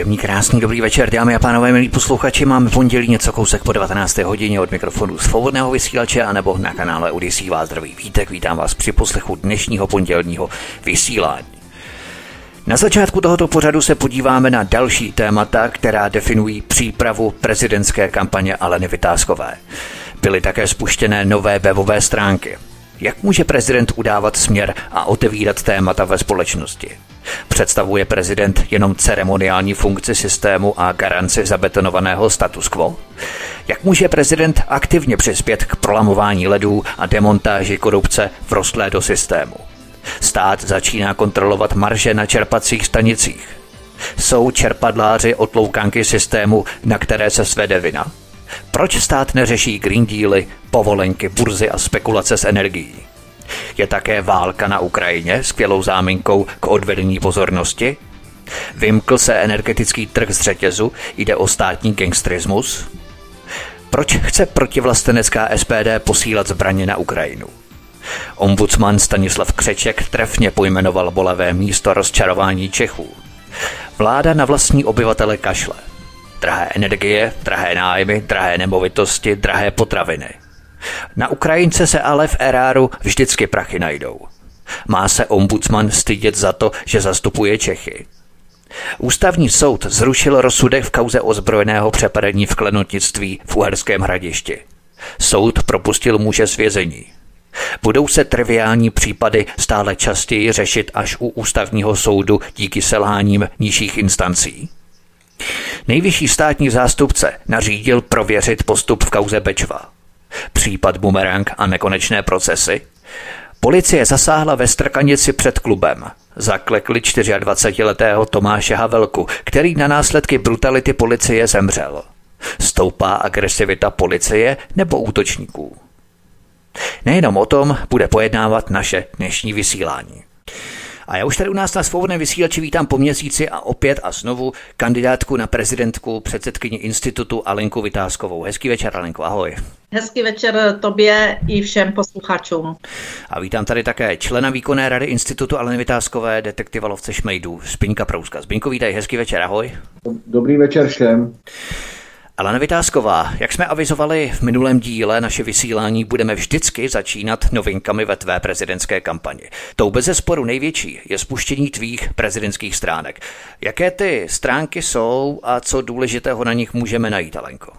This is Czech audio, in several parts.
Příjemný, krásný, dobrý večer, dámy a pánové, milí posluchači. Máme pondělí něco kousek po 19. hodině od mikrofonu svobodného vysílače a nebo na kanále Odisí vás zdraví vítek. Vítám vás při poslechu dnešního pondělního vysílání. Na začátku tohoto pořadu se podíváme na další témata, která definují přípravu prezidentské kampaně Aleny Vytázkové. Byly také spuštěné nové webové stránky. Jak může prezident udávat směr a otevírat témata ve společnosti? Představuje prezident jenom ceremoniální funkci systému a garanci zabetonovaného status quo? Jak může prezident aktivně přispět k prolamování ledů a demontáži korupce vrostlé do systému? Stát začíná kontrolovat marže na čerpacích stanicích. Jsou čerpadláři otloukanky systému, na které se svede vina? Proč stát neřeší Green Dealy, povolenky, burzy a spekulace s energií? Je také válka na Ukrajině skvělou záminkou k odvedení pozornosti? Vymkl se energetický trh z řetězu, jde o státní gangstrismus? Proč chce protivlastenecká SPD posílat zbraně na Ukrajinu? Ombudsman Stanislav Křeček trefně pojmenoval bolavé místo rozčarování Čechů. Vláda na vlastní obyvatele kašle. Drahé energie, drahé nájmy, drahé nemovitosti, drahé potraviny – na Ukrajince se ale v eráru vždycky prachy najdou. Má se ombudsman stydět za to, že zastupuje Čechy. Ústavní soud zrušil rozsudek v kauze ozbrojeného přepadení v klenotnictví v Uherském hradišti. Soud propustil muže z vězení. Budou se triviální případy stále častěji řešit až u ústavního soudu díky selháním nižších instancí? Nejvyšší státní zástupce nařídil prověřit postup v kauze Bečva. Případ bumerang a nekonečné procesy? Policie zasáhla ve Strkanici před klubem. Zaklekli 24-letého Tomáše Havelku, který na následky brutality policie zemřel. Stoupá agresivita policie nebo útočníků? Nejenom o tom bude pojednávat naše dnešní vysílání. A já už tady u nás na svobodném vysílači vítám po měsíci a opět a znovu kandidátku na prezidentku předsedkyni institutu Alenku Vytázkovou. Hezký večer, Alenko, ahoj. Hezký večer tobě i všem posluchačům. A vítám tady také člena výkonné rady institutu Aleny Vytázkové, detektiva lovce Šmejdů, Zbyňka Prouska. Zbyňko, vítej, hezký večer, ahoj. Dobrý večer všem. Alena Vytázková, jak jsme avizovali v minulém díle, naše vysílání budeme vždycky začínat novinkami ve tvé prezidentské kampani. Tou bez sporu největší je spuštění tvých prezidentských stránek. Jaké ty stránky jsou a co důležitého na nich můžeme najít, Alenko?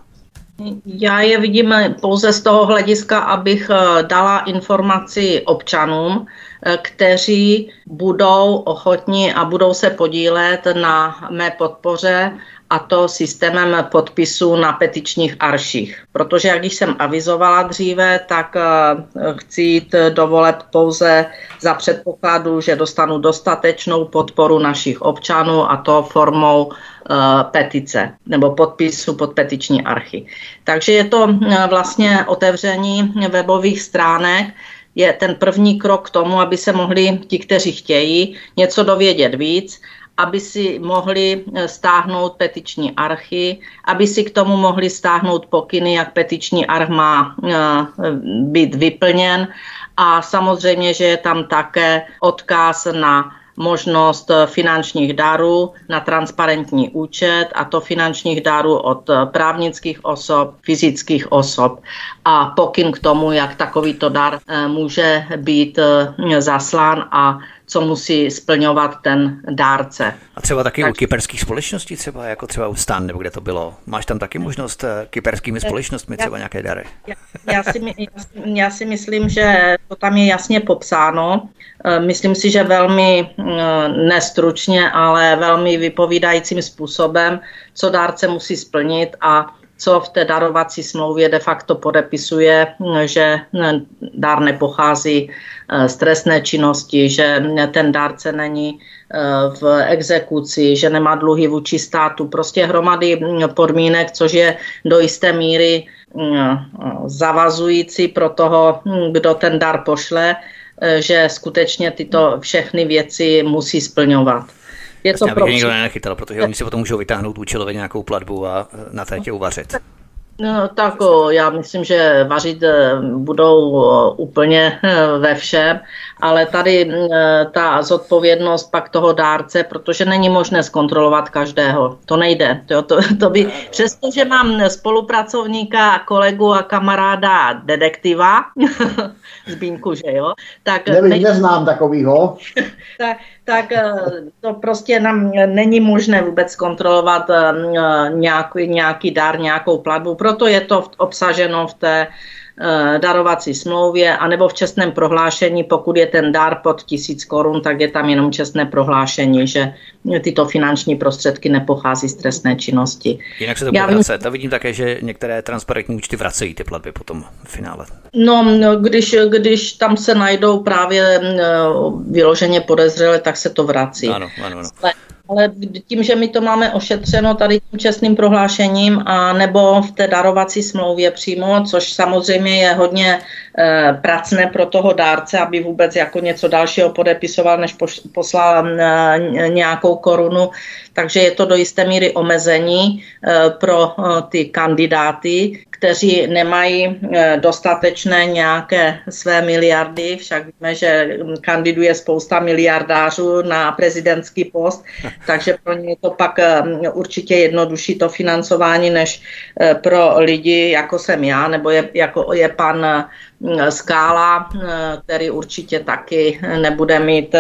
Já je vidím pouze z toho hlediska, abych eh, dala informaci občanům, eh, kteří budou ochotni a budou se podílet na mé podpoře a to systémem podpisů na petičních arších. Protože, jak když jsem avizovala dříve, tak eh, chci jít do voleb pouze za předpokladu, že dostanu dostatečnou podporu našich občanů a to formou petice nebo podpisu pod petiční archy. Takže je to eh, vlastně otevření webových stránek, je ten první krok k tomu, aby se mohli ti, kteří chtějí, něco dovědět víc aby si mohli eh, stáhnout petiční archy, aby si k tomu mohli stáhnout pokyny, jak petiční arch má eh, být vyplněn. A samozřejmě, že je tam také odkaz na možnost eh, finančních darů na transparentní účet a to finančních darů od právnických osob, fyzických osob. A pokyn k tomu, jak takovýto dar může být zaslán a co musí splňovat ten dárce. A třeba taky tak... u kyperských společností, třeba jako třeba u Stan, nebo kde to bylo. Máš tam taky možnost eh, kyperskými společnostmi třeba nějaké dary? Já, já, si, já si myslím, že to tam je jasně popsáno. Eh, myslím si, že velmi eh, nestručně, ale velmi vypovídajícím způsobem, co dárce musí splnit a co v té darovací smlouvě de facto podepisuje, že dár nepochází z trestné činnosti, že ten dárce není v exekuci, že nemá dluhy vůči státu, prostě hromady podmínek, což je do jisté míry zavazující pro toho, kdo ten dar pošle, že skutečně tyto všechny věci musí splňovat. Je to pro... nikdo nenechytal, protože oni si potom můžou vytáhnout účelově nějakou platbu a na té uvařit. No, tak o, já myslím, že vařit e, budou úplně ve všem, ale tady e, ta zodpovědnost pak toho dárce, protože není možné zkontrolovat každého. To nejde. To, to, to by, přestože mám spolupracovníka, kolegu a kamaráda detektiva, Zbínku, že jo? Tak Nevím, nej... neznám takovýho. tak, tak to prostě nám není možné vůbec kontrolovat nějaký, nějaký dar, nějakou platbu proto je to obsaženo v té darovací smlouvě, anebo v čestném prohlášení, pokud je ten dar pod tisíc korun, tak je tam jenom čestné prohlášení, že tyto finanční prostředky nepochází z trestné činnosti. Jinak se to Já vím, to vidím také, že některé transparentní účty vracejí ty platby potom v finále. No, no když, když tam se najdou právě eh, vyloženě podezřelé, tak se to vrací. Ano, ano, ano. Ale tím, že my to máme ošetřeno tady tím čestným prohlášením a nebo v té darovací smlouvě přímo, což samozřejmě je hodně e, pracné pro toho dárce, aby vůbec jako něco dalšího podepisoval, než poslal e, nějakou korunu, takže je to do jisté míry omezení e, pro e, ty kandidáty, kteří nemají eh, dostatečné nějaké své miliardy, však víme, že kandiduje spousta miliardářů na prezidentský post, takže pro ně je to pak eh, určitě jednodušší to financování než eh, pro lidi, jako jsem já, nebo je, jako je pan Skála, který určitě taky nebude mít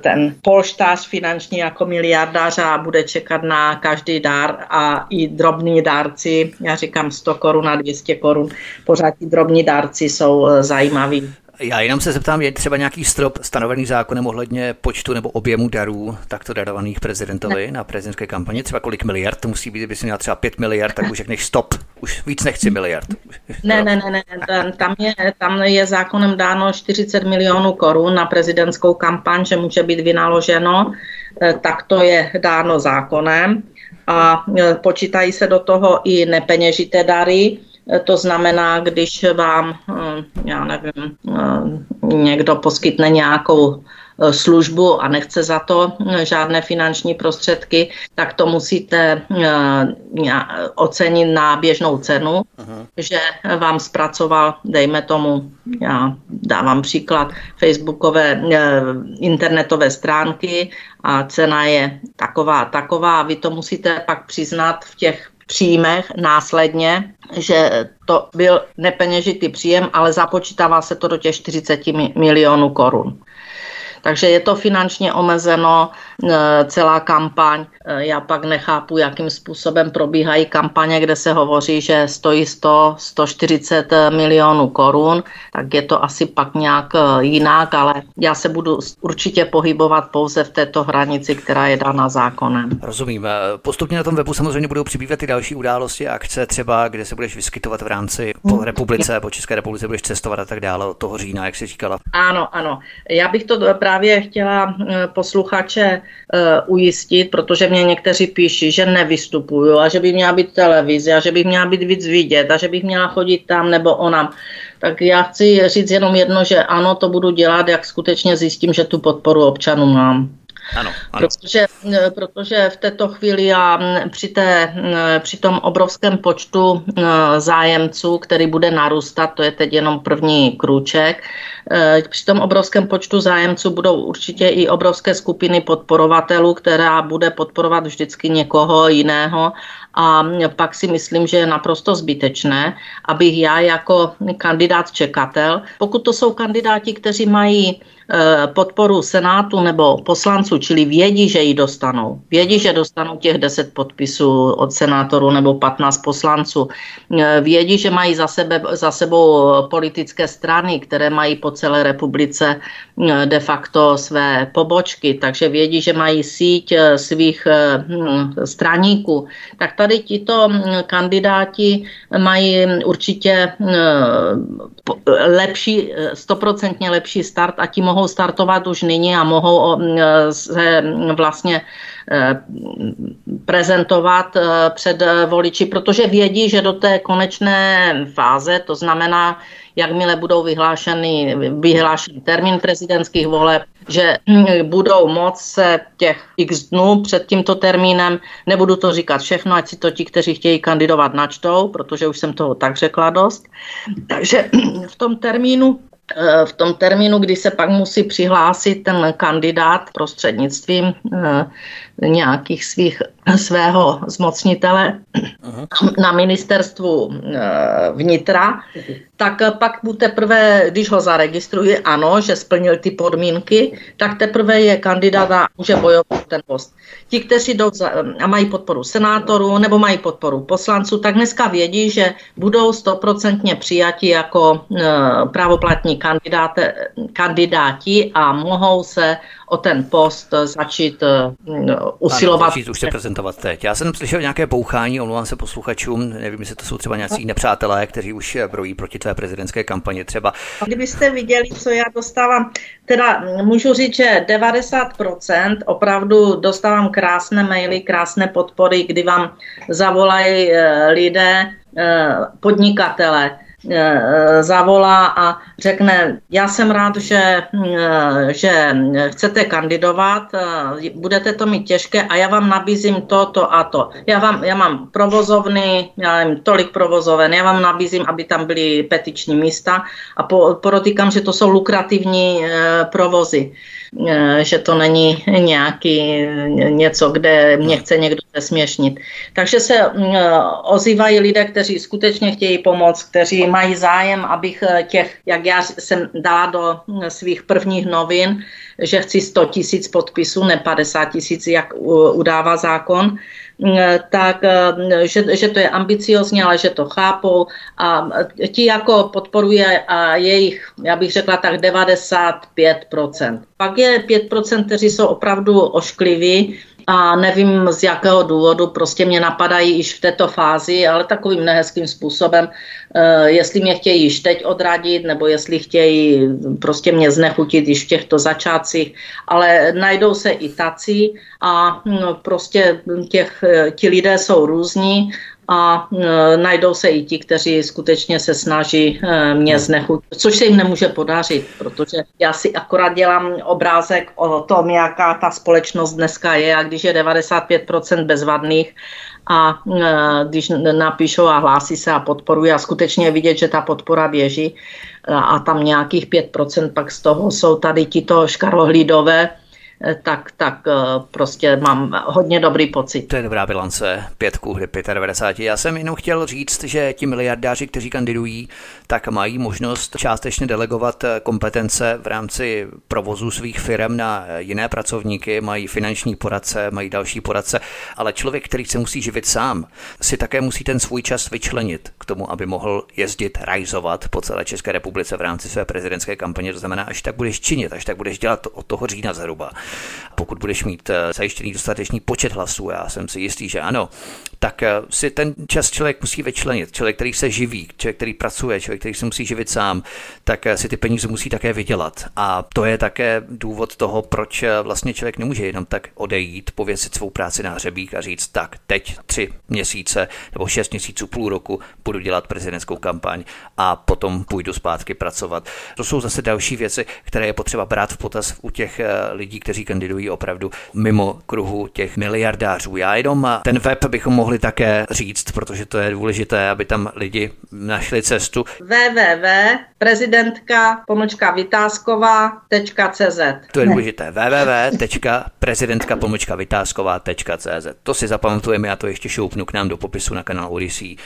ten polštář finanční jako miliardář a bude čekat na každý dár a i drobní dárci, já říkám 100 korun a 200 korun, pořád ti drobní dárci jsou zajímaví. Já jenom se zeptám, je třeba nějaký strop stanovený zákonem ohledně počtu nebo objemu darů takto darovaných prezidentovi ne. na prezidentské kampaně? Třeba kolik miliard to musí být, kdyby si měl třeba 5 miliard, tak už řekneš stop, už víc nechci miliard. Ne, ne, ne, ne, tam je, tam je zákonem dáno 40 milionů korun na prezidentskou kampaň, že může být vynaloženo, eh, tak to je dáno zákonem a eh, počítají se do toho i nepeněžité dary, to znamená, když vám, hm, já nevím, hm, někdo poskytne nějakou eh, službu a nechce za to žádné finanční prostředky, tak to musíte ocenit na běžnou cenu, Aha. že vám zpracoval, dejme tomu, já dávám příklad, facebookové eh, internetové stránky a cena je taková, taková. Vy to musíte pak přiznat v těch příjmech následně, že to byl nepeněžitý příjem, ale započítává se to do těch 40 milionů korun. Takže je to finančně omezeno, e, celá kampaň. E, já pak nechápu, jakým způsobem probíhají kampaně, kde se hovoří, že stojí 100, 140 milionů korun, tak je to asi pak nějak e, jinak, ale já se budu určitě pohybovat pouze v této hranici, která je dána zákonem. Rozumím. Postupně na tom webu samozřejmě budou přibývat i další události, akce třeba, kde se budeš vyskytovat v rámci po republice, po České republice budeš cestovat a tak dále od toho října, jak jsi říkala. Ano, ano. Já bych to právě právě chtěla eh, posluchače eh, ujistit, protože mě někteří píší, že nevystupuju a že by měla být televize a že bych měla být víc vidět a že bych měla chodit tam nebo onam. Tak já chci říct jenom jedno, že ano, to budu dělat, jak skutečně zjistím, že tu podporu občanů mám. Ano, ano. Protože, eh, protože v této chvíli mm, při, té, při tom obrovském počtu mm, zájemců, který bude narůstat, to je teď jenom první krůček, eh, při tom obrovském počtu zájemců budou určitě i obrovské skupiny podporovatelů, která bude podporovat vždycky někoho jiného a pak si myslím, že je naprosto zbytečné, abych já jako kandidát čekatel, pokud to jsou kandidáti, kteří mají eh, podporu Senátu nebo poslanců, čili vědí, že ji dostanou. Vědí, že dostanou těch 10 podpisů od senátorů nebo 15 poslanců. Eh, vědí, že mají za, sebe, za sebou politické strany, které mají po celé republice de facto své pobočky, takže vědí, že mají síť svých hm, straníků. Tak tady tito hm, kandidáti mají určitě lepší, stoprocentně lepší start a ti mohou startovat už nyní a mohou se vlastně Eh, prezentovat eh, před voliči, protože vědí, že do té konečné fáze, to znamená, jakmile budou vyhlášený, vyhlášený termín prezidentských voleb, že budou moc se těch x dnů před tímto termínem, nebudu to říkat všechno, ať si to ti, kteří chtějí kandidovat, načtou, protože už jsem toho tak řekla dost. Takže v tom termínu v tom termínu, kdy se pak musí přihlásit ten kandidát prostřednictvím eh, nějakých svých, svého zmocnitele uh-huh. na ministerstvu eh, vnitra, tak pak mu teprve, když ho zaregistruje, ano, že splnil ty podmínky, tak teprve je kandidát a může bojovat ten post. Ti, kteří jdou za, a mají podporu senátorů nebo mají podporu poslanců, tak dneska vědí, že budou stoprocentně přijati jako e, právoplatní kandidáti a mohou se o ten post začít uh, usilovat. Ano, už se prezentovat teď. Já jsem slyšel nějaké bouchání, omlouvám se posluchačům, nevím, jestli to jsou třeba nějací nepřátelé, kteří už brojí proti tvé prezidentské kampani třeba. Kdybyste viděli, co já dostávám, teda můžu říct, že 90% opravdu dostávám krásné maily, krásné podpory, kdy vám zavolají eh, lidé, eh, podnikatele, Eh, zavolá a řekne, já jsem rád, že, eh, že chcete kandidovat, eh, budete to mít těžké a já vám nabízím to, to a to. Já, vám, já mám provozovny, já mám tolik provozoven, já vám nabízím, aby tam byly petiční místa a po, porotýkám, že to jsou lukrativní provozy. Eh, že to není nějaký něco, kde mě chce někdo zesměšnit. Takže se mm, ozývají lidé, kteří skutečně chtějí pomoct, kteří mají zájem, abych eh, těch, jak já jsem dala do mm, svých prvních novin, že chci 100 tisíc podpisů, ne 50 tisíc, jak udává zákon, tak že, že to je ambiciozně, ale že to chápou a ti jako podporuje a jejich, já bych řekla tak 95%. Pak je 5%, kteří jsou opravdu oškliví, a nevím z jakého důvodu, prostě mě napadají již v této fázi, ale takovým nehezkým způsobem, eh, jestli mě chtějí již teď odradit, nebo jestli chtějí prostě mě znechutit již v těchto začátcích, ale najdou se i tací a hm, prostě těch, eh, ti lidé jsou různí a e, najdou se i ti, kteří skutečně se snaží e, mě znechutit, což se jim nemůže podařit, protože já si akorát dělám obrázek o tom, jaká ta společnost dneska je a když je 95% bezvadných, a e, když napíšou a hlásí se a podporují a skutečně vidět, že ta podpora běží a tam nějakých 5% pak z toho jsou tady tito škarohlídové, tak, tak eh, prostě mám hodně dobrý pocit. To je dobrá bilance, pětku hry 95. Já jsem jenom chtěl říct, že ti miliardáři, kteří kandidují, tak mají možnost částečně delegovat eh, kompetence v rámci provozu svých firm na jiné pracovníky, mají finanční poradce, mají další poradce, ale člověk, který se musí živit sám, si také musí ten svůj čas vyčlenit k tomu, aby mohl jezdit, rajzovat po celé České republice v rámci své prezidentské kampaně. To znamená, až tak budeš činit, až tak budeš dělat od toho října zhruba pokud budeš mít eh, zajištěný dostatečný počet hlasů, já jsem si jistý, že ano, tak eh, si ten čas člověk musí vyčlenit. Člověk, který se živí, člověk, který pracuje, člověk, který se musí živit sám, tak eh, si ty peníze musí také vydělat. A to je také důvod toho, proč vlastně člověk nemůže jenom tak odejít, pověsit svou práci na hřebík a říct, tak teď tři měsíce nebo šest měsíců, půl roku budu dělat prezidentskou kampaň a potom půjdu zpátky pracovat. To jsou zase další věci, které je potřeba brát v potaz u těch lidí, kteří kandidují opravdu mimo kruhu těch miliardářů. Já jenom ten web bychom mohli také říct, protože to je důležité, aby tam lidi našli cestu. www.prezidentka pomlčka vytázková.cz To je důležité. www.prezidentka pomlčka vytázková.cz To si zapamatujeme, já to ještě šoupnu k nám do popisu na kanál Odyssey.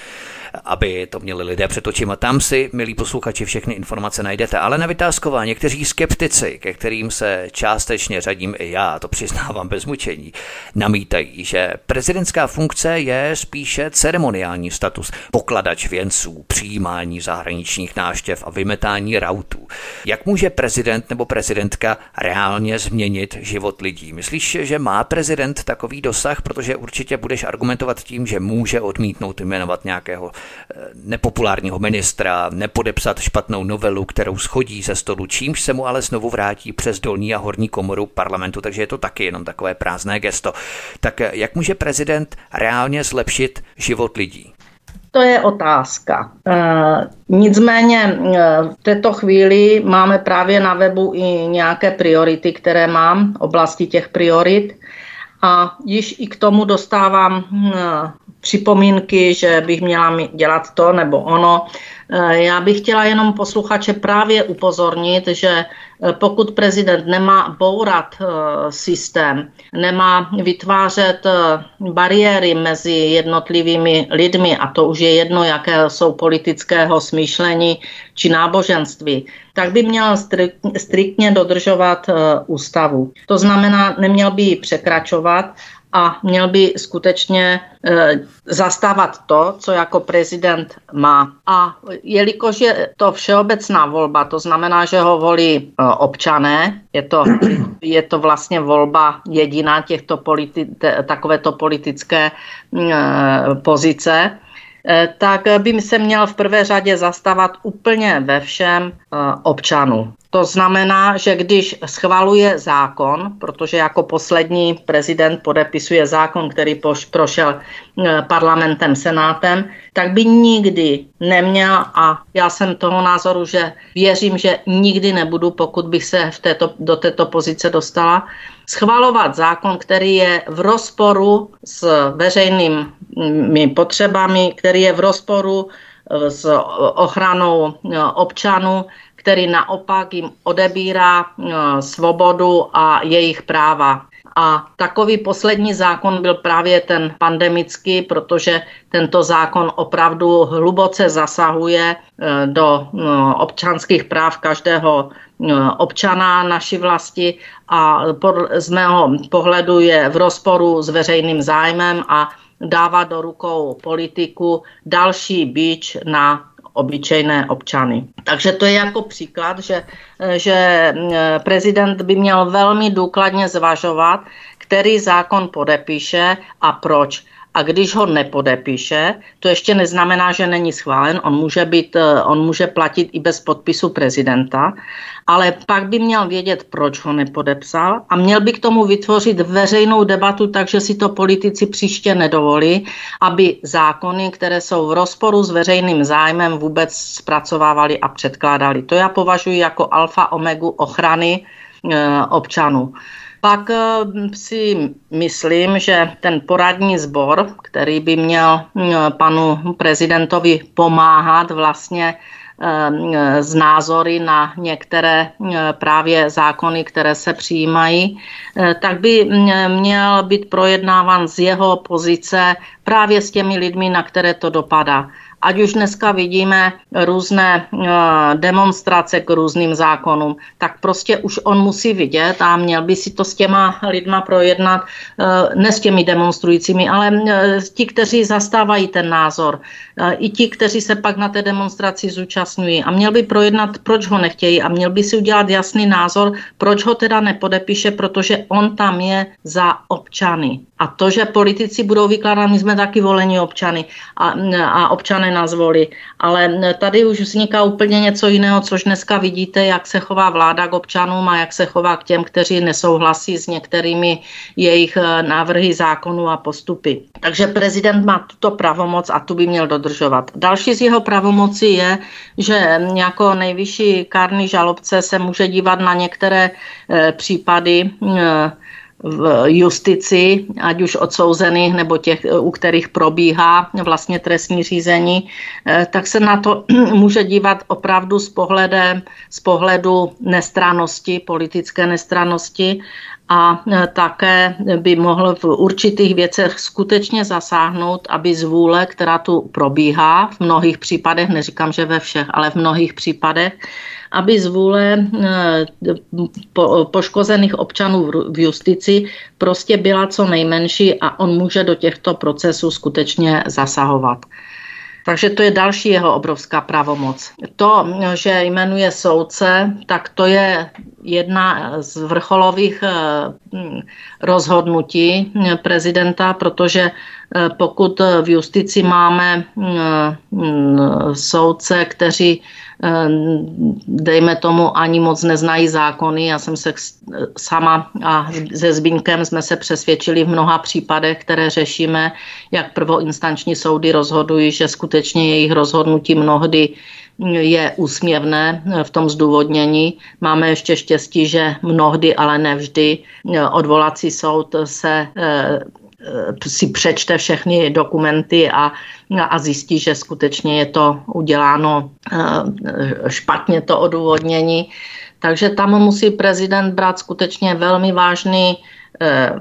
Aby to měli lidé před očima. Tam si, milí posluchači, všechny informace najdete. Ale na Vytázková někteří skeptici, ke kterým se částečně řadím i já, to přiznávám bez mučení, namítají, že prezidentská funkce je spíše ceremoniální status, pokladač věnců, přijímání zahraničních náštěv a vymetání rautů. Jak může prezident nebo prezidentka reálně změnit život lidí? Myslíš, že má prezident takový dosah, protože určitě budeš argumentovat tím, že může odmítnout jmenovat nějakého nepopulárního ministra, nepodepsat špatnou novelu, kterou schodí ze stolu, čímž se mu ale znovu vrátí přes dolní a horní komoru parlamentu, takže je to taky jenom takové prázdné gesto. Tak eh, jak může prezident reálně zlepšit život lidí? To je otázka. E, nicméně e, v této chvíli máme právě na webu i nějaké priority, které mám, oblasti těch priorit. A již i k tomu dostávám e, připomínky, že bych měla dělat to nebo ono. Eh, já bych chtěla jenom posluchače právě upozornit, že eh, pokud prezident nemá bourat eh, systém, nemá vytvářet bariéry mezi jednotlivými lidmi, a to už je jedno, jaké jsou politického smýšlení či náboženství, tak by měl striktně dodržovat ústavu. To znamená, neměl by ji překračovat a měl by skutečně e, zastávat to, co jako prezident má. A jelikož je to všeobecná volba, to znamená, že ho volí e, občané, je to, je to vlastně volba jediná těchto politi- takovéto politické e, pozice, e, tak by se měl v prvé řadě zastavat úplně ve všem občanů. To znamená, že když schvaluje zákon, protože jako poslední prezident podepisuje zákon, který prošel eh, parlamentem, senátem, tak by nikdy neměl, a já jsem toho názoru, že věřím, že nikdy nebudu, pokud bych se v této, do této pozice dostala, schvalovat zákon, který je v rozporu s veřejnými potřebami, který je v rozporu eh, s ochranou eh, občanů, který naopak jim odebírá eh, svobodu a jejich práva. A takový poslední zákon byl právě ten pandemický, protože tento zákon opravdu hluboce zasahuje eh, do eh, občanských práv každého občana naší vlasti a z mého pohledu je v rozporu s veřejným zájmem a dává do rukou politiku další bič na obyčejné občany. Takže to je jako příklad, že, že eh, prezident by měl velmi důkladně zvažovat, který zákon podepíše a proč. A když ho nepodepíše, to ještě neznamená, že není schválen, on může, být, eh, on může platit i bez podpisu prezidenta, ale pak by měl vědět, proč ho nepodepsal a měl by k tomu vytvořit veřejnou debatu, takže si to politici příště nedovolí, aby zákony, které jsou v rozporu s veřejným zájmem, vůbec zpracovávali a předkládali. To já považuji jako alfa omegu ochrany e, občanů. Pak eh, si myslím, že ten poradní sbor, který by měl eh, panu prezidentovi pomáhat vlastně eh, z názory na některé právě zákony, které se přijímají, tak by měl být projednáván z jeho pozice právě s těmi lidmi, na které to dopadá ať už dneska vidíme různé eh, demonstrace k různým zákonům, tak prostě už on musí vidět a měl by si to s těma lidma projednat, eh, ne s těmi demonstrujícími, ale eh, ti, kteří zastávají ten názor, i ti, kteří se pak na té demonstraci zúčastňují a měl by projednat, proč ho nechtějí a měl by si udělat jasný názor, proč ho teda nepodepíše, protože on tam je za občany. A to, že politici budou vykládat, my jsme taky volení občany a, a občané nás volí. Ale tady už vzniká úplně něco jiného, což dneska vidíte, jak se chová vláda k občanům a jak se chová k těm, kteří nesouhlasí s některými jejich eh, návrhy zákonů a postupy. Takže prezident má tuto pravomoc a tu by měl dodržovat. Další z jeho pravomoci je, že jako nejvyšší kárný žalobce se může dívat na některé e, případy e, v justici, ať už odsouzených nebo těch, u kterých probíhá vlastně trestní řízení, eh, tak se na to může dívat opravdu z, pohledem, z pohledu nestranosti, politické nestranosti a také by mohl v určitých věcech skutečně zasáhnout, aby zvůle, která tu probíhá v mnohých případech, neříkám, že ve všech, ale v mnohých případech, aby z vůle eh, poškozených občanů v justici prostě byla co nejmenší a on může do těchto procesů skutečně zasahovat. Takže to je další jeho obrovská pravomoc. To, že jmenuje soudce, tak to je jedna z vrcholových eh, rozhodnutí prezidenta, protože eh, pokud v justici máme soudce, kteří dejme tomu, ani moc neznají zákony. Já jsem se sama a se Zbínkem jsme se přesvědčili v mnoha případech, které řešíme, jak prvoinstanční soudy rozhodují, že skutečně jejich rozhodnutí mnohdy je úsměvné v tom zdůvodnění. Máme ještě štěstí, že mnohdy, ale nevždy odvolací soud se si přečte všechny dokumenty a, a zjistí, že skutečně je to uděláno eh, špatně to odůvodnění. Takže tam musí prezident brát skutečně velmi vážný eh,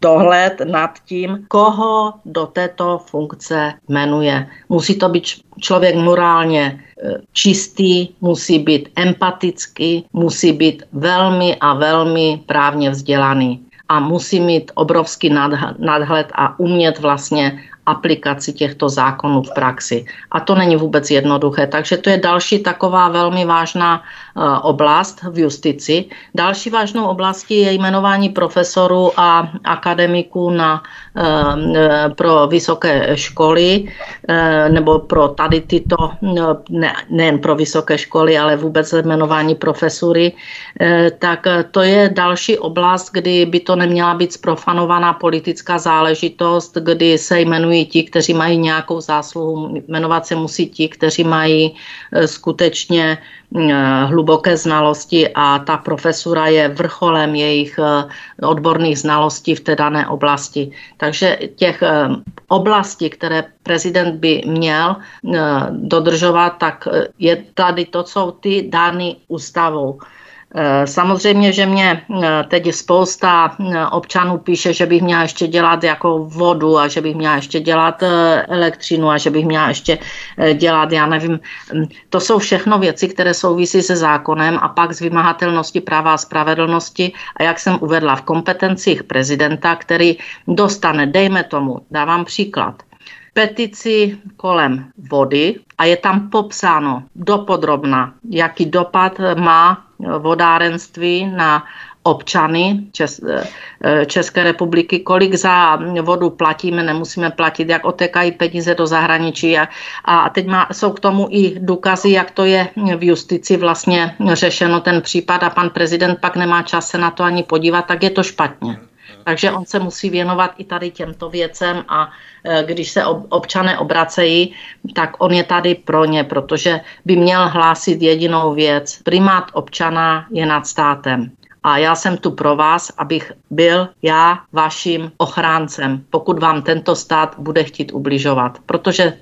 dohled nad tím, koho do této funkce jmenuje. Musí to být člověk morálně čistý, musí být empatický, musí být velmi a velmi právně vzdělaný a musí mít obrovský nadhled a umět vlastně aplikaci těchto zákonů v praxi. A to není vůbec jednoduché. Takže to je další taková velmi vážná oblast v justici. Další vážnou oblastí je jmenování profesorů a akademiků na, eh, pro vysoké školy eh, nebo pro tady tyto, ne, nejen pro vysoké školy, ale vůbec jmenování profesury, tak to je další oblast, kdy by to neměla být sprofanovaná politická záležitost, kdy se jmenují ti, kteří mají nějakou zásluhu, jmenovat se musí ti, kteří mají e, skutečně e, hluboké znalosti a ta profesura je vrcholem jejich e, odborných znalostí v té dané oblasti. Takže těch oblastí, které prezident by měl dodržovat, tak je tady to, co ty dány ústavou. Eh, samozřejmě, že mě eh, teď spousta eh, občanů píše, že bych měla ještě dělat jako vodu a že bych měla ještě dělat elektřinu a že bych měla ještě dělat, já nevím, hm, to jsou všechno věci, které souvisí se zákonem a pak z vymahatelnosti práva a spravedlnosti. A jak jsem uvedla v kompetencích prezidenta, který dostane, dejme tomu, dávám příklad, petici kolem vody a je tam popsáno dopodrobna, jaký dopad má vodárenství na občany České republiky, kolik za vodu platíme, nemusíme platit, jak otekají peníze do zahraničí. A, a teď má, jsou k tomu i důkazy, jak to je v justici vlastně řešeno ten případ a pan prezident pak nemá čas se na to ani podívat, tak je to špatně. Takže on se musí věnovat i tady těmto věcem a e, když se občané obracejí, tak on je tady pro ně, protože by měl hlásit jedinou věc. Primát občana je nad státem. A já jsem tu pro vás, abych byl já vaším ochráncem, pokud vám tento stát bude chtít ubližovat. Protože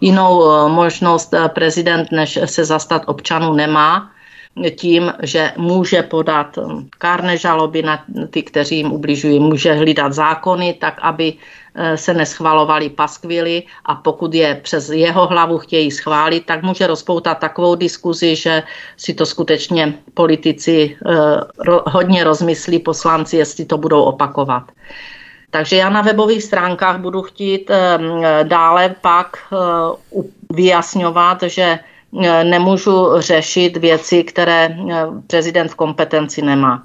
jinou e, možnost e, prezident, než se zastat občanů, nemá tím, že může podat um, kárné žaloby na ty, kteří jim ubližují, může hlídat zákony tak, aby eh, se neschvalovaly paskvily a pokud je přes jeho hlavu chtějí schválit, tak může rozpoutat takovou diskuzi, že si to skutečně politici eh, hodně rozmyslí, poslanci, jestli to budou opakovat. Takže já na webových stránkách budu chtít eh, dále pak vyjasňovat, že nemůžu řešit věci, které e, prezident v kompetenci nemá.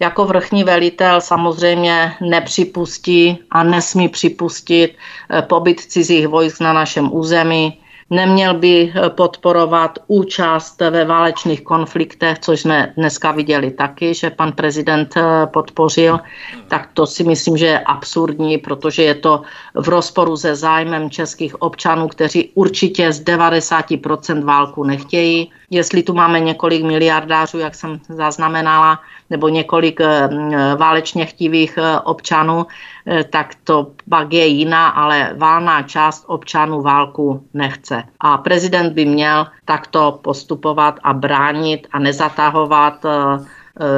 Jako vrchní velitel samozřejmě nepřipustí a nesmí připustit e, pobyt cizích vojsk na našem území, Neměl by eh, podporovat účast ve válečných konfliktech, což jsme dneska viděli taky, že pan prezident eh, podpořil. Tak to si myslím, že je absurdní, protože je to v rozporu se zájmem českých občanů, kteří určitě z 90% válku nechtějí. Jestli tu máme několik miliardářů, jak jsem zaznamenala, nebo několik eh, válečně chtivých občanů, Eh, tak to pak je jiná, ale válná část občanů válku nechce. A prezident by měl takto postupovat a bránit a nezatahovat eh,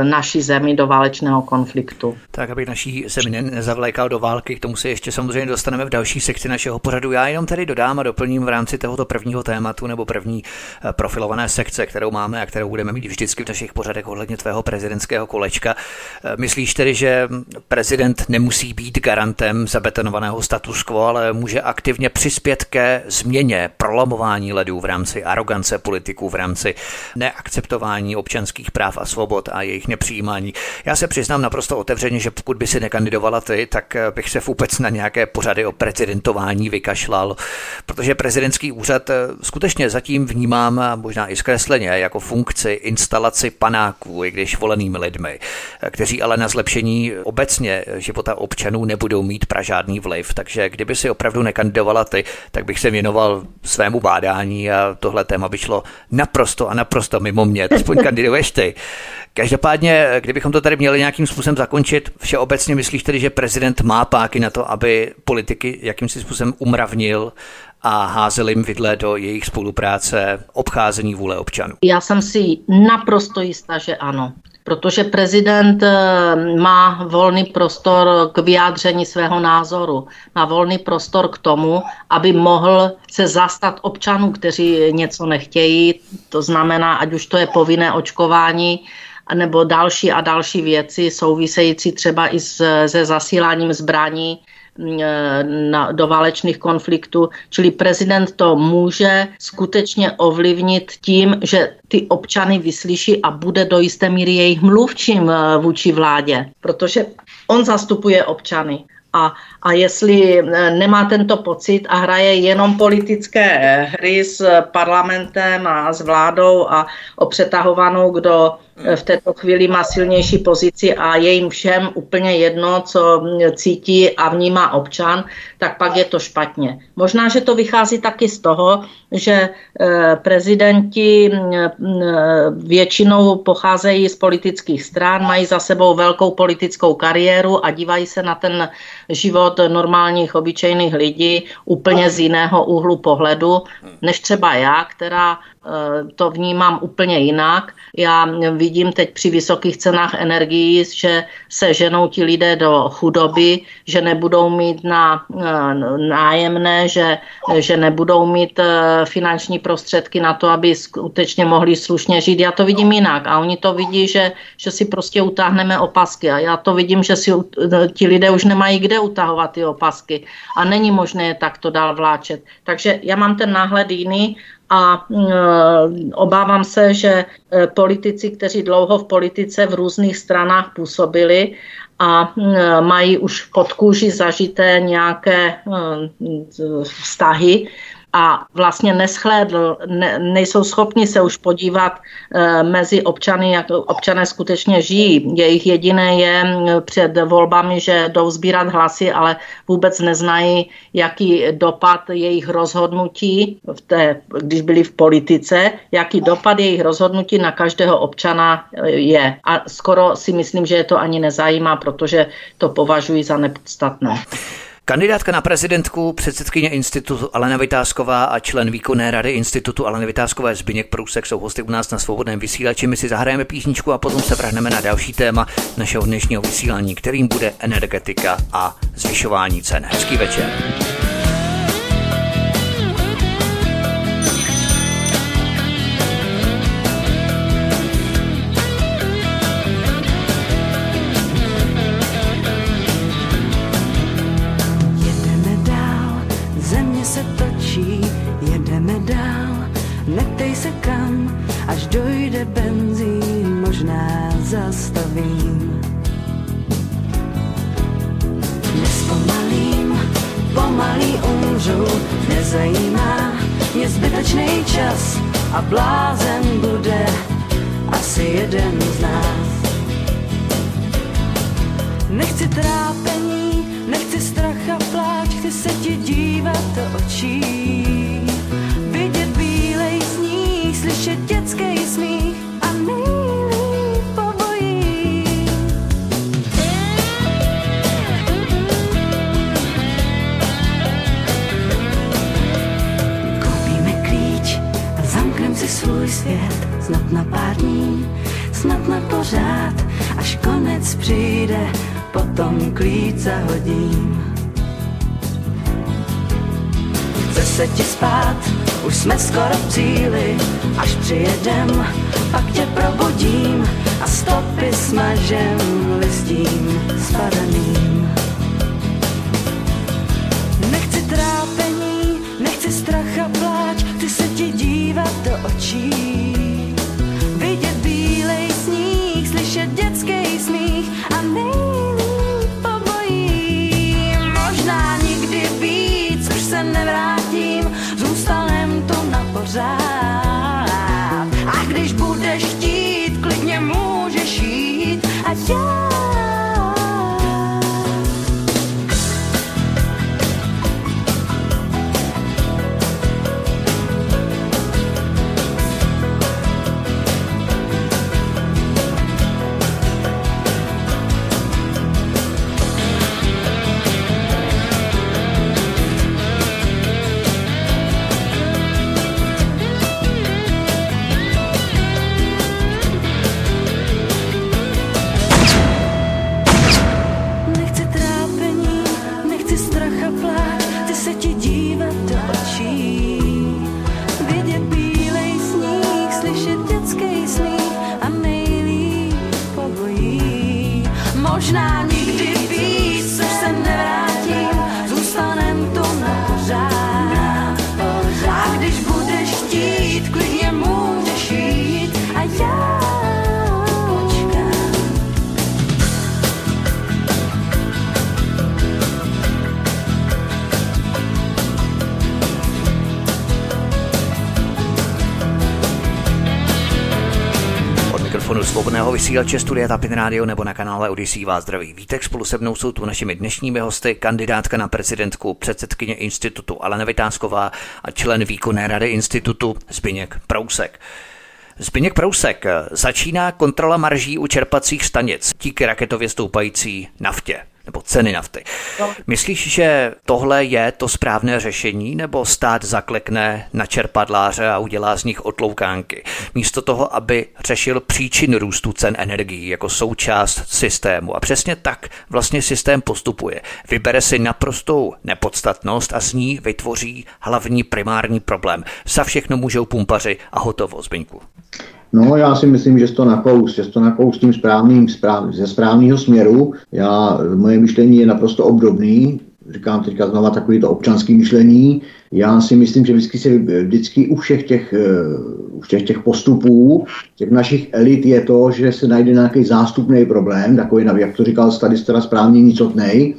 naší zemi do válečného konfliktu. Tak, aby naší zemi nezavlékal do války, k tomu se ještě samozřejmě dostaneme v další sekci našeho pořadu. Já jenom tady dodám a doplním v rámci tohoto prvního tématu nebo první e, profilované sekce, kterou máme a kterou budeme mít vždycky v našich pořadech ohledně tvého prezidentského kolečka. E, myslíš tedy, že prezident nemusí být garantem zabetonovaného status quo, ale může aktivně přispět ke změně, prolamování ledů v rámci arogance politiků, v rámci neakceptování občanských práv a svobod a jejich nepřijímání. Já se přiznám naprosto otevřeně, že pokud by si nekandidovala ty, tak bych se vůbec na nějaké pořady o prezidentování vykašlal, protože prezidentský úřad skutečně zatím vnímám možná i zkresleně jako funkci instalaci panáků, i když volenými lidmi, kteří ale na zlepšení obecně života občanů nebudou mít pra žádný vliv. Takže kdyby si opravdu nekandidovala ty, tak bych se věnoval svému bádání a tohle téma by šlo naprosto a naprosto mimo mě. Aspoň kandiduješ ty. Každopádně, kdybychom to tady měli nějakým způsobem zakončit, všeobecně myslíš tedy, že prezident má páky na to, aby politiky jakýmsi způsobem umravnil a házel jim vidle do jejich spolupráce, obcházení vůle občanů? Já jsem si naprosto jistá, že ano. Protože prezident eh, má volný prostor k vyjádření svého názoru, má volný prostor k tomu, aby mohl se zastat občanů, kteří něco nechtějí, to znamená, ať už to je povinné očkování, nebo další a další věci související třeba i se zasíláním zbraní Eh, na, do válečných konfliktů. Čili prezident to může skutečně ovlivnit tím, že ty občany vyslyší a bude do jisté míry jejich mluvčím eh, vůči vládě, protože on zastupuje občany. A, a jestli eh, nemá tento pocit a hraje jenom politické hry s parlamentem a s vládou a o přetahovanou, kdo v této chvíli má silnější pozici a je jim všem úplně jedno, co cítí a vnímá občan, tak pak je to špatně. Možná, že to vychází taky z toho, že eh, prezidenti eh, většinou pocházejí z politických stran, mají za sebou velkou politickou kariéru a dívají se na ten život normálních, obyčejných lidí úplně z jiného úhlu pohledu, než třeba já, která Eh, to vnímám úplně jinak. Já vidím teď při vysokých cenách energií, že se ženou ti lidé do chudoby, že nebudou mít na eh, nájemné, že, že nebudou mít eh, finanční prostředky na to, aby skutečně mohli slušně žít. Já to vidím jinak a oni to vidí, že, že si prostě utáhneme opasky a já to vidím, že si ti lidé už nemají kde utahovat ty opasky a není možné je takto dál vláčet. Takže já mám ten náhled jiný a e, obávám se, že e, politici, kteří dlouho v politice v různých stranách působili a e, mají už pod kůži zažité nějaké vztahy, a vlastně neschlédl, ne, nejsou schopni se už podívat e, mezi občany, jak občané skutečně žijí. Jejich jediné je před volbami, že jdou sbírat hlasy, ale vůbec neznají, jaký dopad jejich rozhodnutí, v té, když byli v politice, jaký dopad jejich rozhodnutí na každého občana eh, je. A skoro si myslím, že je to ani nezajímá, protože to považují za nepodstatné. Kandidátka na prezidentku, předsedkyně institutu Alena Vytázková a člen výkonné rady institutu Alena Vytázkové Zbyněk Prousek jsou hosty u nás na svobodném vysílači. My si zahrajeme písničku a potom se vrhneme na další téma našeho dnešního vysílání, kterým bude energetika a zvyšování cen. Hezký večer. Zastavím. Nespomalím, pomalý umřu, nezajímá mě zbytečný čas a blázen bude asi jeden z nás. Nechci trápení, nechci strach a pláč, chci se ti dívat do očí. Svět snad na pár dní. snad na pořád, až konec přijde, potom klíč zahodím. Chce se ti spát, už jsme skoro v cíli, až přijedem, pak tě probudím a stopy smažem listím spadaným. Očí. Vidět bílej sníh, slyšet dětský smích a nejlíp pobojí. Možná nikdy víc, už se nevrátím, zůstanem tu na pořád. A když budeš chtít, klidně můžeš jít a já vysílače Studia Tapin Radio nebo na kanále Odisí vás zdraví Vítek. Spolu se mnou jsou tu našimi dnešními hosty kandidátka na prezidentku, předsedkyně institutu Alena Vytázková a člen výkonné rady institutu Zbyněk Prousek. Zbyněk Prousek, začíná kontrola marží u čerpacích stanic díky raketově stoupající naftě nebo ceny nafty. Myslíš, že tohle je to správné řešení, nebo stát zaklekne na čerpadláře a udělá z nich otloukánky, místo toho, aby řešil příčiny růstu cen energií jako součást systému. A přesně tak vlastně systém postupuje. Vybere si naprostou nepodstatnost a z ní vytvoří hlavní primární problém. Za všechno můžou pumpaři a hotovo, Zbyňku. No, já si myslím, že to nakous, že to nakous tím správným, správ, ze správného směru. Já, moje myšlení je naprosto obdobný, říkám teďka znova takový to občanský myšlení. Já si myslím, že vždycky, se, vždycky u všech těch, eh, u všech těch postupů, těch našich elit je to, že se najde nějaký zástupný problém, takový, jak to říkal tady správně, nicotnej,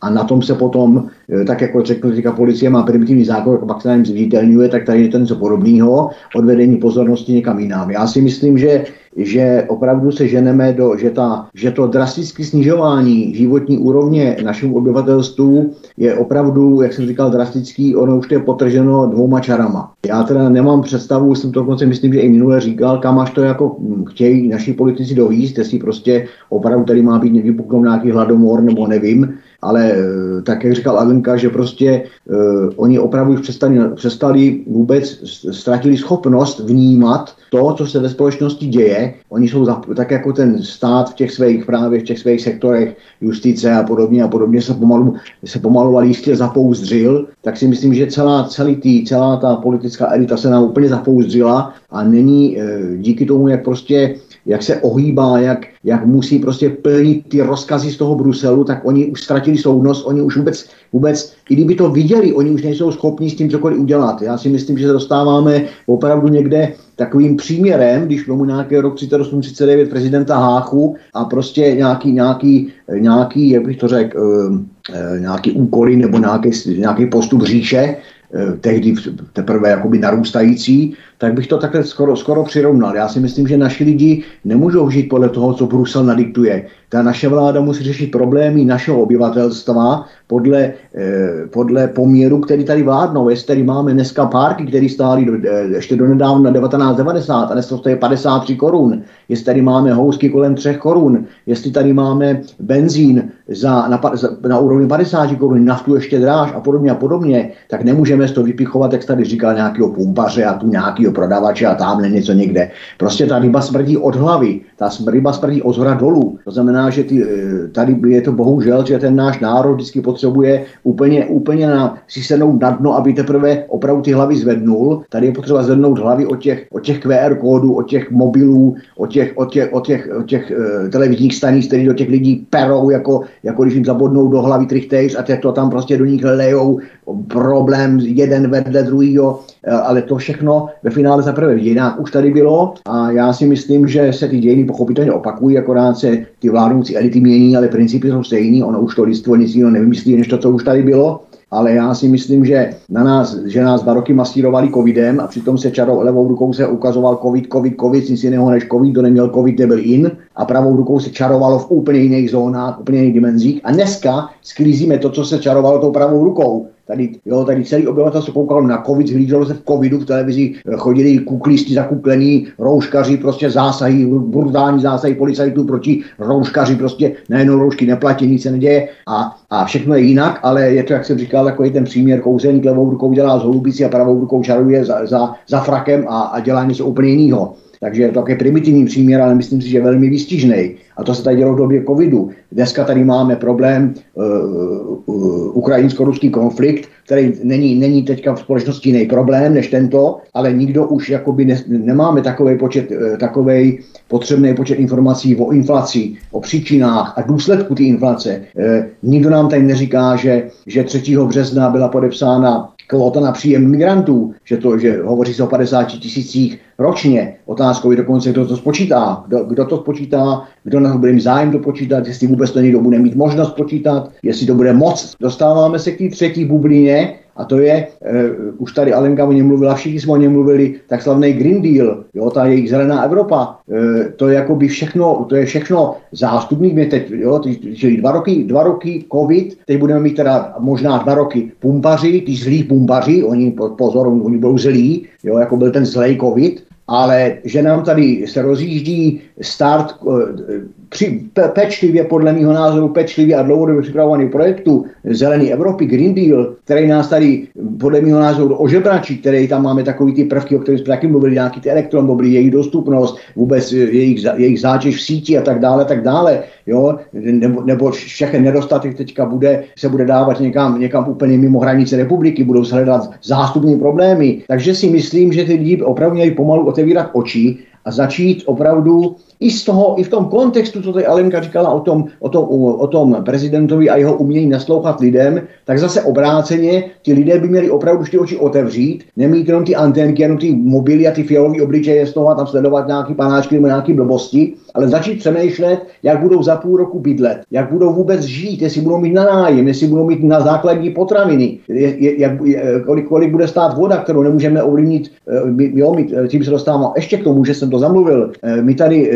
a na tom se potom, tak jako řekl, teďka policie má primitivní zákon, a pak se na něm zviditelňuje, tak tady je to něco podobného, odvedení pozornosti někam jinam. Já si myslím, že že opravdu se ženeme do, že, ta, že to drastické snižování životní úrovně našemu obyvatelstvu je opravdu, jak jsem říkal, drastický, ono už to je potrženo dvouma čarama. Já teda nemám představu, jsem to dokonce myslím, že i minule říkal, kam až to jako hm, chtějí naši politici dovíst, jestli prostě opravdu tady má být vypuknout nějaký hladomor nebo nevím, ale eh, tak, jak říkal Alenka, že prostě uh, oni opravdu už přestali, přestali vůbec, ztratili schopnost vnímat to, co se ve společnosti děje. Oni jsou za, tak jako ten stát v těch svých právě, v těch svých sektorech justice a podobně a podobně se pomalu, se pomalu ale jistě zapouzdřil, tak si myslím, že celá, celý tý, celá ta politická elita se nám úplně zapouzdřila a není uh, díky tomu, jak prostě jak se ohýbá, jak, jak musí prostě plnit ty rozkazy z toho Bruselu, tak oni už ztratili soudnost, oni už vůbec, vůbec, i kdyby to viděli, oni už nejsou schopni s tím cokoliv udělat. Já si myslím, že se dostáváme opravdu někde takovým příměrem, když tomu nějaký rok 38-39 prezidenta Háchu a prostě nějaký, nějaký, nějaký jak bych to řekl, nějaký úkoly nebo nějaký, nějaký postup říše, tehdy teprve jakoby narůstající, tak bych to takhle skoro, skoro přirovnal. Já si myslím, že naši lidi nemůžou žít podle toho, co Brusel nadiktuje. Ta naše vláda musí řešit problémy našeho obyvatelstva podle, eh, podle poměru, který tady vládnou. Jestli tady máme dneska párky, které stály do, eh, ještě do nedávna 1990 a dnes to je 53 korun. Jestli tady máme housky kolem 3 korun. Jestli tady máme benzín za, na, za, na úrovni 50 korun, naftu ještě dráž a podobně a podobně, tak nemůžeme z toho vypichovat, jak tady říkal nějakého pumpaře a tu nějaký nějakého prodavače a tamhle něco někde. Prostě ta ryba smrdí od hlavy, ta ryba smrdí od zhora dolů. To znamená, že ty, eh, tady je to bohužel, že ten náš národ vždycky potřebuje úplně, úplně na, si sednout na dno, aby teprve opravdu ty hlavy zvednul. Tady je potřeba zvednout hlavy od těch, od těch QR kódů, od těch mobilů, od těch, od těch, od těch, od těch uh, televizních stanic, které do těch lidí perou, jako, jako když jim zabodnou do hlavy trichtejř a to tam prostě do nich lejou problém jeden vedle druhého, ale to všechno ve finále zaprvé v dějinách už tady bylo a já si myslím, že se ty dějiny pochopitelně opakují, akorát se ty vládnoucí elity mění, ale principy jsou stejný, ono už to lidstvo nic jiného nevymyslí, než to, co už tady bylo. Ale já si myslím, že, na nás, že nás dva roky masírovali covidem a přitom se čarou levou rukou se ukazoval covid, covid, covid, nic jiného než covid, kdo neměl covid, nebyl in. A pravou rukou se čarovalo v úplně jiných zónách, úplně jiných dimenzích. A dneska sklízíme to, co se čarovalo tou pravou rukou. Tady, jo, tady celý obyvatelstvo koukalo na covid, zhlíželo se v covidu, v televizi chodili kuklisti zakuklení, rouškaři, prostě zásahy, brutální zásahy policajtů proti rouškaři, prostě najednou roušky neplatí, nic se neděje a, a všechno je jinak, ale je to, jak jsem říkal, takový ten příměr, kouzelník levou rukou dělá z holubici a pravou rukou čaruje za, za, za frakem a, a dělá něco úplně jiného. Takže je to takový primitivní příměr, ale myslím si, že velmi výstižný. A to se tady dělo v době covidu. Dneska tady máme problém uh, uh, ukrajinsko-ruský konflikt, který není, není teďka v společnosti jiný problém než tento, ale nikdo už jakoby ne, nemáme takový počet, uh, potřebný počet informací o inflaci, o příčinách a důsledku té inflace. Uh, nikdo nám tady neříká, že, že 3. března byla podepsána kvota na příjem migrantů, že, to, že hovoří se o 50 tisících ročně. Otázkou je dokonce, kdo to spočítá. Kdo, kdo to spočítá, kdo na to bude mít zájem to počítat, jestli vůbec to někdo bude mít možnost počítat, jestli to bude moc. Dostáváme se k té třetí bublině, a to je, uh, už tady Alenka o něm mluvila, všichni jsme o něm mluvili, tak slavný Green Deal, jo, ta jejich zelená Evropa, uh, to je jako by všechno, to je všechno zástupný, mě teď, jo, čili dva roky, dva roky covid, teď budeme mít teda možná dva roky pumpaři, ty zlí pumpaři, oni, pozor, oni budou zlí, jo, jako byl ten zlej covid, ale že nám tady se rozjíždí start eh, při, pe, pečlivě, podle mého názoru, pečlivě a dlouhodobě připravovaný projektu Zelený Evropy, Green Deal, který nás tady, podle mého názoru, ožebračí, který tam máme takový ty prvky, o kterých jsme taky mluvili, nějaký ty elektromobily, jejich dostupnost, vůbec jejich, jejich zátěž v síti a tak dále, tak dále, jo, nebo, nebo všechny nedostatek teďka bude, se bude dávat někam, někam úplně mimo hranice republiky, budou se hledat zástupní problémy. Takže si myslím, že ty lidi opravdu měli pomalu otevírat oči a začít opravdu i z toho, i v tom kontextu, co tady Alenka říkala o tom, o tom, o tom prezidentovi a jeho umění naslouchat lidem, tak zase obráceně ti lidé by měli opravdu ty oči otevřít, nemít jenom ty antenky, jenom ty mobily a ty fialové obličeje z toho a tam sledovat nějaký panáčky nebo nějaké blbosti, ale začít přemýšlet, jak budou za půl roku bydlet, jak budou vůbec žít, jestli budou mít na nájem, jestli budou mít na základní potraviny, jak, kolik, kolik bude stát voda, kterou nemůžeme ovlivnit. Eh, jo, my, eh, tím se dostávám ještě k tomu, že jsem to zamluvil. Eh, my tady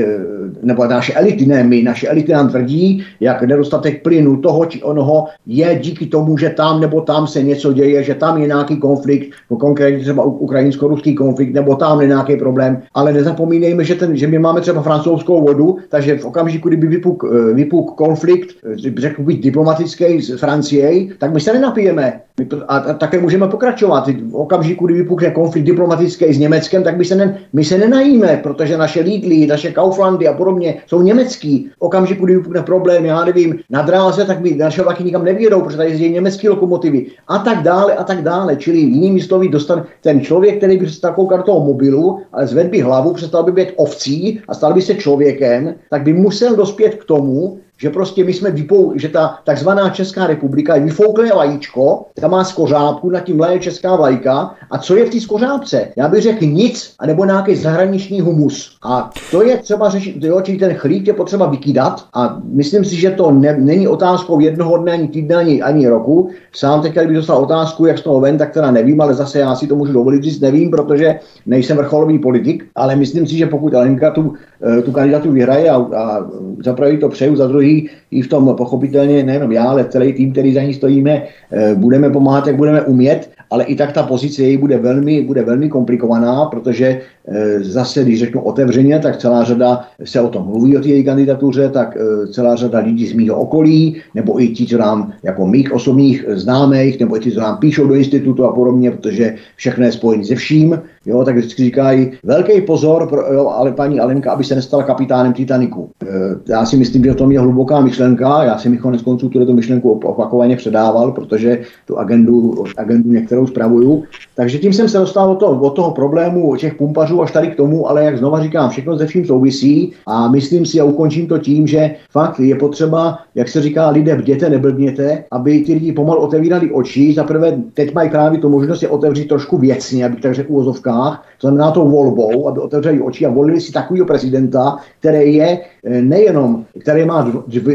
nebo naše elity, ne my, naše elity nám tvrdí, jak nedostatek plynu toho či onoho je díky tomu, že tam nebo tam se něco děje, že tam je nějaký konflikt, konkrétně třeba ukrajinsko-ruský konflikt, nebo tam je nějaký problém, ale nezapomínejme, že, ten, že my máme třeba francouzskou vodu, takže v okamžiku, kdyby vypuk, eh, vypuk konflikt, eh, řekl být diplomatický s Francií, tak my se nenapijeme. A, a také můžeme pokračovat. V okamžiku, kdy vypukne konflikt diplomatický s Německem, tak my se, ne, my se nenajíme, protože naše Lidly, naše Kauflandy a podobně jsou německý. V okamžiku, kdy vypukne problém, já nevím, na dráze, tak my naše vlaky nikam nevědou, protože tady jezdí německé lokomotivy a tak dále a tak dále. Čili jinými slovy dostane ten člověk, který by se takovou toho mobilu, ale zvedl by hlavu, přestal by být ovcí a stal by se člověkem, tak by musel dospět k tomu, že prostě my jsme vypou, že ta takzvaná Česká republika je vyfouklé vajíčko, tam má skořápku, nad tím leje česká vlajka. A co je v té skořápce? Já bych řekl nic, anebo nějaký zahraniční humus. A to je třeba řešit, jo, čili ten chlíp je potřeba vykydat. A myslím si, že to ne, není otázkou jednoho dne, ani týdne, ani, ani roku. Sám teď, kdybych dostal otázku, jak z toho ven, tak teda nevím, ale zase já si to můžu dovolit říct, nevím, protože nejsem vrcholový politik, ale myslím si, že pokud Alenka tu, eh, tu kandidatu vyhraje a, a za to přeju, za druhý druhý i v tom pochopitelně nejenom já, ale celý tým, který za ní stojíme, eh, budeme pomáhat, jak budeme umět, ale i tak ta pozice její bude velmi, bude velmi komplikovaná, protože eh, zase, když řeknu otevřeně, tak celá řada se o tom mluví o té její kandidatuře, tak eh, celá řada lidí z mého okolí, nebo i ti, co nám jako mých osobních známých, nebo i ti, co nám píšou do institutu a podobně, protože všechno je spojené se vším, jo, tak vždycky říkají, velký pozor, pro, jo, ale paní Alenka, aby se nestala kapitánem Titaniku. E, já si myslím, že to je hluboká myšlenka, já si mi konec konců tuto myšlenku opakovaně předával, protože tu agendu, agendu některou zpravuju. Takže tím jsem se dostal od toho, od toho problému, těch pumpařů až tady k tomu, ale jak znova říkám, všechno ze vším souvisí a myslím si a ukončím to tím, že fakt je potřeba, jak se říká, lidé bděte, neblbněte, aby ty lidi pomalu otevírali oči. Za prvé, teď mají právě tu možnost je otevřít trošku věcně, aby tak řekl v úvozovkách, to znamená tou volbou, aby otevřeli oči a volili si takového prezidenta, který je eh, nejenom, který má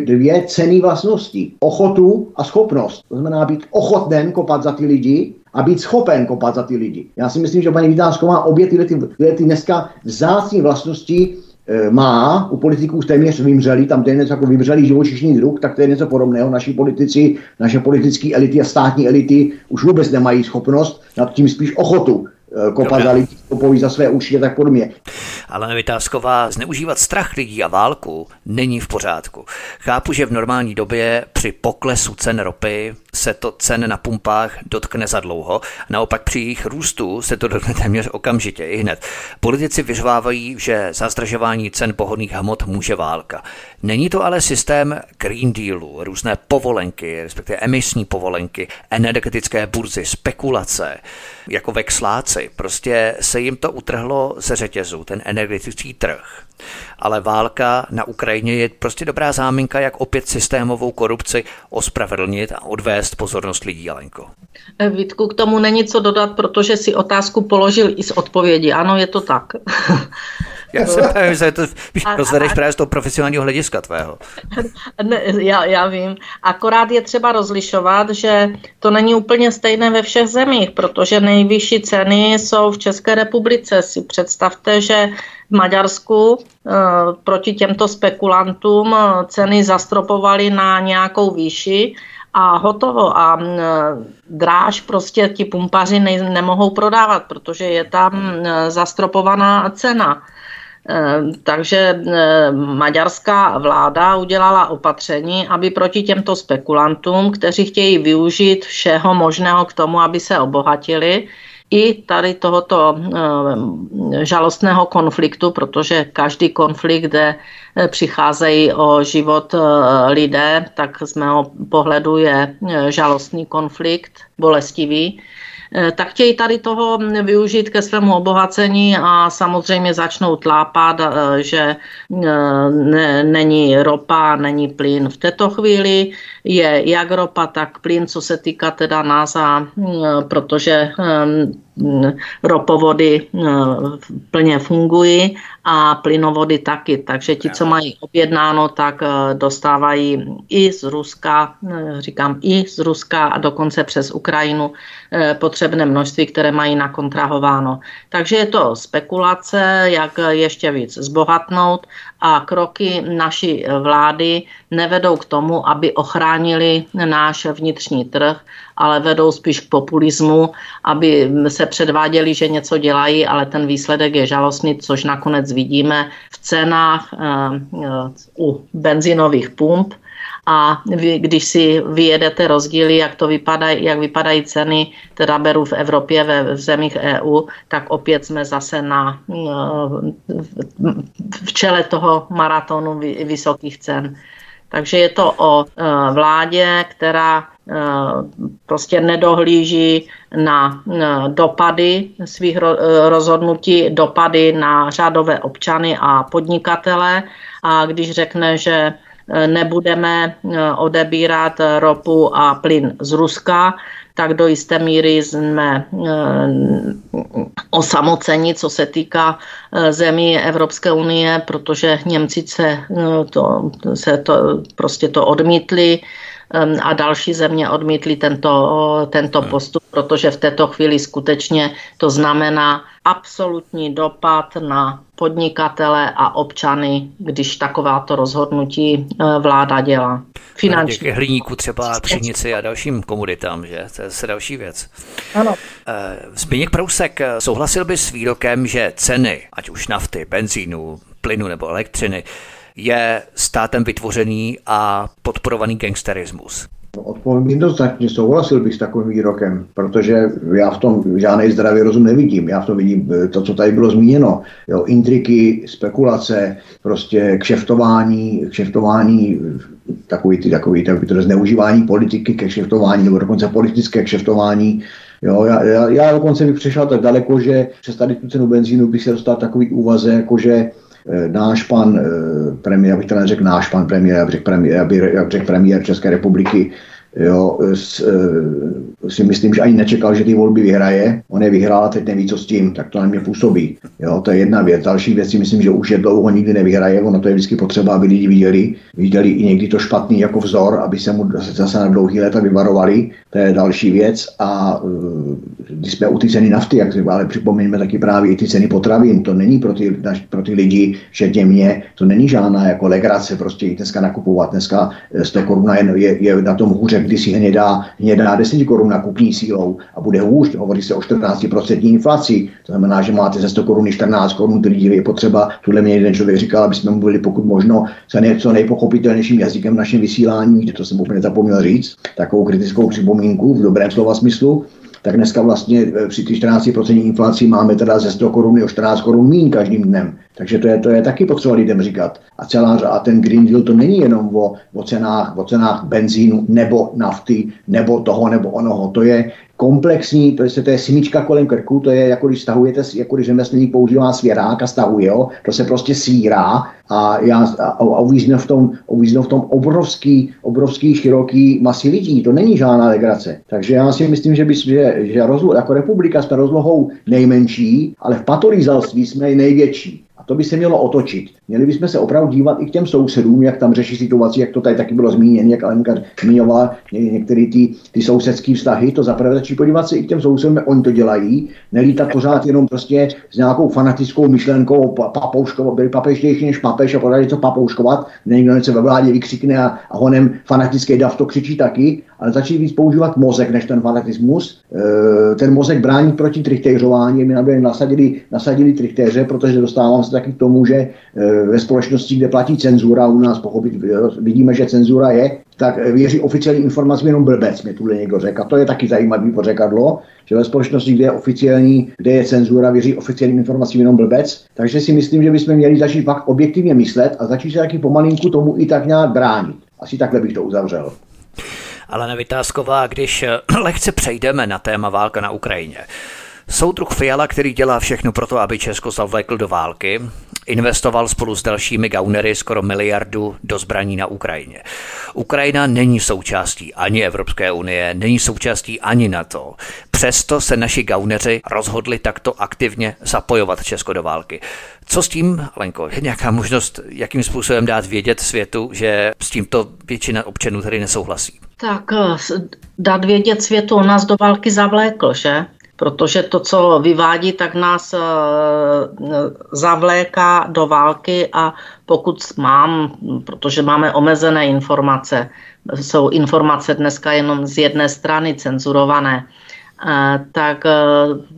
dvě cené vlastnosti. Ochotu a schopnost. To znamená být ochoten kopat za ty lidi, a být schopen kopat za ty lidi. Já si myslím, že paní Vitásková obě tyhle, ty, tyhle ty dneska vzácné vlastnosti má, u politiků téměř vymřeli, tam to je něco jako vymřelý živočišný druh, tak to je něco podobného. Naši politici, naše politické elity a státní elity už vůbec nemají schopnost, nad tím spíš ochotu Eh, kopat za lidi, kopoví za své uši tak podobně. Ale Vytázková, zneužívat strach lidí a válku není v pořádku. Chápu, že v normální době při poklesu cen ropy se to cen na pumpách dotkne za dlouho, naopak při jejich růstu se to dotkne téměř okamžitě i hned. Politici vyřvávají, že za zdražování cen pohodných hmot může válka. Není to ale systém Green Dealu, různé povolenky, respektive emisní povolenky, energetické burzy, spekulace, jako vexláci. Prostě se jim to utrhlo ze řetězu, ten energetický trh. Ale válka na Ukrajině je prostě dobrá záminka, jak opět systémovou korupci ospravedlnit a odvést pozornost lidí, Alenko. Eh, Vítku, k tomu není co dodat, protože si otázku položil i z odpovědi. Ano, je to tak. Já se pevím, že to rozvedeš právě z toho profesionálního hlediska tvého. Ne, já, já vím. Akorát je třeba rozlišovat, že to není úplně stejné ve všech zemích, protože nejvyšší ceny jsou v České republice. Si představte, že v Maďarsku e, proti těmto spekulantům eh, ceny zastropovali na nějakou výši a hotovo. A e, dráž prostě ti pumpaři ne, nemohou prodávat, protože je tam zastropovaná cena. Eh, takže eh, maďarská vláda udělala opatření, aby proti těmto spekulantům, kteří chtějí využít všeho možného k tomu, aby se obohatili, i tady tohoto eh, žalostného konfliktu, protože každý konflikt, kde přicházejí o život lidé, tak z mého pohledu je žalostný konflikt, bolestivý. Eh, tak chtějí tady toho využít ke svému obohacení a samozřejmě začnou tlápat, eh, že eh, ne, není ropa, není plyn. V této chvíli je jak ropa, tak plyn, co se týká teda nás, a, protože ropovody plně fungují a plynovody taky. Takže ti, co mají objednáno, tak dostávají i z Ruska, říkám i z Ruska a dokonce přes Ukrajinu potřebné množství, které mají nakontrahováno. Takže je to spekulace, jak ještě víc zbohatnout a kroky naší vlády nevedou k tomu, aby ochránili náš vnitřní trh, ale vedou spíš k populismu, aby se předváděli, že něco dělají, ale ten výsledek je žalostný, což nakonec vidíme v cenách eh, eh, u benzinových pump, a vy, když si vyjedete rozdíly, jak to vypadá, jak vypadají ceny, teda beru v Evropě, ve v zemích EU, tak opět jsme zase na, v čele toho maratonu vysokých cen. Takže je to o e, vládě, která e, prostě nedohlíží na dopady svých rozhodnutí, dopady na řádové občany a podnikatele. A když řekne, že nebudeme eh, odebírat ropu a plyn z Ruska, tak do jisté míry jsme eh, osamoceni, co se týká eh, zemí Evropské unie, protože Němci se to, se to prostě to odmítli a další země odmítly tento, tento postup, protože v této chvíli skutečně to znamená absolutní dopad na podnikatele a občany, když takováto rozhodnutí e, vláda dělá. Finanční. Hliníku třeba pšenici a dalším komoditám, že? To je zase další věc. Ano. E, Zbigněk Prousek, souhlasil by s výrokem, že ceny, ať už nafty, benzínu, plynu nebo elektřiny, je státem vytvořený a podporovaný gangsterismus. Odpovím jednoznačně, souhlasil bych s takovým výrokem, protože já v tom žádný zdravý rozum nevidím. Já v tom vidím eh, to, co tady bylo zmíněno. Jo, intriky, spekulace, prostě kšeftování, kšeftování takový ty, takový, takový to zneužívání politiky ke kšeftování, nebo dokonce politické kšeftování. Jo, já, já, já dokonce bych přešel tak daleko, že přes tady tu cenu benzínu bych se dostal takový úvaze, jako že eh, náš pan eh, premiér, abych to neřekl náš pan premiér, jak řekl premiér, jak řekl premiér České republiky, Jo, s, e, si myslím, že ani nečekal, že ty volby vyhraje. On je vyhrál a teď neví, co s tím, tak to na mě působí. Jo, to je jedna věc. Další věc si myslím, že už je dlouho nikdy nevyhraje. Ono to je vždycky potřeba, aby lidi viděli. Viděli i někdy to špatný jako vzor, aby se mu zase na dlouhý léta vyvarovali. To je další věc. A e, když jsme u ty ceny nafty, jak si, ale připomeňme taky právě i ty ceny potravin. To není pro ty, pro ty lidi, že mě, to není žádná jako legrace prostě i dneska nakupovat. Dneska 100 korun je, je, je na tom hůře když si hnědá, hnědá 10 korun na kupní sílou a bude hůř, hovoří se o 14% inflaci, to znamená, že máte ze 100 korun 14 korun, který je potřeba, tuhle mě jeden člověk říkal, aby jsme mluvili pokud možno co, nej, co nejpochopitelnějším jazykem v našem vysílání, to jsem úplně zapomněl říct, takovou kritickou připomínku v dobrém slova smyslu, tak dneska vlastně e, při té 14% inflaci máme teda ze 100 korun o 14 korun míň každým dnem. Takže to je, to je taky potřeba lidem říkat. A, celá, a ten Green Deal to není jenom o, o, cenách, o cenách benzínu nebo nafty, nebo toho, nebo onoho. To je komplexní, to je, to je simička kolem krku, to je jako když stahujete, jako když řemeslník používá svěrák a stahuje ho, to se prostě svírá a, já, a, a uvízne v tom, uvízne v tom obrovský, obrovský, široký masy lidí. To není žádná legrace. Takže já si myslím, že, by, že, že rozlo, jako republika jsme rozlohou nejmenší, ale v patolízalství jsme největší. A to by se mělo otočit. Měli bychom se opravdu dívat i k těm sousedům, jak tam řeší situaci, jak to tady taky bylo zmíněno, jak Alenka zmiňovala některé ty, ty sousedské vztahy. To zaprvé začít podívat se i k těm sousedům, oni to dělají. Nelítat pořád jenom prostě s nějakou fanatickou myšlenkou papouškovat, byli papeštější než papež a pořád něco papouškovat, někdo něco ve vládě vykřikne a, a honem fanatický dav to křičí taky, ale začít víc používat mozek než ten fanatismus. E, ten mozek brání proti trichtéřování, my nám nasadili, nasadili trichtéře, protože dostávám se taky k tomu, že e, ve společnosti, kde platí cenzura, u nás pochopit, vidíme, že cenzura je, tak věří oficiální informacím jenom blbec, mě tuhle někdo řekl. A to je taky zajímavý pořekadlo, že ve společnosti, kde je oficiální, kde je cenzura, věří oficiálním informacím jenom blbec. Takže si myslím, že bychom měli začít pak objektivně myslet a začít se taky pomalinku tomu i tak nějak bránit. Asi takhle bych to uzavřel. Ale nevytázková, když lehce přejdeme na téma válka na Ukrajině. Soudruh Fiala, který dělá všechno pro to, aby Česko zavlékl do války, investoval spolu s dalšími gaunery skoro miliardu do zbraní na Ukrajině. Ukrajina není součástí ani Evropské unie, není součástí ani NATO. Přesto se naši gauneři rozhodli takto aktivně zapojovat Česko do války. Co s tím, Lenko? Je nějaká možnost, jakým způsobem dát vědět světu, že s tímto většina občanů tady nesouhlasí? Tak eh, dát vědět světu, on nás do války zavlékl, že? Protože to, co vyvádí, tak nás eh, zavléká do války a pokud mám, protože máme omezené informace, jsou informace dneska jenom z jedné strany cenzurované, eh, tak eh,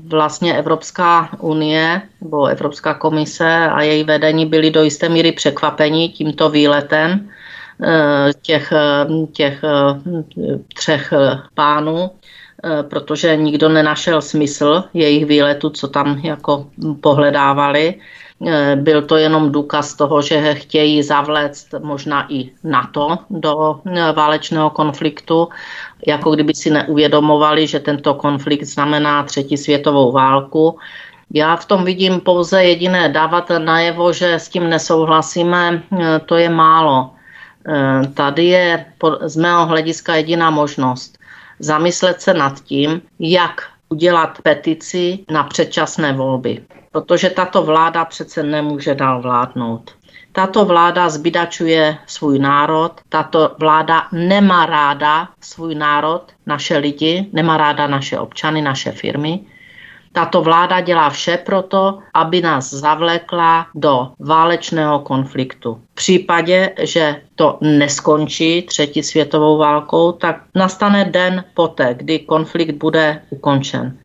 vlastně Evropská unie nebo Evropská komise a její vedení byly do jisté míry překvapení tímto výletem těch, těch třech pánů protože nikdo nenašel smysl jejich výletu, co tam jako pohledávali. Eh, byl to jenom důkaz toho, že chtějí zavléct možná i NATO do eh, válečného konfliktu, jako kdyby si neuvědomovali, že tento konflikt znamená třetí světovou válku. Já v tom vidím pouze jediné dávat najevo, že s tím nesouhlasíme, to je málo. Tady je z mého hlediska jediná možnost zamyslet se nad tím, jak udělat petici na předčasné volby. Protože tato vláda přece nemůže dál vládnout. Tato vláda zbydačuje svůj národ, tato vláda nemá ráda svůj národ, naše lidi, nemá ráda naše občany, naše firmy tato vláda dělá vše proto, aby nás zavlekla do válečného konfliktu. V případě, že to neskončí třetí světovou válkou, tak nastane den poté, kdy konflikt bude ukončen.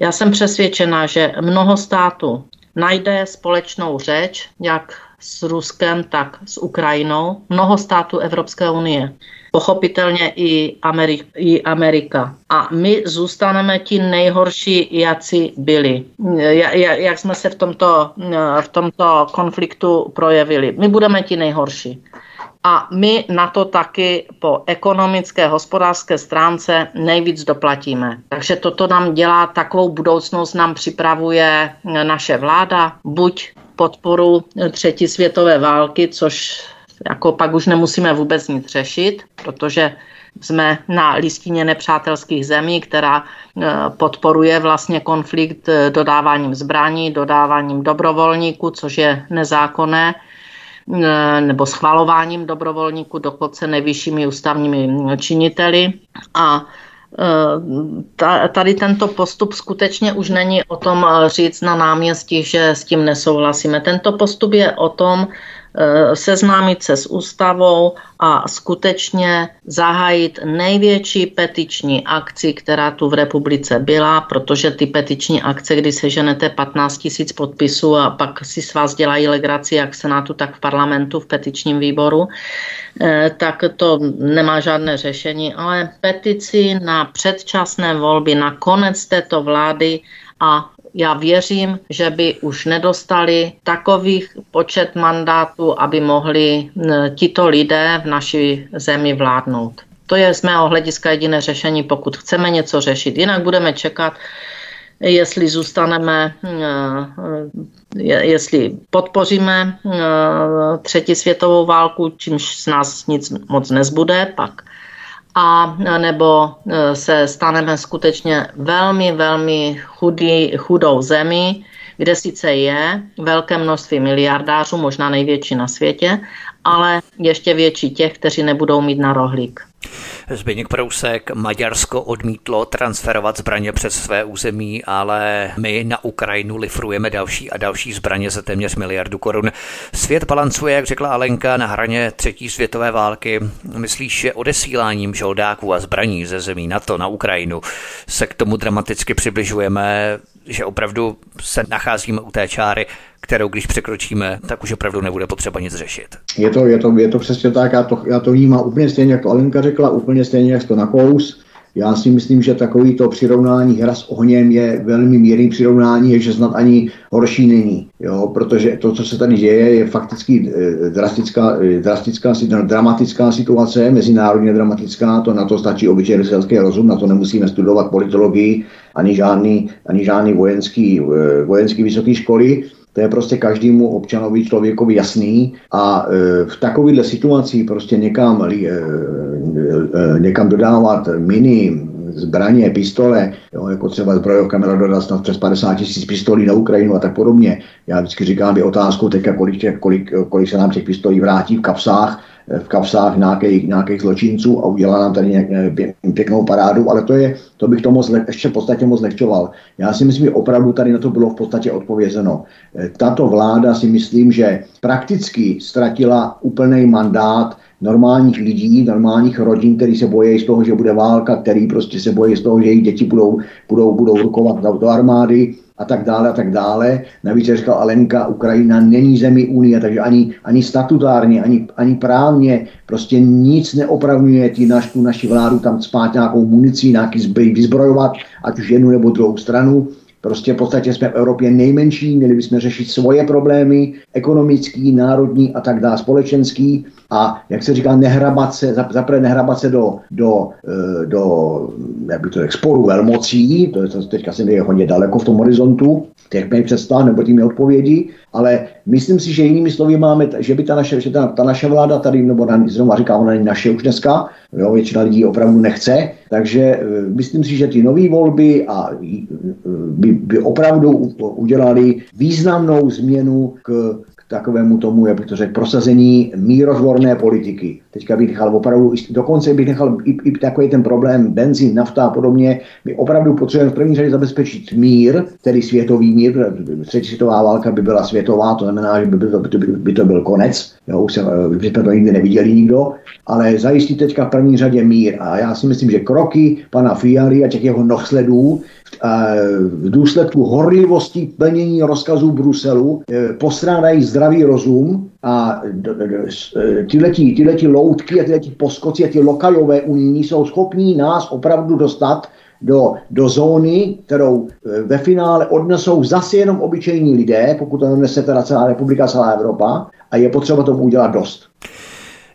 Já jsem přesvědčena, že mnoho států najde společnou řeč, jak s Ruskem, tak s Ukrajinou, mnoho států Evropské unie. Pochopitelně i, Amerik, i Amerika. A my zůstaneme ti nejhorší, jaci byli. Jak jsme se v tomto, v tomto konfliktu projevili. My budeme ti nejhorší. A my na to taky po ekonomické, hospodářské stránce nejvíc doplatíme. Takže toto nám dělá takovou budoucnost, nám připravuje naše vláda, buď podporu třetí světové války, což jako pak už nemusíme vůbec nic řešit, protože jsme na listině nepřátelských zemí, která eh, podporuje vlastně konflikt eh, dodáváním zbraní, dodáváním dobrovolníků, což je nezákonné, eh, nebo schvalováním dobrovolníků dokonce nejvyššími ústavními činiteli. A tady tento postup skutečně už není o tom říct na náměstí, že s tím nesouhlasíme. Tento postup je o tom, Eh, seznámit se s ústavou a skutečně zahájit největší petiční akci, která tu v republice byla, protože ty petiční akce, kdy seženete 15 tisíc podpisů a pak si s vás dělají legraci jak v Senátu, tak v parlamentu, v petičním výboru, eh, tak to nemá žádné řešení, ale petici na předčasné volby, na konec této vlády a já věřím, že by už nedostali takových počet mandátů, aby mohli tito lidé v naší zemi vládnout. To je z mého hlediska jediné řešení, pokud chceme něco řešit. Jinak budeme čekat, jestli zůstaneme, jestli podpoříme třetí světovou válku, čímž z nás nic moc nezbude, pak a nebo e, se staneme skutečně velmi, velmi chudý, chudou zemí, kde sice je velké množství miliardářů, možná největší na světě, ale ještě větší těch, kteří nebudou mít na rohlík. Zbigněk Prousek, Maďarsko odmítlo transferovat zbraně přes své území, ale my na Ukrajinu lifrujeme další a další zbraně za téměř miliardu korun. Svět balancuje, jak řekla Alenka, na hraně třetí světové války. Myslíš, že odesíláním žoldáků a zbraní ze zemí NATO na Ukrajinu se k tomu dramaticky přibližujeme, že opravdu se nacházíme u té čáry, kterou když překročíme, tak už opravdu nebude potřeba nic řešit. Je to, je to, je to přesně tak, já to, já to vnímám úplně stejně, jak to Alenka řekla, úplně stejně, jak to nakous. Já si myslím, že takový to přirovnání hra s ohněm je velmi mírný přirovnání, že snad ani horší není. Jo? Protože to, co se tady děje, je fakticky eh, drastická, eh, drastická, dramatická situace, mezinárodně dramatická, to na to stačí obyčejný selský rozum, na to nemusíme studovat politologii ani žádný, ani žádný vojenský, eh, vojenský vysoké školy. To je prostě každému občanovi člověkovi jasný a e, v takovéhle situaci prostě někam, e, e, někam dodávat mini, zbraně, pistole, jo, jako třeba zbrojovka měla dodat snad přes 50 tisíc pistolí na Ukrajinu a tak podobně. Já vždycky říkám, je otázkou teďka, kolik, kolik, kolik se nám těch pistolí vrátí v kapsách, v kapsách nějakých, nějakých zločinců a udělá nám tady nějak, pěknou parádu, ale to je, to bych to moc, ještě v podstatě moc lehčoval. Já si myslím, že opravdu tady na to bylo v podstatě odpovězeno. Eh, tato vláda si myslím, že prakticky ztratila úplný mandát normálních lidí, normálních rodin, který se bojí z toho, že bude válka, který prostě se bojí z toho, že jejich děti budou, budou, budou rukovat do, armády a tak dále a tak dále. Navíc, říkal Alenka, Ukrajina není zemí Unie, takže ani, ani statutárně, ani, ani právně prostě nic neopravňuje ty naš, tu naši vládu tam spát nějakou municí, nějaký zbroj vyzbrojovat, ať už jednu nebo druhou stranu. Prostě v podstatě jsme v Evropě nejmenší, měli bychom řešit svoje problémy, ekonomický, národní a tak dále, společenský a jak se říká, nehrabat se, zaprvé nehrabat se do, do, eh, do jak by to řekl, sporu velmocí, to je to teďka se je hodně daleko v tom horizontu, těch mých představ nebo tím odpovědi, ale myslím si, že jinými slovy máme, že by ta naše, že ta, ta naše vláda tady, nebo na, znovu říkám, ona není naše už dneska, jo, většina lidí opravdu nechce, takže eh, myslím si, že ty nové volby a by, by opravdu udělali významnou změnu k takovému tomu, jak bych to řekl, prosazení mírozvorné politiky. Teďka bych nechal opravdu, dokonce bych nechal i, i takový ten problém benzín, nafta a podobně. My opravdu potřebujeme v první řadě zabezpečit mír, tedy světový mír. Třetí světová válka by byla světová, to znamená, že by, by, to, by, to, by to byl konec. Jo, už, se, už jsme to nikdy neviděli nikdo, ale zajistit teďka v první řadě mír. A já si myslím, že kroky pana Fialy a těch jeho nohsledů v důsledku horlivosti plnění rozkazů Bruselu eh, postrádají zdravý rozum a tyhletí, tyhletí loutky a tyhletí poskoci a ty lokajové unijní jsou schopní nás opravdu dostat do, do zóny, kterou eh, ve finále odnesou zase jenom obyčejní lidé, pokud to odnese teda celá republika, celá Evropa, a je potřeba tomu udělat dost.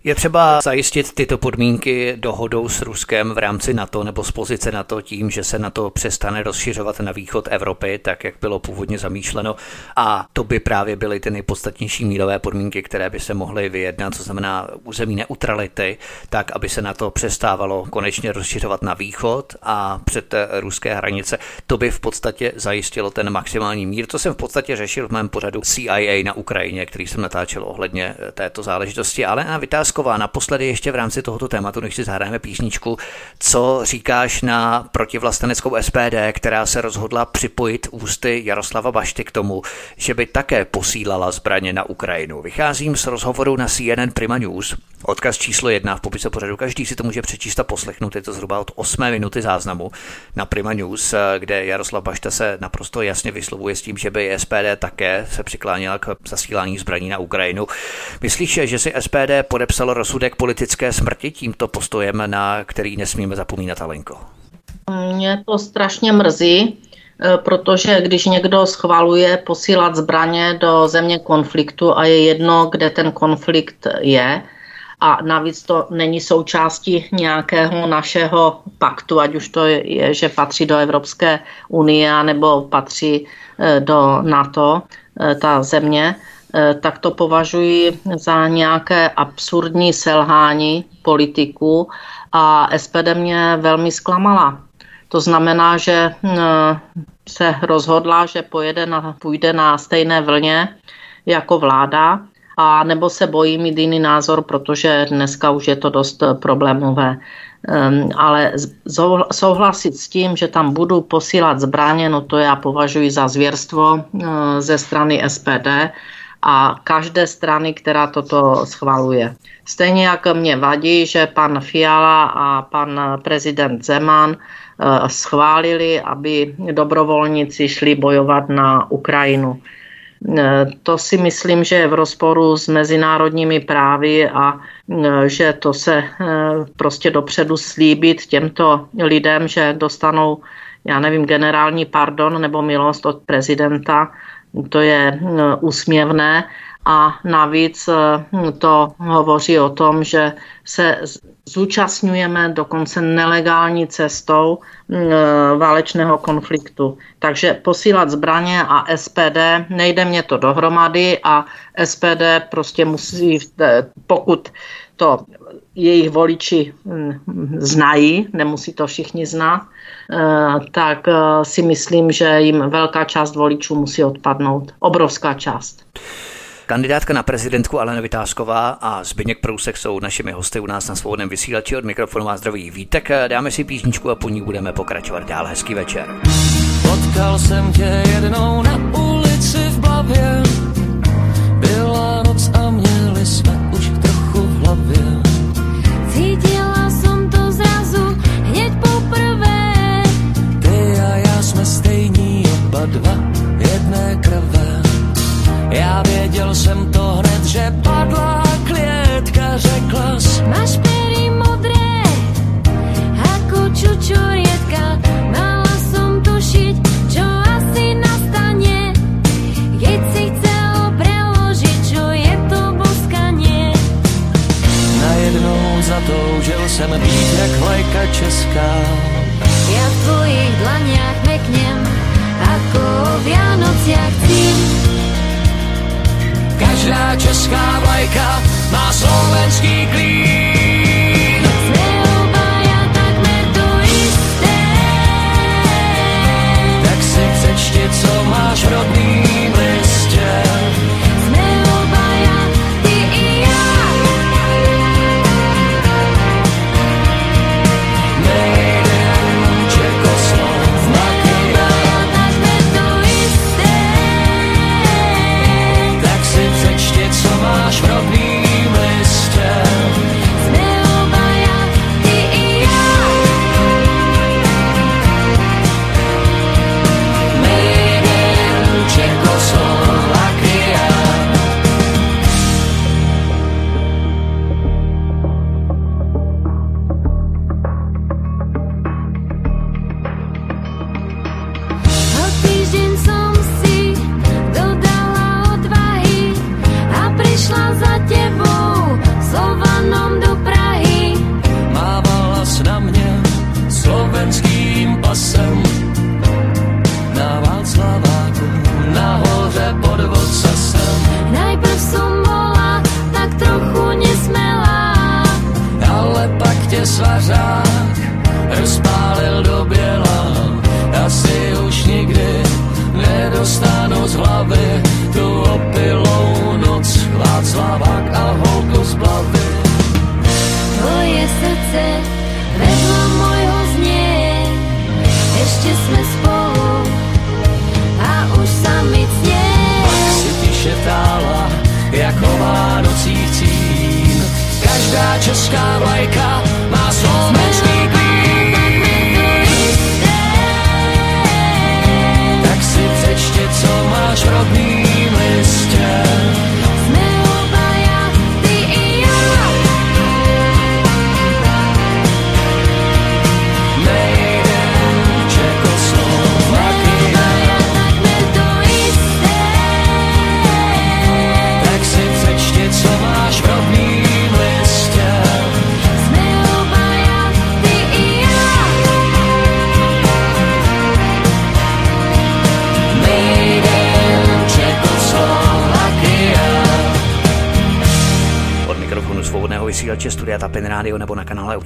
Je třeba zajistit tyto podmínky dohodou s Ruskem v rámci NATO nebo z pozice NATO tím, že se NATO přestane rozšiřovat na východ Evropy, tak jak bylo původně zamýšleno. A to by právě byly ty nejpodstatnější mírové podmínky, které by se mohly vyjednat, co znamená území neutrality, tak aby se na to přestávalo konečně rozšiřovat na východ a před ruské hranice. To by v podstatě zajistilo ten maximální mír. To jsem v podstatě řešil v mém pořadu CIA na Ukrajině, který jsem natáčel ohledně této záležitosti, ale na vytázku Pásková, naposledy ještě v rámci tohoto tématu, než si zahrajeme písničku, co říkáš na protivlasteneckou SPD, která se rozhodla připojit ústy Jaroslava Bašty k tomu, že by také posílala zbraně na Ukrajinu. Vycházím z rozhovoru na CNN Prima News, Odkaz číslo jedna v popise pořadu. Každý si to může přečíst a poslechnout. Je to zhruba od 8 minuty záznamu na Prima News, kde Jaroslav Bašta se naprosto jasně vyslovuje s tím, že by SPD také se přiklánila k zasílání zbraní na Ukrajinu. Myslíš, že si SPD podepsalo rozsudek politické smrti tímto postojem, na který nesmíme zapomínat, Alenko? Mě to strašně mrzí, eh, protože když někdo schvaluje posílat zbraně do země konfliktu a je jedno, kde ten konflikt je, a navíc to není součástí nějakého našeho paktu, ať už to je, že patří do Evropské unie nebo patří e, do NATO, e, ta země, e, tak to považuji za nějaké absurdní selhání politiků a SPD mě velmi zklamala. To znamená, že se rozhodla, že pojede na, půjde na stejné vlně jako vláda a nebo se bojí mít jiný názor, protože dneska už je to dost problémové. Um, ale souhlasit s tím, že tam budu posílat zbraně, no to já považuji za zvěrstvo ze strany SPD a každé strany, která toto schvaluje. Stejně jak mě vadí, že pan Fiala a pan prezident Zeman uh, schválili, aby dobrovolníci šli bojovat na Ukrajinu. Eh, to si myslím, že je v rozporu s mezinárodními právy a eh, že to se eh, prostě dopředu slíbit těmto lidem, že dostanou, já nevím, generální pardon nebo milost od prezidenta, to je úsměvné a navíc to hovoří o tom, že se zúčastňujeme dokonce nelegální cestou e, válečného konfliktu. Takže posílat zbraně a SPD, nejde mě to dohromady a SPD prostě musí, e, pokud to jejich voliči mm, znají, nemusí to všichni znát, e, tak si myslím, že jim velká část voličů musí odpadnout. Obrovská část. Kandidátka na prezidentku Alena Vytázková a Zbyněk Prousek jsou našimi hosty u nás na svobodném vysílači od mikrofonu vás zdraví vítek. Dáme si písničku a po ní budeme pokračovat dál. Hezký večer. Potkal jsem tě jednou na ulici v Blavě.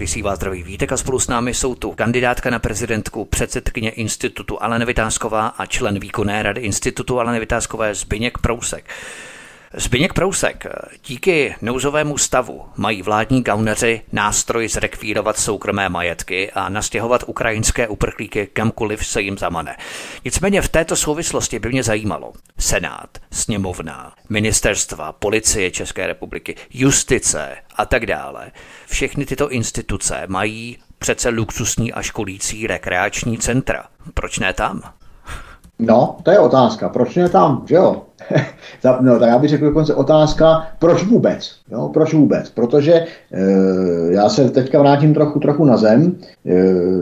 Odisí vás zdraví Vítek a spolu s námi jsou tu kandidátka na prezidentku, předsedkyně institutu Alena Vytázková a člen výkonné rady institutu Aleny Vytázkové Zbyněk Prousek. Zbyněk Prousek, díky nouzovému stavu mají vládní gauneři nástroj zrekvírovat soukromé majetky a nastěhovat ukrajinské uprchlíky kamkoliv se jim zamane. Nicméně v této souvislosti by mě zajímalo Senát, sněmovna, ministerstva, policie České republiky, justice a tak dále. Všechny tyto instituce mají přece luxusní a školící rekreační centra. Proč ne tam? No, to je otázka. Proč ne tam, že jo? No, tak já bych řekl dokonce otázka, proč vůbec? Jo, proč vůbec? Protože e, já se teďka vrátím trochu, trochu na zem. E,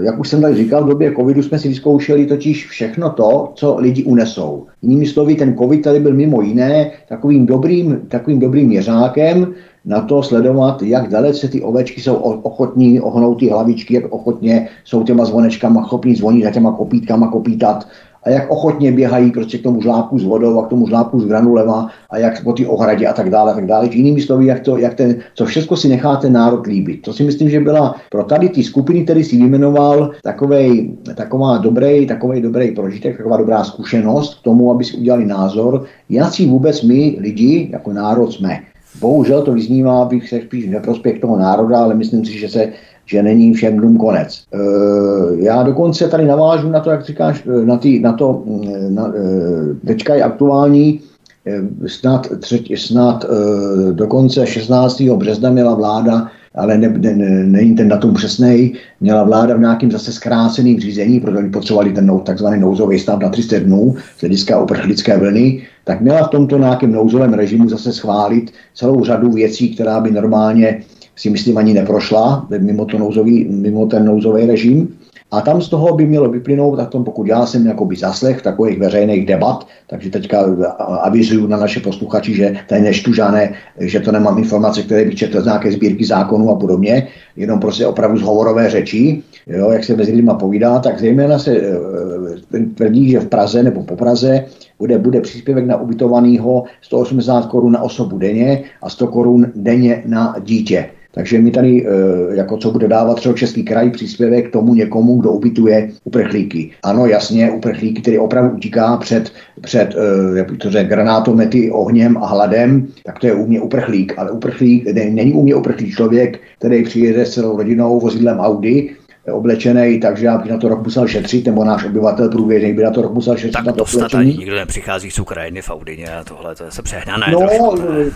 jak už jsem tady říkal, v době covidu jsme si vyzkoušeli totiž všechno to, co lidi unesou. Jinými slovy, ten covid tady byl mimo jiné takovým dobrým, takovým dobrým měřákem na to sledovat, jak dalece ty ovečky jsou ochotní ohnout ty hlavičky, jak ochotně jsou těma zvonečkama schopní zvonit za těma kopítkama kopítat a jak ochotně běhají prostě k tomu žlábku s vodou a k tomu žlábku s granulema a jak po ty ohradě a tak dále, a tak dále. Jinými slovy, jak, to, jak ten, co všechno si nechá ten národ líbit. To si myslím, že byla pro tady ty skupiny, který si vyjmenoval, takovej, taková dobrý, takový dobrý prožitek, taková dobrá zkušenost k tomu, aby si udělali názor, jaký vůbec my lidi jako národ jsme. Bohužel to vyznívá, bych se spíš neprospěch toho národa, ale myslím si, že se že není všem dnům konec. E, já dokonce tady navážu na to, jak říkáš, e, na, tý, na to, mm, na, e, teďka je aktuální, snad, třetí, snad e, dokonce 16. března měla vláda ale ne, ne, ne, není ten datum přesný, měla vláda v nějakým zase zkráceným řízení, protože potřebovali ten nou, takzvaný nouzový stav na 300 dnů z hlediska uprchlické vlny, tak měla v tomto nějakém nouzovém režimu zase schválit celou řadu věcí, která by normálně si myslím ani neprošla mimo, to nouzový, mimo ten nouzový režim. A tam z toho by mělo vyplynout, a tom pokud já jsem jakoby zaslech takových veřejných debat, takže teďka avizuju na naše posluchači, že tady neštu žádné, že to nemám informace, které bych četl z nějaké sbírky zákonů a podobně, jenom prostě opravdu z hovorové řeči, jo, jak se mezi lidmi povídá, tak zejména se e, tvrdí, že v Praze nebo po Praze bude, bude příspěvek na ubytovaného 180 korun na osobu denně a 100 korun denně na dítě. Takže mi tady, jako co bude dávat třeba Český kraj příspěvek k tomu někomu, kdo ubytuje uprchlíky. Ano, jasně, uprchlíky, který opravdu utíká před, před jak bych to řekl, granátomety, ohněm a hladem, tak to je u mě uprchlík. Ale uprchlík, ne, není u mě uprchlík člověk, který přijede s celou rodinou vozidlem Audi, oblečený, takže já bych na to rok musel šetřit, nebo náš obyvatel průběžný by na to rok musel šetřit. Tak na to snad ani nikdo nepřichází z Ukrajiny v Audině a tohle, to se přehnané No, trošku, ne?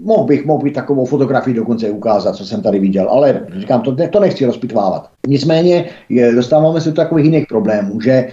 Mohl bych, mohl bych takovou fotografii dokonce ukázat, co jsem tady viděl, ale říkám, to, to nechci rozpitvávat. Nicméně je, dostáváme se do takových jiných problémů, že e,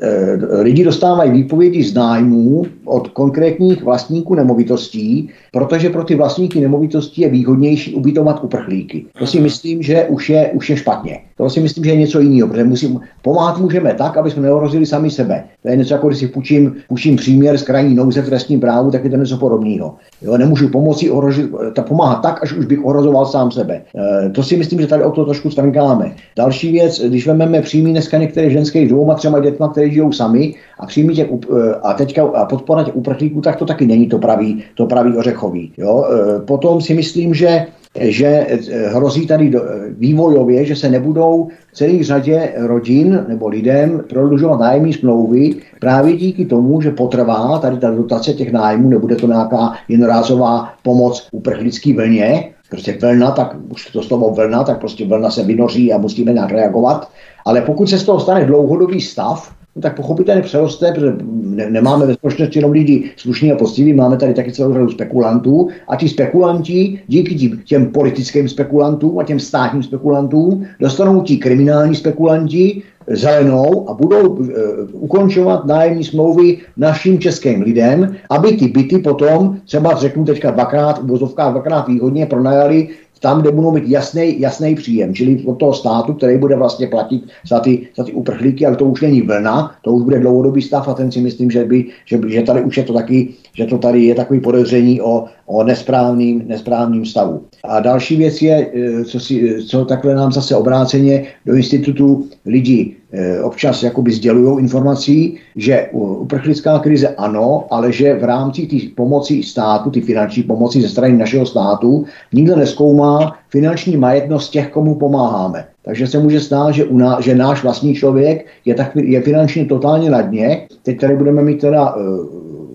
e, lidi dostávají výpovědi z nájmů od konkrétních vlastníků nemovitostí, protože pro ty vlastníky nemovitostí je výhodnější ubytovat uprchlíky. To si myslím, že už je, už je špatně. To si myslím, že je něco jiného, protože musím, pomáhat můžeme tak, aby jsme neohrozili sami sebe. To je něco jako, když si půjčím, půjčím příměr z krajní nouze v trestním právu, tak je to něco podobného. Jo, nemůžu pomoci ohrožit, ta pomáhat tak, až už bych ohrozoval sám sebe. E, to si myslím, že tady o to trošku strnkáme. Další věc, když vezmeme příjmy dneska některé ženské dvouma, třema dětma, které žijou sami a příjmy těch, up- a teďka a podpora těch uprchlíků, tak to taky není to pravý, to pravý ořechový. Jo? E, Potom si myslím, že že eh, hrozí tady eh, vývojově, že se nebudou v celé řadě rodin nebo lidem prodlužovat nájemní smlouvy právě díky tomu, že potrvá tady ta dotace těch nájmů, nebude to nějaká jednorázová pomoc uprchlický vlně, prostě vlna, tak už to slovo vlna, tak prostě vlna se vynoří a musíme nějak reagovat. Ale pokud se z toho stane dlouhodobý stav, no tak pochopitelně přeroste, protože ne, nemáme ve společnosti jenom lidi slušní a poctiví, máme tady taky celou řadu spekulantů a ti spekulanti díky tím, těm politickým spekulantům a těm státním spekulantům dostanou ti kriminální spekulanti zelenou a budou uh, ukončovat nájemní smlouvy našim českým lidem, aby ty byty potom, třeba řeknu teďka dvakrát, v dvakrát výhodně pronajali tam, kde budou mít jasný, jasný příjem, čili od toho státu, který bude vlastně platit za ty, za ty uprchlíky, ale to už není vlna, to už bude dlouhodobý stav a ten si myslím, že, by, že, že tady už je to taky, že to tady je takový podezření o, o nesprávným, nesprávným stavu. A další věc je, eh, co, si, co takhle nám zase obráceně do institutu lidi eh, občas jakoby sdělují informací, že uprchlická krize ano, ale že v rámci té pomoci státu, ty finanční pomoci ze strany našeho státu, nikdo neskoumá finanční majetnost těch, komu pomáháme. Takže se může stát, že, u ná, že náš vlastní člověk je, tak, je finančně totálně na dně. Teď tady budeme mít teda uh,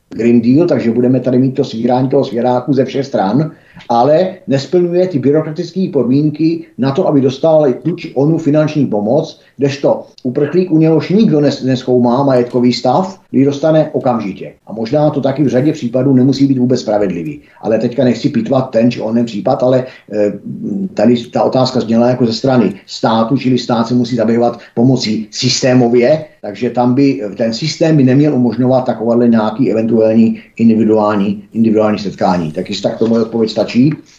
Green Deal, takže budeme tady mít to svírání toho svěráku ze všech stran, ale nesplňuje ty byrokratické podmínky na to, aby dostal tu či onu finanční pomoc, kdežto uprchlík, u něhož nikdo nes, neskoumá majetkový stav, kdy dostane okamžitě. A možná to taky v řadě případů nemusí být vůbec spravedlivý. Ale teďka nechci pitvat ten či onen případ, ale e, tady ta otázka zněla jako ze strany státu, čili stát se musí zabývat pomocí systémově, takže tam by ten systém by neměl umožňovat takovéhle nějaký eventuální individuální, individuální setkání. Tak jestli tak to moje odpověď stačí,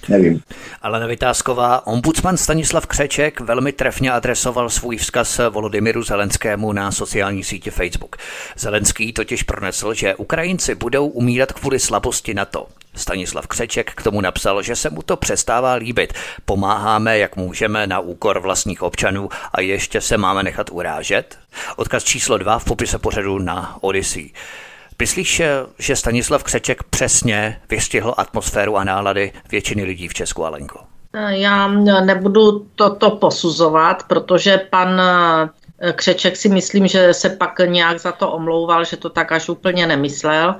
nevím. Ale Vytázková, ombudsman Stanislav Křeček velmi trefně adresoval svůj vzkaz Volodymyru Zelenskému na sociální sítě Facebook. Zelenský totiž pronesl, že Ukrajinci budou umírat kvůli slabosti NATO. Stanislav Křeček k tomu napsal, že se mu to přestává líbit. Pomáháme, jak můžeme, na úkor vlastních občanů a ještě se máme nechat urážet? Odkaz číslo dva v popise pořadu na Odyssey. Myslíš, že Stanislav Křeček přesně vystihl atmosféru a nálady většiny lidí v Česku, Alenko? Já nebudu toto posuzovat, protože pan Křeček si myslím, že se pak nějak za to omlouval, že to tak až úplně nemyslel.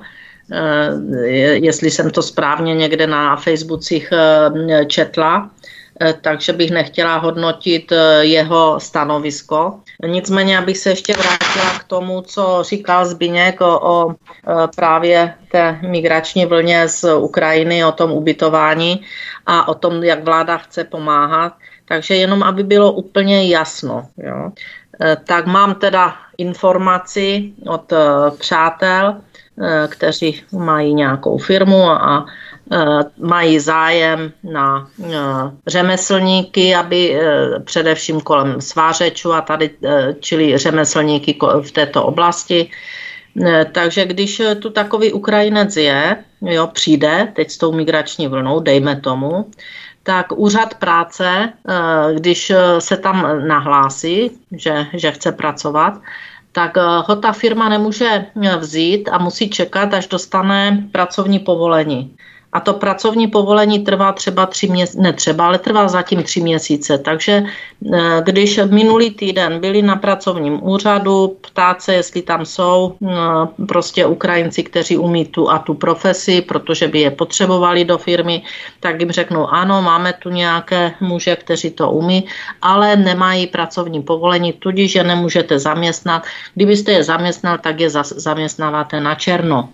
Jestli jsem to správně někde na Facebookích četla. Eh, takže bych nechtěla hodnotit eh, jeho stanovisko. Nicméně, abych se ještě vrátila k tomu, co říkal Zbiněk o, o eh, právě té migrační vlně z Ukrajiny, o tom ubytování a o tom, jak vláda chce pomáhat. Takže jenom, aby bylo úplně jasno. Jo. Tak mám teda informaci od přátel, kteří mají nějakou firmu a Eh, mají zájem na eh, řemeslníky, aby eh, především kolem svářečů a tady, čili řemeslníky v této oblasti. Takže když tu takový Ukrajinec je, jo, přijde teď s tou migrační vlnou, dejme tomu, tak úřad práce, když se tam nahlásí, že, že chce pracovat, tak ho ta firma nemůže vzít a musí čekat, až dostane pracovní povolení. A to pracovní povolení trvá třeba tři měsíce, ne třeba, ale trvá zatím tři měsíce. Takže eh, když minulý týden byli na pracovním úřadu ptát se, jestli tam jsou eh, prostě Ukrajinci, kteří umí tu a tu profesi, protože by je potřebovali do firmy, tak jim řeknou, ano, máme tu nějaké muže, kteří to umí, ale nemají pracovní povolení, tudíž je nemůžete zaměstnat. Kdybyste je zaměstnal, tak je zaměstnáváte na černo.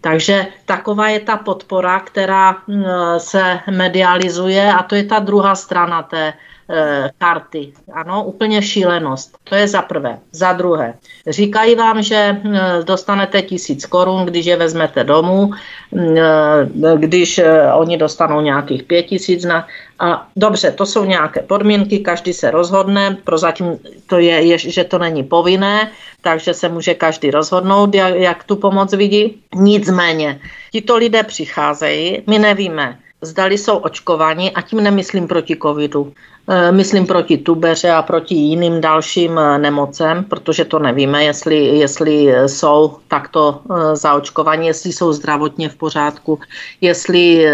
Takže taková je ta podpora, která mm, se medializuje a to je ta druhá strana té e, karty. Ano, úplně šílenost. To je za prvé. Za druhé, říkají vám, že mm, dostanete tisíc korun, když je vezmete domů, e, když e, oni dostanou nějakých pět tisíc na, a dobře, to jsou nějaké podmínky, každý se rozhodne, prozatím to je, je, že to není povinné, takže se může každý rozhodnout, jak, jak tu pomoc vidí. Nicméně, tito lidé přicházejí, my nevíme, zdali jsou očkovaní a tím nemyslím proti covidu. E, myslím proti tubeře a proti jiným dalším e, nemocem, protože to nevíme, jestli, jestli jsou takto zaočkovaní, jestli jsou zdravotně v pořádku, jestli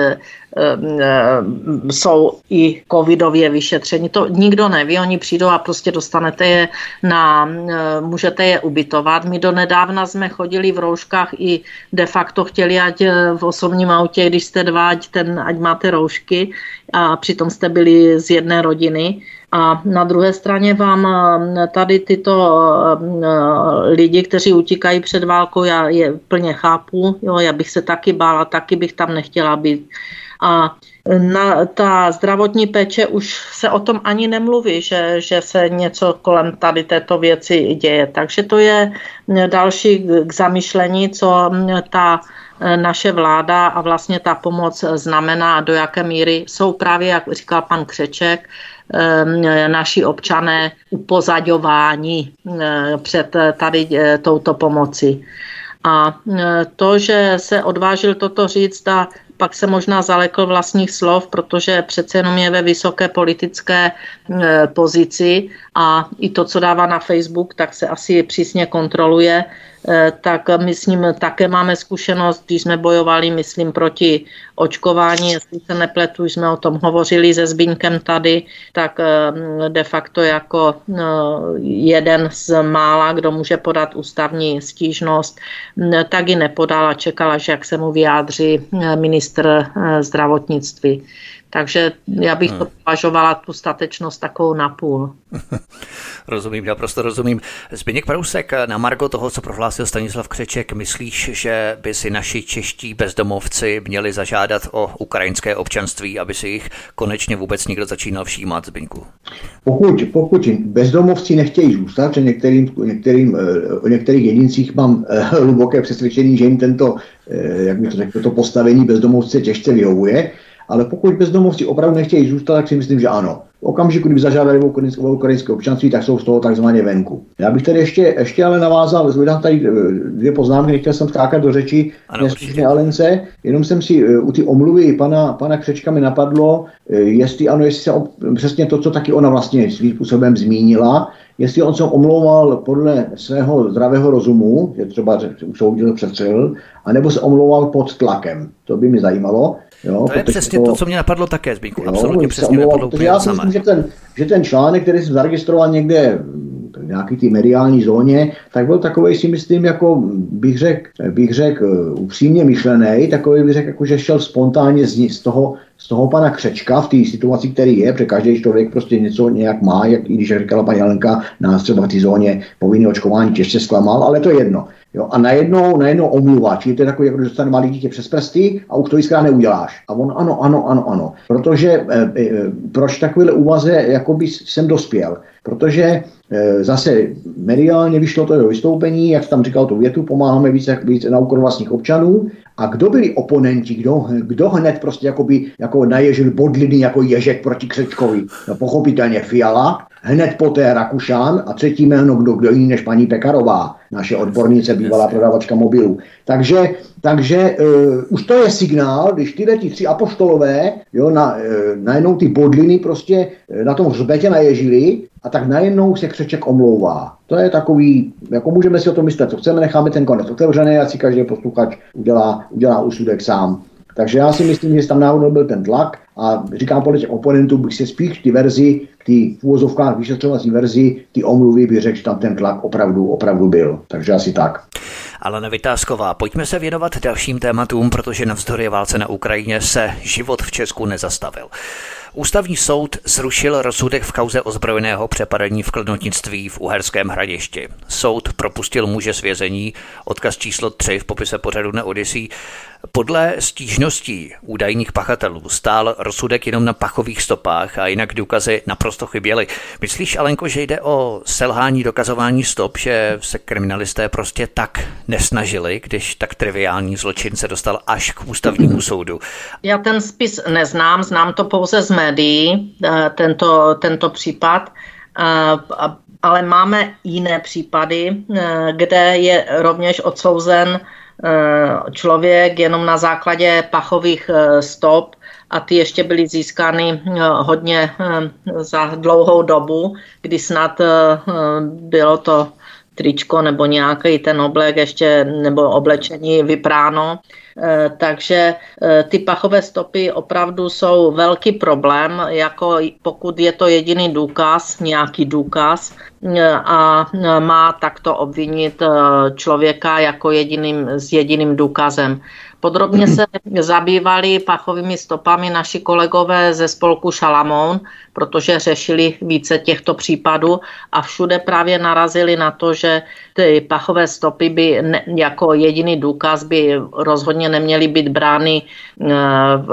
jsou i covidově vyšetření. To nikdo neví, oni přijdou a prostě dostanete je na, můžete je ubytovat. My do nedávna jsme chodili v rouškách i de facto chtěli, ať v osobním autě, když jste dva, ať, ten, ať máte roušky a přitom jste byli z jedné rodiny A na druhé straně vám eh, tady tyto eh, lidi, kteří utíkají před válkou, já je plně chápu, jo, já bych se taky bála, taky bych tam nechtěla být. A na, ta zdravotní péče už se o tom ani nemluví, že, že se něco kolem tady této věci děje. Takže to je další k zamyšlení, co ta naše vláda a vlastně ta pomoc znamená do jaké míry jsou právě, jak říkal pan Křeček, naši občané upozaďováni před tady e, touto pomoci. A to, že se odvážil toto říct a pak se možná zalekl vlastních slov, protože přece jenom je ve vysoké politické pozici a i to, co dává na Facebook, tak se asi přísně kontroluje. Eh, tak my s ním také máme zkušenost, když jsme bojovali, myslím, proti očkování, jestli se nepletu, jsme o tom hovořili se Zbínkem tady, tak eh, de facto jako eh, jeden z mála, kdo může podat ústavní stížnost, tak ji nepodala, čekala, že jak se mu vyjádří ministr zdravotnictví. Takže já bych to hmm. považovala tu statečnost takovou napůl. rozumím, naprosto rozumím. Zbigněk Prousek, na Margo toho, co prohlásil Stanislav Křeček, myslíš, že by si naši čeští bezdomovci měli zažádat o ukrajinské občanství, aby si jich konečně vůbec někdo začínal všímat, Zbinku? Pokud, pokud bezdomovci nechtějí zůstat, že některým, některým, o eh, některých jedincích mám eh, hluboké přesvědčení, že jim tento, eh, jak bych to řekl, to postavení bezdomovce těžce vyhovuje, ale pokud bezdomovci opravdu nechtějí zůstat, tak si myslím, že ano. V okamžiku, kdyby zažádali o ukrajinské občanství, tak jsou z toho takzvaně venku. Já bych tady ještě, ještě ale navázal, vydám tady eh, dvě poznámky, nechtěl jsem skákat do řeči neslušné Alence, jenom jsem si eh, u ty omluvy pana, pana Křečka mi napadlo, eh, jestli ano, jestli se přesně to, co taky ona vlastně svým způsobem zmínila, jestli on se omlouval podle svého zdravého rozumu, že třeba usoudil, přetřel, anebo se omlouval pod tlakem. To by mi zajímalo. Jo, to je přesně to, to, co mě napadlo také, Zbýku. Absolutně přesně napadlo Já si myslím, že ten, že ten článek, který jsem zaregistroval někde v nějaký ty mediální zóně, tak byl takový si myslím, jako bych řekl, bych řek, upřímně myšlený, takový bych řekl, jako, že šel spontánně z, z toho, z toho pana Křečka v té situaci, který je, protože každý člověk prostě něco nějak má, jak i když říkala paní Jelenka, nás třeba v té zóně povinné očkování těžce zklamal, ale to je jedno. Jo, a najednou, najednou omluva, čili to je takový, jako že dostane malý dítě přes prsty a už to jiskra neuděláš. A on ano, ano, ano, ano. Protože e, e, proč takovýhle úvaze jakoby jsem dospěl? Protože e, zase mediálně vyšlo to jeho vystoupení, jak tam říkal tu větu, pomáháme více, více na úkor vlastních občanů. A kdo byli oponenti, kdo, kdo hned prostě jakoby, jako naježil bodliny jako ježek proti Křečkovi? No, pochopitelně Fiala, hned poté Rakušan a třetí jméno kdo, kdo jiný než paní Pekarová, naše odbornice, bývalá prodavačka mobilů. Takže, takže uh, už to je signál, když tyhle ti tři apoštolové jo, na, uh, najednou ty bodliny prostě uh, na tom hřbetě naježili a tak najednou se Křeček omlouvá. To je takový, jako můžeme si o tom myslet, co chceme, necháme ten konec otevřený a si každý posluchač udělá, udělá úsudek sám. Takže já si myslím, že tam náhodou byl ten tlak a říkám podle těch oponentů, bych se spíš ty verzi, ty v úvozovkách vyšetřovací verzi, ty omluvy bych řekl, že tam ten tlak opravdu, opravdu byl. Takže asi tak. Ale Vytázková, pojďme se věnovat dalším tématům, protože navzdory válce na Ukrajině se život v Česku nezastavil. Ústavní soud zrušil rozsudek v kauze ozbrojeného přepadení v kladnotnictví v Uherském hradišti. Soud propustil muže z vězení, odkaz číslo 3 v popise pořadu na Odisí. Podle stížností údajných pachatelů stál rozsudek jenom na pachových stopách a jinak důkazy naprosto chyběly. Myslíš, Alenko, že jde o selhání dokazování stop, že se kriminalisté prostě tak nesnažili, když tak triviální zločin se dostal až k ústavnímu soudu? Já ten spis neznám, znám to pouze z médií, eh, tento, tento případ, eh, ale máme jiné případy, eh, kde je rovněž odsouzen člověk jenom na základě pachových stop a ty ještě byly získány hodně za dlouhou dobu, kdy snad bylo to tričko nebo nějaký ten oblek ještě nebo oblečení vypráno. Eh, takže eh, ty pachové stopy opravdu jsou velký problém, jako pokud je to jediný důkaz, nějaký důkaz eh, a má takto obvinit člověka jako jediným, s jediným důkazem. Podrobně se zabývali pachovými stopami naši kolegové ze spolku Šalamoun, protože řešili více těchto případů a všude právě narazili na to, že ty pachové stopy by ne, jako jediný důkaz by rozhodně neměly být brány eh, v,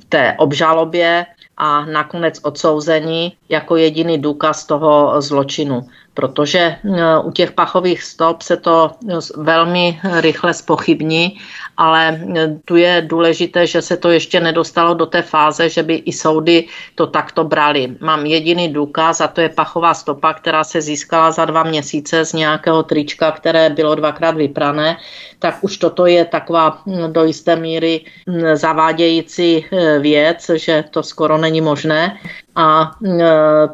v té obžalobě a nakonec odsouzení jako jediný důkaz toho zločinu protože eh, u těch pachových stop se to eh, velmi rychle spochybní, ale eh, tu je důležité, že se to ještě nedostalo do té fáze, že by i soudy to takto brali. Mám jediný důkaz a to je pachová stopa, která se získala za dva měsíce z nějakého trička, které bylo dvakrát vyprané, tak už toto je taková hm, do jisté míry hm, zavádějící věc, že to skoro není možné a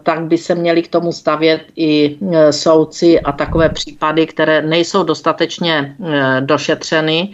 tak by se měli k tomu stavět i E, soudci a takové případy, které nejsou dostatečně e, došetřeny,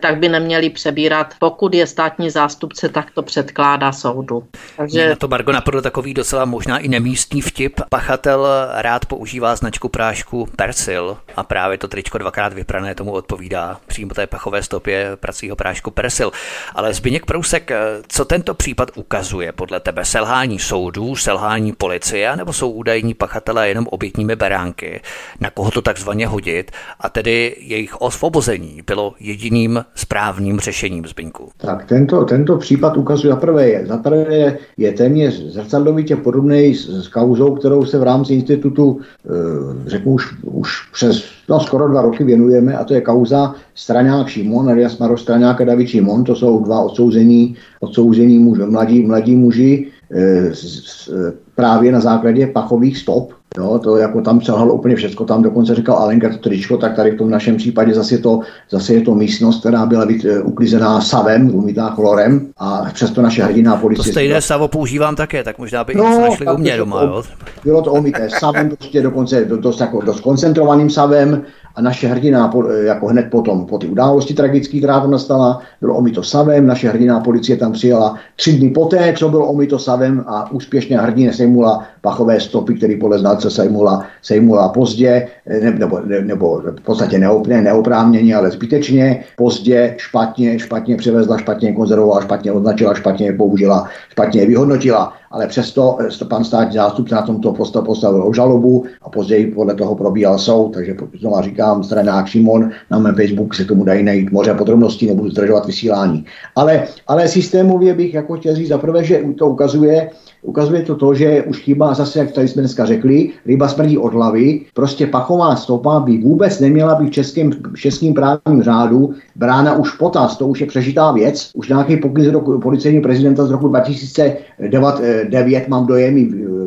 tak by neměli přebírat. Pokud je státní zástupce, tak to předkládá soudu. Takže... Na to Margo napadl takový docela možná i nemístní vtip. Pachatel rád používá značku prášku Persil a právě to tričko dvakrát vyprané tomu odpovídá přímo té pachové stopě pracího prášku Persil. Ale Zbyněk Prousek, eh, co tento případ ukazuje podle tebe? Selhání soudů, selhání policie, nebo jsou údajní pachatelé jenom obětními beránky? Na koho to takzvaně hodit? A tedy jejich osvobození bylo jediným tím správným řešením, Zbyňku? Tak tento, tento případ ukazuje, za prvé je, za prvé je, je téměř zrcadlovitě podobný s, s kauzou, kterou se v rámci institutu, e, řeknu už, už přes no, skoro dva roky věnujeme, a to je kauza Straňák Šimon, alias Maro Straňák a David Šimon, to jsou dva odsouzení, odsouzení muži, mladí, mladí muži, e, s, právě na základě pachových stop, Jo, to jako tam selhalo úplně všechno, tam dokonce říkal Alenka to tričko, tak tady v tom našem případě zase je to, zase je to místnost, která byla být, uh, uklizená savem, umytá chlorem a přesto naše hrdiná policie... To stejné savo používám také, tak možná by no, našli u mě doma, jo? Bylo to omité savem, prostě dokonce dost, jako, dost koncentrovaným savem, a naše hrdina jako hned potom, po ty události tragické, která tam nastala, bylo omito savem, naše hrdina policie tam přijela tři dny poté, co bylo omito savem a úspěšně hrdina sejmula pachové stopy, který podle znalce sejmula, sejmula pozdě, ne, nebo, ne, nebo v podstatě neopně, neoprávněně, ale zbytečně, pozdě, špatně, špatně převezla, špatně konzervovala, špatně označila, špatně použila, špatně vyhodnotila ale přesto eh, pan státní zástupce na tomto postavil žalobu a později podle toho probíhal soud, takže znovu říkám, stranák Šimon, na mém Facebook se tomu dají najít moře podrobností, nebudu zdržovat vysílání. Ale, ale systémově bych jako chtěl říct zaprvé, že to ukazuje, ukazuje to to, že už chýbá zase, jak tady jsme dneska řekli, ryba smrdí od hlavy, prostě pachová stopa by vůbec neměla být v českém, v českém právním řádu brána už potaz, to už je přežitá věc, už nějaký pokyn z roku, policejního prezidenta z roku 2009, mám dojem,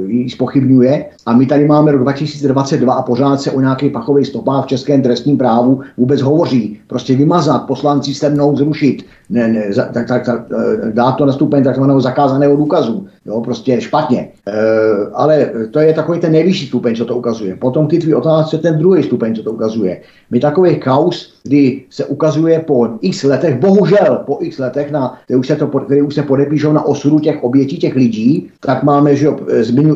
ji spochybňuje. A my tady máme rok 2022 a pořád se o nějaké pachové stopách v českém trestním právu vůbec hovoří. Prostě vymazat, poslanci se mnou zrušit, ne, ne, tak, tak, tak, dát to na stupeň takzvaného zakázaného důkazu. Jo, prostě špatně. E, ale to je takový ten nejvyšší stupeň, co to ukazuje. Potom ty tvý otázce ten druhý stupeň, co to ukazuje. My takových kaus, kdy se ukazuje po x letech, bohužel po x letech, na, které, už se to, které už se podepíšou na osudu těch obětí, těch lidí, tak máme, že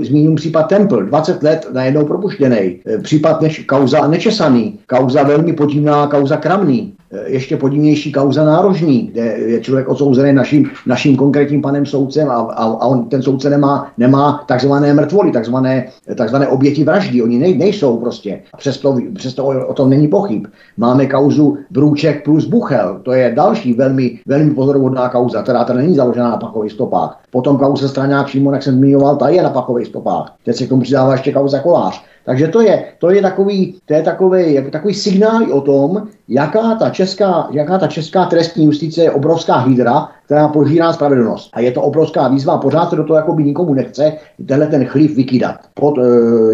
zmíním případ Temple, 20 let najednou propuštěný. Případ než, kauza nečesaný, kauza velmi podivná, kauza kramný. Eh, ještě podivnější kauza nárožní, kde je člověk odsouzený naším, naším konkrétním panem soudcem a, a, a on, ten soudce nemá, nemá takzvané mrtvoly, takzvané, takzvané oběti vraždy. Oni nej, nejsou prostě. Přesto, přesto o, o tom není pochyb. Máme kauzu Brůček plus Buchel. To je další velmi, velmi pozorovodná kauza, která tady není založená na pachových stopách. Potom kauza Straňák Šimon, jak jsem zmiňoval, ta je na pachových stopách. Teď se k tomu přidává ještě kauza Kolář. Takže to je, to je takový, to je takový, takový signál o tom, jaká ta, česká, jaká ta česká trestní justice je obrovská hydra, která požírá spravedlnost. A je to obrovská výzva, pořád se do toho jako by nikomu nechce tenhle ten chlív vykydat. Pod, e,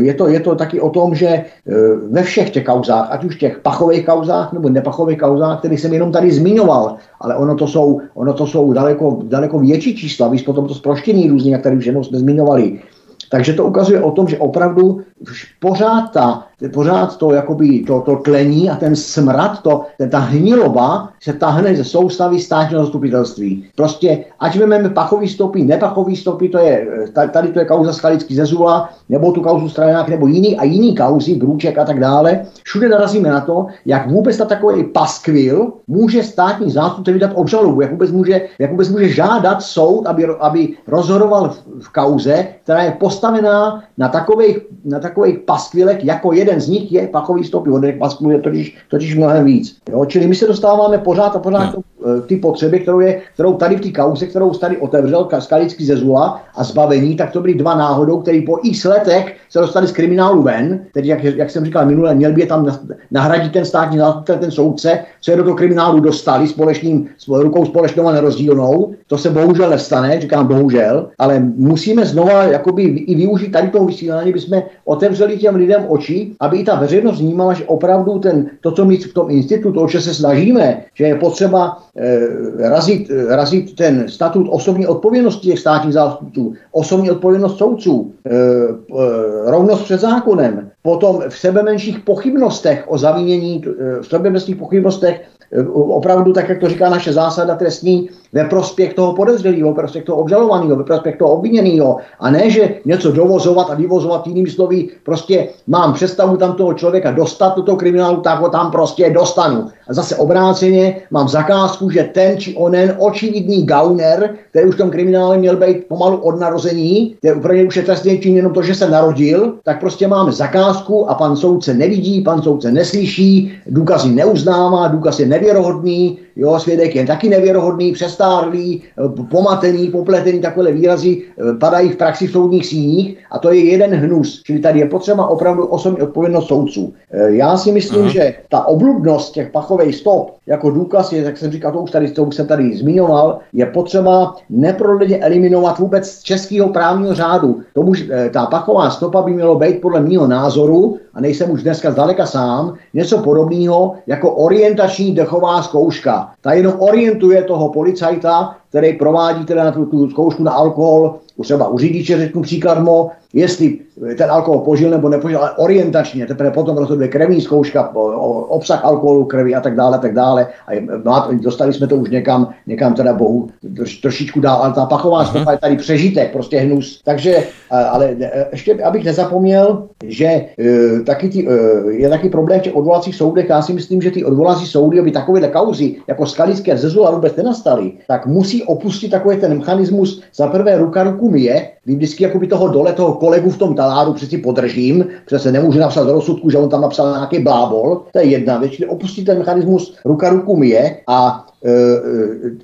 je, to, je to taky o tom, že e, ve všech těch kauzách, ať už těch pachových kauzách nebo nepachových kauzách, které jsem jenom tady zmiňoval, ale ono to jsou, ono to jsou daleko, daleko větší čísla, víš potom to zproštění různě, jak tady už jenom jsme zmiňovali, takže to ukazuje o tom, že opravdu pořád ta pořád to, jakoby, to, to tlení a ten smrad, to, ten, ta hniloba se tahne ze soustavy státního zastupitelství. Prostě, ať vezmeme pachový stopy, nepachový stopy, to je, tady to je kauza Skalický Zezula, nebo tu kauzu Straják, nebo jiný a jiný kauzy, Brůček a tak dále. Všude narazíme na to, jak vůbec na takový paskvil může státní zástupce vydat obžalobu, jak vůbec může, jak vůbec může žádat soud, aby, aby rozhodoval v, v kauze, která je postavená na takových, na takových paskvilech, jako jeden z nich je pachový stopy. Od paskvilů je totiž, totiž mnohem víc. Jo? Čili my se dostáváme pořád a pořád hmm. ty potřeby, kterou, je, kterou tady v té kauze, kterou tady otevřel Skalický ze Zula a zbavení, tak to byly dva náhodou, které po x letech se dostali z kriminálu ven, tedy jak, jak jsem říkal minule, měl by je tam nahradit ten státní zástupce, ten soudce, co je do toho kriminálu dostali společným, rukou společnou a nerozdílnou. To se bohužel nestane, říkám bohužel, ale musíme znova jakoby i využít tady toho vysílání, aby jsme otevřeli těm lidem oči, aby i ta veřejnost vnímala, že opravdu ten, to, co my v tom institutu, o se snažíme, že je potřeba eh, razit, eh, razit ten statut osobní odpovědnosti těch státních zástupců, osobní odpovědnost soudců, eh, eh, rovnost před zákonem, potom v sebe menších pochybnostech o zavínění, eh, v sebe menších pochybnostech opravdu, tak jak to říká naše zásada trestní, ve prospěch toho podezřelého, ve prospěch toho obžalovaného, ve prospěch toho obviněného. A ne, že něco dovozovat a vyvozovat jinými slovy, prostě mám představu tam toho člověka dostat do toho kriminálu, tak ho tam prostě dostanu. A zase obráceně mám zakázku, že ten či onen očividný gauner, který už v tom kriminále měl být pomalu od narození, který úplně už je trestný čin jenom to, že se narodil, tak prostě máme zakázku a pan soudce nevidí, pan soudce neslyší, důkazy neuznává, důkaz je nevěrohodný, jo, svědek je taky nevěrohodný, přestárlý, eh, pomatený, popletený, takové výrazy eh, padají v praxi v soudních síních a to je jeden hnus. Čili tady je potřeba opravdu osobní odpovědnost soudců. Eh, já si myslím, Aha. že ta obludnost těch pachových stop jako důkaz je, jak jsem říkal, to už tady, to už jsem tady zmiňoval, je potřeba neprodleně eliminovat vůbec z českého právního řádu. Tomu, ta pachová stopa by mělo být podle mého názoru, a nejsem už dneska zdaleka sám, něco podobného jako orientační dechová zkouška. Ta jenom orientuje toho policajta, který provádí teda na tu, tu zkoušku na alkohol, třeba u řidiče řeknu příkladmo, jestli ten alkohol požil nebo nepožil, ale orientačně, teprve potom rozhoduje krevní zkouška, obsah alkoholu krvi a tak dále, tak dále. A dostali jsme to už někam, někam teda bohu troš, trošičku dál, ale ta pachová stopa je tady přežitek, prostě hnus. Takže, ale ještě, abych nezapomněl, že e, taky ty, e, je taky problém v těch odvolacích soudech. Já si myslím, že ty odvolací soudy, aby takovéhle kauzy jako Skalické a Zezula vůbec nenastaly, tak musí opustit takový ten mechanismus za prvé ruka ruku myje, kdy vždycky jakoby toho dole, toho kolegu v tom taláru přeci podržím, protože se nemůže napsat do rozsudku, že on tam napsal nějaký blábol, to je jedna věc, čili opustit ten mechanismus ruka ruku myje a e, e,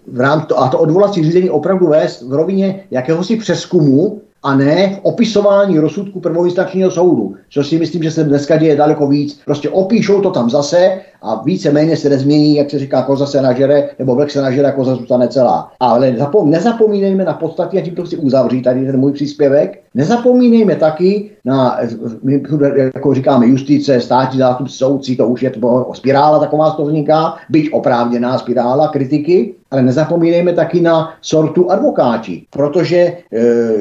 v rámci to, a to odvolací řízení opravdu vést v rovině jakéhosi přeskumu a ne v opisování rozsudku prvoinstančního soudu, což si myslím, že se dneska děje daleko víc. Prostě opíšou to tam zase a víceméně se nezmění, jak se říká, koza se nažere, nebo vlk se nažere, koza zůstane celá. Ale zapom- nezapomínejme na podstatě, a tím to chci uzavřít tady ten můj příspěvek, nezapomínejme taky na, my jako říkáme, justice, státní zástupci, soudci, to už je to spirála taková to vzniká, byť oprávněná spirála kritiky, ale nezapomínejme taky na sortu advokáti, protože e,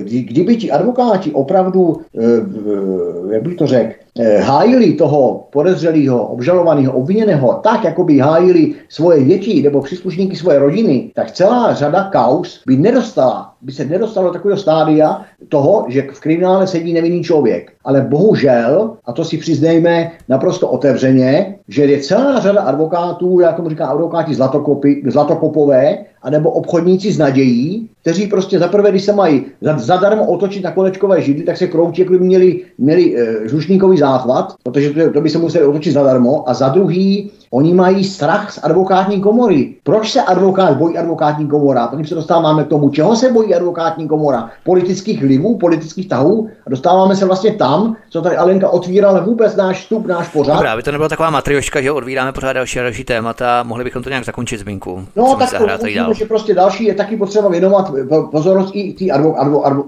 kdyby ti advokáti opravdu, e, jak bych to řekl, Eh, hájili toho podezřelého, obžalovaného, obviněného tak, jako by hájili svoje děti nebo příslušníky svoje rodiny, tak celá řada kaus by nedostala, by se nedostalo do takového stádia toho, že v kriminále sedí nevinný člověk. Ale bohužel, a to si přiznejme naprosto otevřeně, že je celá řada advokátů, já tomu říkám advokáti zlatokopy, zlatokopové, anebo obchodníci s nadějí, kteří prostě zaprvé, když se mají zadarmo otočit na kolečkové židly, tak se kroutí, jako by měli, měli e, žušníkový záchvat, protože to, to by se museli otočit zadarmo. A za druhý, Oni mají strach z advokátní komory. Proč se advokát bojí advokátní komora? Tady se dostáváme k tomu, čeho se bojí advokátní komora. Politických vlivů, politických tahů. A dostáváme se vlastně tam, co tady Alenka otvírala vůbec náš vstup, náš pořád. Dobrá, aby to nebyla taková matrioška, že odvíráme pořád další a další témata. Mohli bychom to nějak zakončit zmínku. No, tak to musíme, že prostě další je taky potřeba věnovat pozornost i ty advo, advo, advo,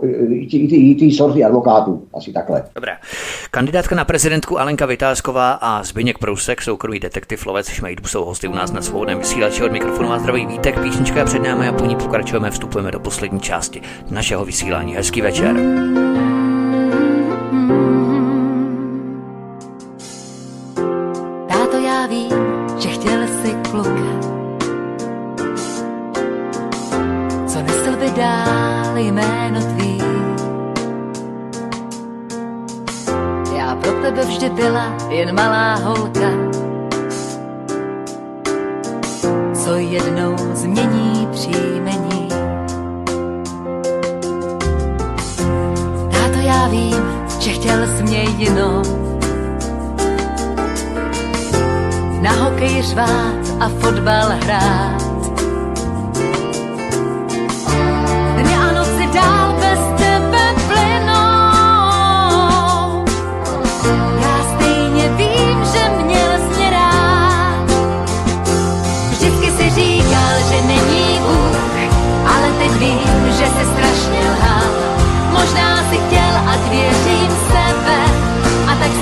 sorty advokátů. Asi takhle. Dobrá. Kandidátka na prezidentku Alenka Vytázková a Zbyněk Prousek, soukromý detektiv Lovec Šmejdu jsou hosty u nás na svobodném vysílači. Od mikrofonu a zdravý Vítek, písnička před námi a po ní pokračujeme, vstupujeme do poslední části našeho vysílání. Hezký večer. Táto, já vím, že chtěl si kluka, co nesl by dál jméno tvý. Já pro tebe vždy byla jen malá holka, co jednou změní příjmení. Táto já vím, že chtěl jsi mě jinou, na hokej řvát a fotbal hrát.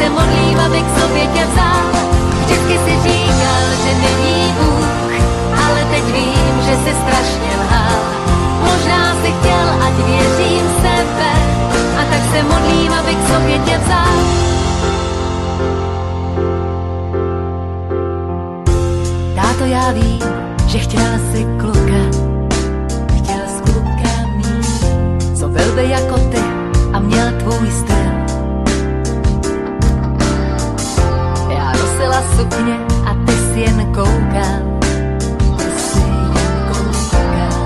Se modlím, aby k sobě tě vzal. Vždycky si říkal, že není Bůh, ale teď vím, že si strašně lhal. Možná si chtěl, ať věřím sebe, a tak se modlím, aby k sobě tě vzal. Táto, já vím, že chtěl si kluka, chtěl s kluka mít, co byl by jako ty a měl tvůj styl. Sukně a ty jsi jen jsi koukal.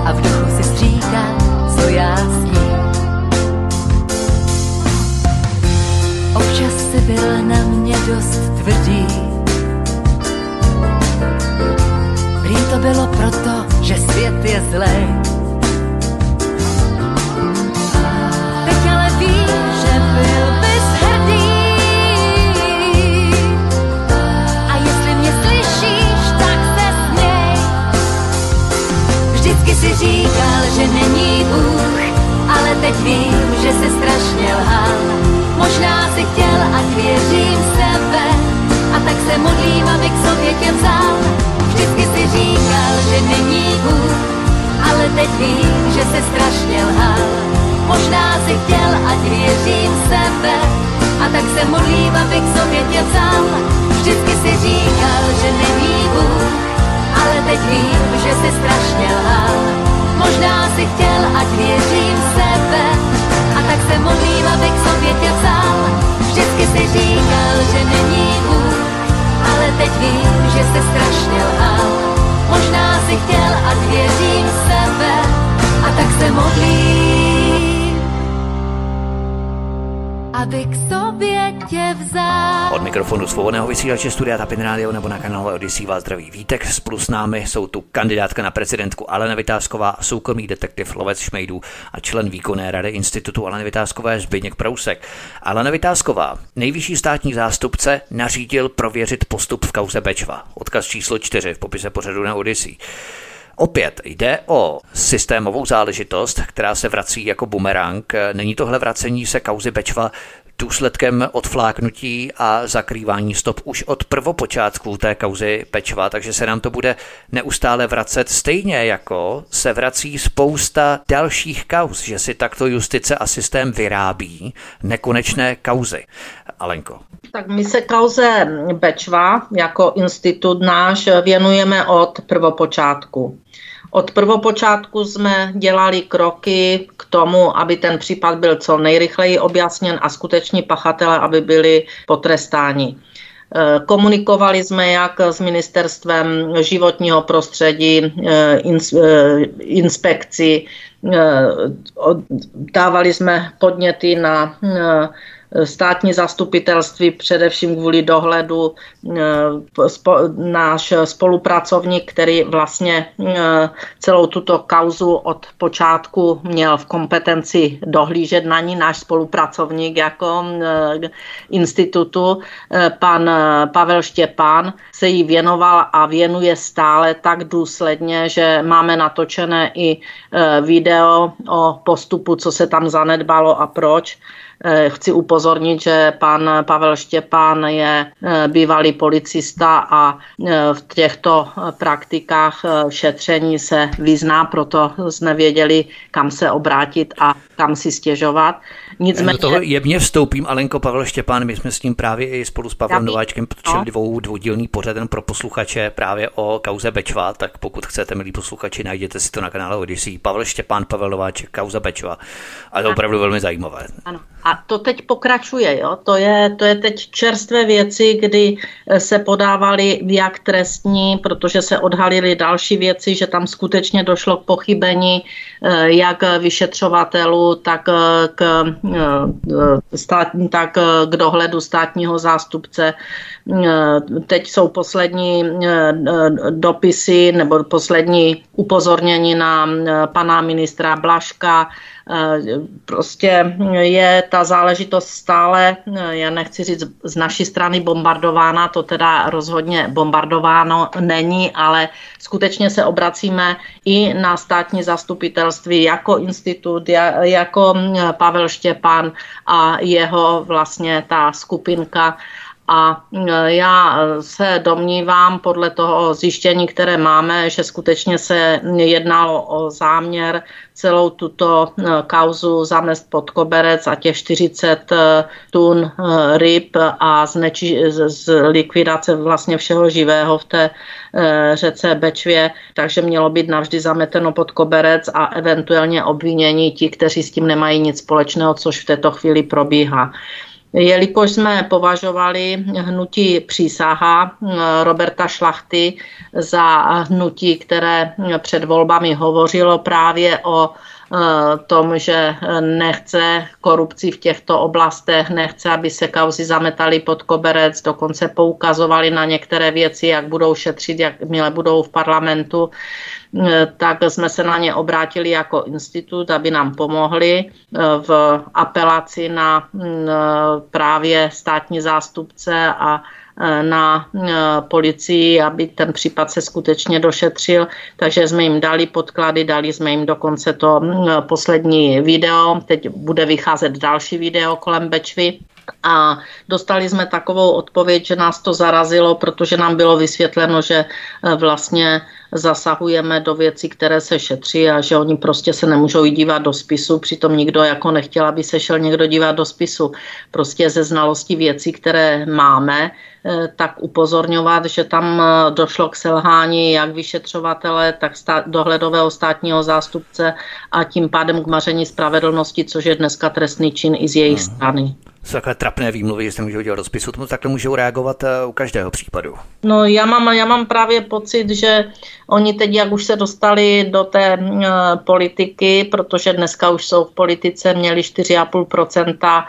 A v duchu si stříkal, co já sním. Občas si byl na mě dost tvrdý. Prý to bylo proto, že svět je zlej. Teď ale vím, že byl že není Bůh, ale teď vím, že se strašně lhal. Možná si chtěl, ať věřím sebe, a tak se modlím, aby k sobě tě vzal. Od mikrofonu svobodného vysílače Studia Tapin Radio nebo na kanále Odyssey vás zdraví Vítek. Spolu s námi jsou tu kandidátka na prezidentku Alena Vytázková, soukromý detektiv Lovec Šmejdů a člen výkonné rady Institutu Aleny Vytázkové Zbyněk Prousek. Alena Vytázková, nejvyšší státní zástupce, nařídil prověřit postup v kauze Bečva. Odkaz číslo 4 v popise pořadu na Odyssey. Opět jde o systémovou záležitost, která se vrací jako bumerang. Není tohle vracení se kauzy Bečva důsledkem odfláknutí a zakrývání stop už od prvopočátku té kauzy Bečva, takže se nám to bude neustále vracet stejně jako se vrací spousta dalších kauz, že si takto justice a systém vyrábí nekonečné kauzy. Alenko. Tak my se kauze Bečva jako institut náš věnujeme od prvopočátku. Od prvopočátku jsme dělali kroky k tomu, aby ten případ byl co nejrychleji objasněn a skuteční pachatele, aby byli potrestáni. Eh, Komunikovali jsme jak s ministerstvem životního prostředí, ins- eh, inspekci, dávali jsme podněty na státní zastupitelství, především kvůli dohledu náš spolupracovník, který vlastně celou tuto kauzu od počátku měl v kompetenci dohlížet na ní, náš spolupracovník jako institutu, pan Pavel Štěpán, se jí věnoval a věnuje stále tak důsledně, že máme natočené i video o postupu, co se tam zanedbalo a proč. Eh, chci upozornit, že pan Pavel Štěpán je eh, bývalý policista a eh, v těchto praktikách šetření se vyzná, proto jsme věděli, kam se obrátit a kam si stěžovat. Nicméně... Do toho jemně vstoupím, Alenko Pavel Štěpán, my jsme s ním právě i spolu s Pavlem Nováčkem točili no. dvou dvoudílný pořad pro posluchače právě o kauze Bečva, tak pokud chcete, milí posluchači, najděte si to na kanále Odyssey. Pavel Štěpán, Pavel Nováček, kauza Bečva. A to je opravdu velmi zajímavé. Ano. A to teď pokračuje, jo? To, je, to je teď čerstvé věci, kdy eh, se podávaly jak trestní, protože se odhalily další věci, že tam skutečně došlo k pochybení eh, jak vyšetřovatelů, tak eh, k, stát, tak k dohledu státního zástupce. Teď jsou poslední dopisy nebo poslední upozornění na pana ministra Blaška, Prostě je ta záležitost stále, já nechci říct z naší strany bombardována, to teda rozhodně bombardováno není, ale skutečně se obracíme i na státní zastupitelství jako institut, jako Pavel Štěpán a jeho vlastně ta skupinka a e, já se domnívám podle toho zjištění, které máme, že skutečně se jednalo o záměr celou tuto e, kauzu zamest pod koberec a těch 40 e, tun ryb a zneči, z likvidace vlastně všeho živého v té řece Bečvě, takže mělo být navždy zameteno pod koberec a eventuálně obvinění ti, kteří s tím nemají nic společného, což v této chvíli probíhá. Jelikož jsme považovali hnutí přísaha eh, Roberta Šlachty za hnutí, které před volbami hovořilo právě o eh, tom, že nechce korupci v těchto oblastech, nechce, aby se kauzy zametaly pod koberec, dokonce poukazovali na některé věci, jak budou šetřit, jak milé budou v parlamentu. Eh, tak jsme se na ně obrátili jako institut, aby nám pomohli eh, v apelaci na mm, eh, právě státní zástupce a na policii, aby ten případ se skutečně došetřil. Takže jsme jim dali podklady, dali jsme jim dokonce to mm, poslední video. Teď bude vycházet další video kolem Bečvy. A dostali jsme takovou odpověď, že nás to zarazilo, protože nám bylo vysvětleno, že vlastně zasahujeme do věcí, které se šetří a že oni prostě se nemůžou jít dívat do spisu, přitom nikdo jako nechtěl, aby se šel někdo dívat do spisu. Prostě ze znalosti věcí, které máme, eh, tak upozorňovat, že tam eh, došlo k selhání jak vyšetřovatele, tak dohledového státního zástupce a tím pádem k maření spravedlnosti, což je dneska trestný čin i z jejich Aha. strany jsou takové trapné výmluvy, že se může udělat rozpisu, tomu takhle můžou reagovat eh, u každého případu. No já mám, já mám právě pocit, že oni teď, jak už se dostali do té uh, politiky, protože dneska už jsou v politice, měli 4,5%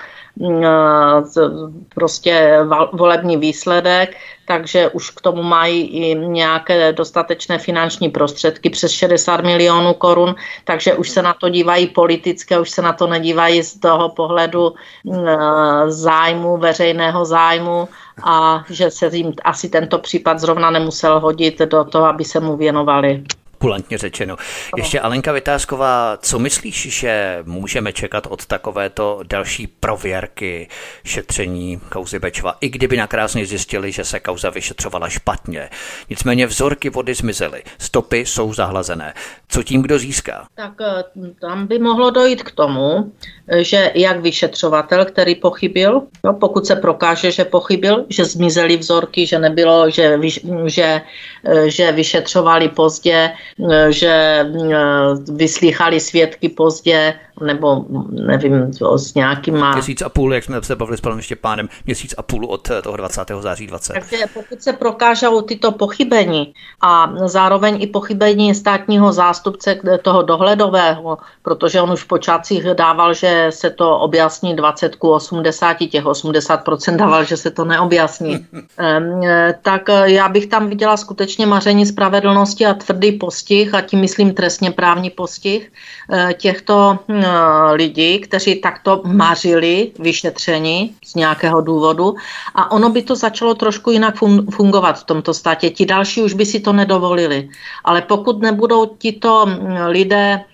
prostě volební výsledek, takže už k tomu mají i nějaké dostatečné finanční prostředky přes 60 milionů korun, takže už se na to dívají politické, už se na to nedívají z toho pohledu zájmu, veřejného zájmu a že se jim asi tento případ zrovna nemusel hodit do toho, aby se mu věnovali kulantně řečeno. Ještě Alenka Vytázková, co myslíš, že můžeme čekat od takovéto další prověrky šetření kauzy Bečva, i kdyby nakrásně zjistili, že se kauza vyšetřovala špatně. Nicméně vzorky vody zmizely, stopy jsou zahlazené. Co tím kdo získá? Tak eh, tam by mohlo dojít k tomu, že jak vyšetřovatel, který pochybil, no, pokud se prokáže, že pochybil, že zmizely vzorky, že nebylo, že, že, eh, že vyšetřovali pozdě, eh, že eh, vyslýchali svědky pozdě, nebo nevím, s nějakýma... Měsíc a půl, jak jsme se bavili s panem Štěpánem, měsíc a půl od toho 20. září 20. Takže pokud se prokážou tyto pochybení a zároveň i pochybení státního zástupce toho dohledového, protože on už v počátcích dával, že se to objasní 20 ku 80, těch 80% dával, že se to neobjasní, tak já bych tam viděla skutečně maření spravedlnosti a tvrdý postih, a tím myslím trestně právní postih eh, těchto Eh, lidi, kteří takto mařili vyšetření z nějakého důvodu a ono by to začalo trošku jinak fungovat v tomto státě. Ti další už by si to nedovolili. Ale pokud nebudou tito mm, lidé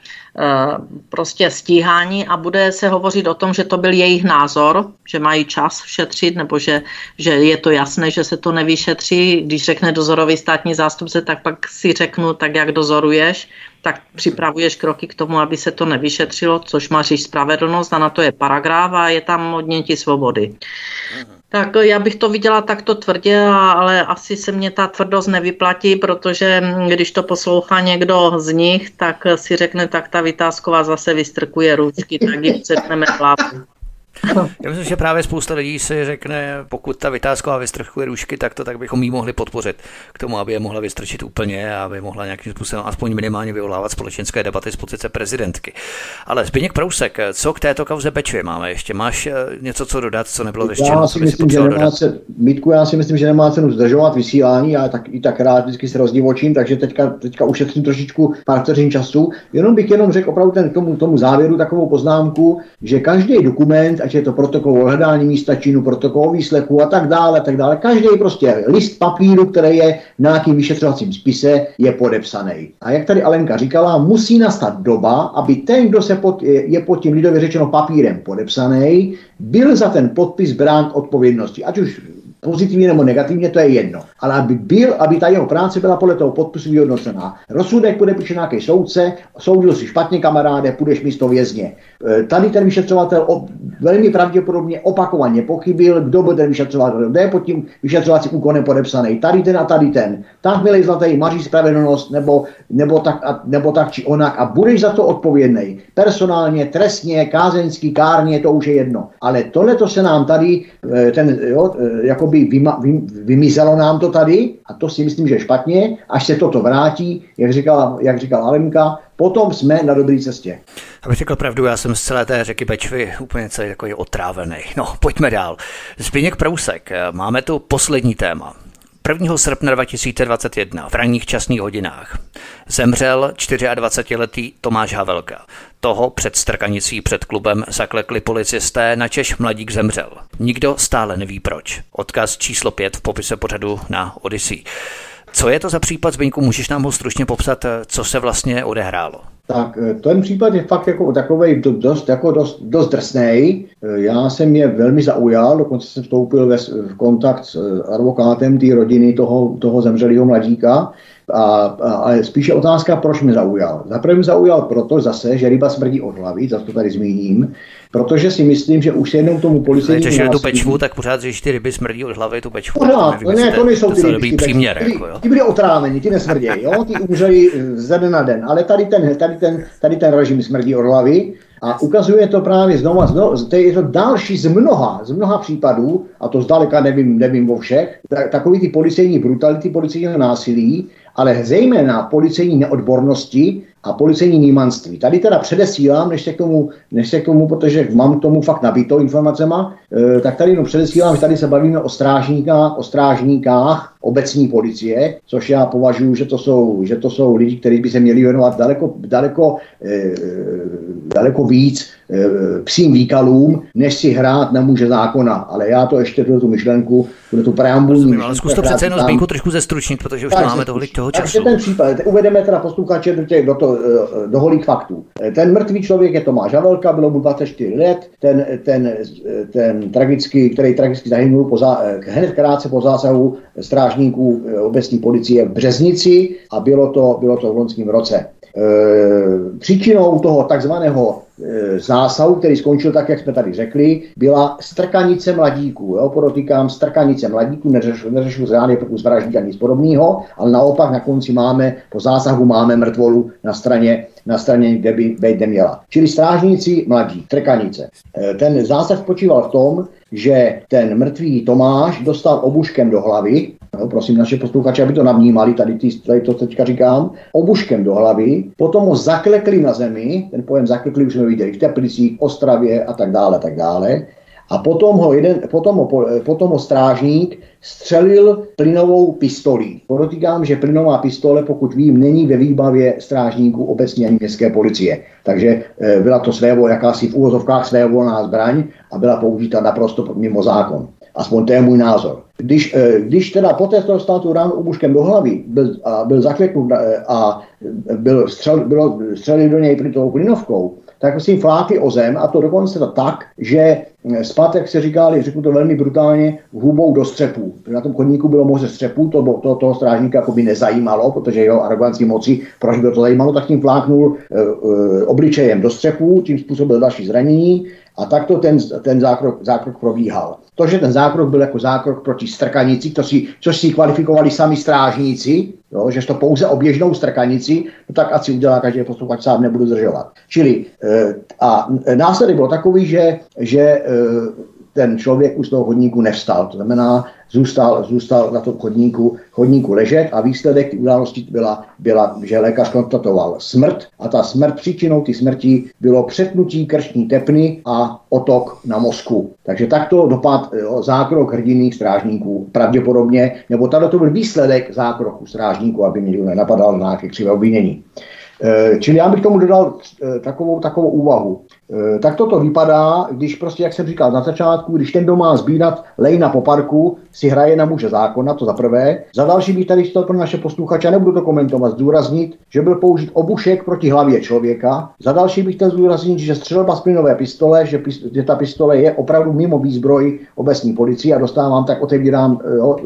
prostě stíhání a bude se hovořit o tom, že to byl jejich názor, že mají čas šetřit, nebo že, že je to jasné, že se to nevyšetří. Když řekne dozorový státní zástupce, tak pak si řeknu, tak jak dozoruješ, tak připravuješ kroky k tomu, aby se to nevyšetřilo, což maříš spravedlnost a na to je paragraf a je tam odnětí svobody. Tak já bych to viděla takto tvrdě, ale asi se mě ta tvrdost nevyplatí, protože když to poslouchá někdo z nich, tak si řekne, tak ta vytázková zase vystrkuje ručky, tak ji přetneme hlavu. Já myslím, že právě spousta lidí si řekne, pokud ta vytázková vystrchuje růžky, tak to tak bychom jí mohli podpořit k tomu, aby je mohla vystrčit úplně a aby mohla nějakým způsobem aspoň minimálně vyvolávat společenské debaty z pozice prezidentky. Ale Zbigněk Prousek, co k této kauze Bečvy máme ještě? Máš eh, něco, co dodat, co nebylo řečeno? Já si myslím, že nemá se, Mítku, já si myslím, že nemá cenu zdržovat vysílání, já tak, i tak rád vždycky se rozdivočím, takže teďka, teďka ušetřím trošičku pár vteřin času. Jenom bych jenom řekl opravdu ten, tomu, tomu závěru takovou poznámku, že každý dokument, ať je to protokol o hledání místa činu, protokol o výslechu a tak dále, tak dále. Každý prostě list papíru, který je v nějakým vyšetřovacím spise, je podepsaný. A jak tady Alenka říkala, musí nastat doba, aby ten, kdo se pod, je, je pod tím lidově řečeno papírem podepsaný, byl za ten podpis brán odpovědnosti. Ať už pozitivně nebo negativně, to je jedno. Ale aby byl, aby ta jeho práce byla podle toho podpisu vyhodnocená. Rozsudek podepíše nějaký soudce, soudil si špatně kamaráde, půjdeš místo vězně. E, tady ten vyšetřovatel o, velmi pravděpodobně opakovaně pochybil, kdo byl ten vyšetřovatel, kdo je pod tím vyšetřovacím úkonem podepsaný. Tady ten a tady ten. Tak milý zlatý, maří spravedlnost, nebo, nebo, tak, a, nebo tak či onak a budeš za to odpovědný. Personálně, trestně, kázeňský, kárně, to už je jedno. Ale tohle to se nám tady, e, ten, jo, e, jako jakoby vymizelo nám to tady a to si myslím, že je špatně, až se toto vrátí, jak říkala, jak říkala Alenka, potom jsme na dobré cestě. Abych řekl pravdu, já jsem z celé té řeky Bečvy úplně celý takový otrávený. No, pojďme dál. Zbigněk Prousek, máme tu poslední téma. 1. srpna 2021 v ranních časných hodinách zemřel 24-letý Tomáš Havelka. Toho před strkanicí před klubem zaklekli policisté, načež mladík zemřel. Nikdo stále neví proč. Odkaz číslo 5 v popise pořadu na Odyssey. Co je to za případ, Zbyňku? Můžeš nám ho stručně popsat, co se vlastně odehrálo? Tak eh, ten případ je fakt jako takový dost, jako dost, dost drsný. Eh, já jsem je velmi zaujal, dokonce jsem vstoupil ve, v kontakt s eh, advokátem té rodiny toho, toho zemřelého mladíka. A, a, a spíše otázka, proč mě zaujal. Zaprvé mě zaujal proto zase, že ryba smrdí od hlavy, za to tady zmíním, protože si myslím, že už se jednou tomu policejnímu Když tu pečvu, tak pořád řeš ty ryby smrdí od hlavy, tu pečvu. Pořád, to ne, to nejsou ty ryby. příměr, ty, jako, jo. ty byly otráveni, ty nesmrdí, jo, ty umřeli ze den na den, ale tady ten, tady ten, tady ten režim smrdí od hlavy a ukazuje to právě znova, znova to je to další z mnoha, z mnoha případů, a to zdaleka nevím, nevím o všech, tak, takový ty policejní brutality, policejního násilí, ale zejména policejní neodbornosti a policejní nímanství. Tady teda předesílám, než se k tomu, než se k tomu protože mám k tomu fakt nabito informacema, e, tak tady jenom předesílám, že tady se bavíme o strážníkách, o strážníkách obecní policie, což já považuji, že to jsou, že to jsou lidi, kteří by se měli věnovat daleko, daleko, e, daleko víc e, psím výkalům, než si hrát na muže zákona. Ale já to ještě tu myšlenku, tu preambulní. Ale zkus to přece jenom zmínku trošku zestručnit, protože už tak, máme tolik toho času. Takže ten případ, uvedeme teda posluchače do, těch, do, to, eh, do holých faktů. Ten mrtvý člověk je Tomáš Havelka, bylo mu 24 let, ten, ten, ten tragický, který tragicky zahynul po zá, eh, hned krátce po zásahu strážníků eh, obecní policie v Březnici a bylo to, bylo to v loňském roce. E, příčinou toho takzvaného e, zásahu, který skončil tak, jak jsme tady řekli, byla strkanice mladíků. Jo? Podotýkám strkanice mladíků, neřešil žádný pokus vraždí ani nic podobného, ale naopak na konci máme, po zásahu máme mrtvolu na straně, na straně kde by být neměla. Čili strážníci mladí, trkanice. E, ten zásah spočíval v tom, že ten mrtvý Tomáš dostal obuškem do hlavy, no, prosím naše posluchače, aby to navnímali, tady, ty, tady to teďka říkám, obuškem do hlavy, potom ho zaklekli na zemi, ten pojem zaklekli už jsme viděli v Teplicích, Ostravě a tak dále, tak dále. A potom ho, jeden, potom ho, potom ho strážník střelil plynovou pistolí. Podotýkám, že plynová pistole, pokud vím, není ve výbavě strážníků obecně ani městské policie. Takže e, byla to své, jakási v úvozovkách své volná zbraň a byla použita naprosto mimo zákon. Aspoň to je můj názor. Když, eh, když teda poté, co dostal tu ránu obuškem do hlavy byl, a byl zakleknut eh, a byl střel, bylo střelit do něj tou plynovkou, tak si flákli o zem a to dokonce to tak, že zpátek se říkali, řeknu to velmi brutálně, hubou do střepů. Na tom chodníku bylo moře střepů, to, to toho strážníka jako by nezajímalo, protože jeho arogancí moci, proč by to zajímalo, tak tím fláknul e, e, obličejem do střepů, tím způsobil další zranění a takto ten, ten zákrok, zákrok probíhal. To, že ten zákrok byl jako zákrok proti strkanici, to si, což si kvalifikovali sami strážníci, jo, že to pouze o běžnou strkanici, no tak ať si udělá každý posluchač sám, nebudu zdržovat. Čili e, a následek byl takový, že, že e, ten člověk už z toho chodníku nevstal. To znamená, zůstal, zůstal na tom chodníku, chodníku ležet a výsledek události byla, byla, že lékař konstatoval smrt a ta smrt, příčinou ty smrti bylo přetnutí krční tepny a otok na mozku. Takže takto dopad jo, zákrok hrdinných strážníků pravděpodobně, nebo tady to byl výsledek zákroku strážníků, aby mě nenapadal na nějaké křivé obvinění. E, čili já bych tomu dodal e, takovou, takovou úvahu. E, tak toto vypadá, když prostě, jak jsem říkal na začátku, když ten, kdo má sbírat lejna po parku, si hraje na muže zákona, to za prvé. Za další bych tady chtěl pro naše posluchače, nebudu to komentovat, zdůraznit, že byl použit obušek proti hlavě člověka. Za další bych chtěl zdůraznit, že střelba z plynové pistole, že, pist, že ta pistole je opravdu mimo výzbroj obecní policie a dostávám, tak otevírám jo,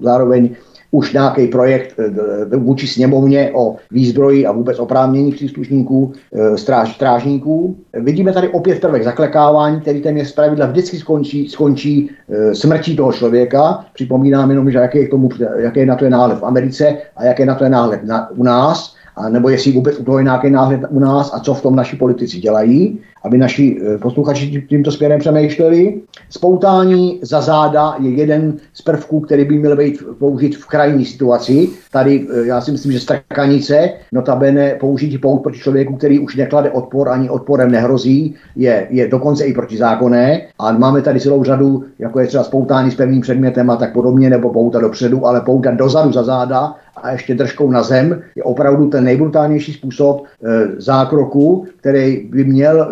zároveň už nějaký projekt eh, vůči sněmovně o výzbroji a vůbec oprávnění příslušníků eh, stráž, strážníků. Vidíme tady opět prvek zaklekávání, který téměř zpravidla vždycky skončí, skončí eh, smrtí toho člověka. Připomínám jenom, že jaký je, k tomu, jaký je na to je náhled v Americe a jaký na to je náhled na, u nás a nebo jestli vůbec u toho je nějaký náhled u nás a co v tom naši politici dělají, aby naši eh, posluchači tímto směrem přemýšleli. Spoutání za záda je jeden z prvků, který by měl být použit v krajní situaci. Tady eh, já si myslím, že strkanice, notabene použít pout proti člověku, který už neklade odpor, ani odporem nehrozí, je, je dokonce i protizákonné. A máme tady celou řadu, jako je třeba spoutání s pevným předmětem a tak podobně, nebo pouta dopředu, ale pouta dozadu za záda a ještě držkou na zem je opravdu ten nejbrutálnější způsob e, zákroku, který by měl,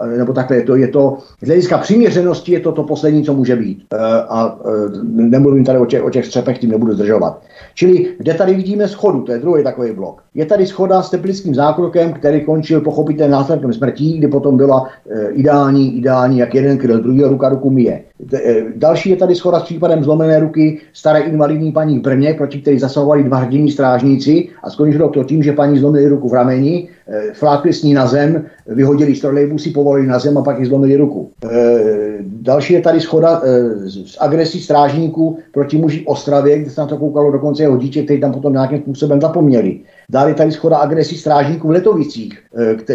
e, nebo takhle je to, je to, z hlediska přiměřenosti je to to poslední, co může být. A nemluvím tady o těch, o těch střepech, tím nebudu zdržovat. Čili kde tady vidíme schodu, to je druhý takový blok. Je tady schoda s teplickým zákrokem, který končil pochopitelně následkem smrtí, kdy potom byla e, ideální, ideální, jak jeden kryl, druhý ruka ruku mije. E, další je tady schoda s případem zlomené ruky staré invalidní paní v Brně, proti který zasahovali dva hrdiní strážníci a skončilo to tím, že paní zlomili ruku v rameni, flákli s ní na zem, vyhodili z trolejbusy, povolili na zem a pak ji zlomili ruku. E, další je tady schoda e, s agresí strážníků proti muži Ostravě, kde se na to koukalo dokonce jeho dítě, který tam potom nějakým způsobem zapomněli. Dále tady schoda agresí strážníků v Letovicích,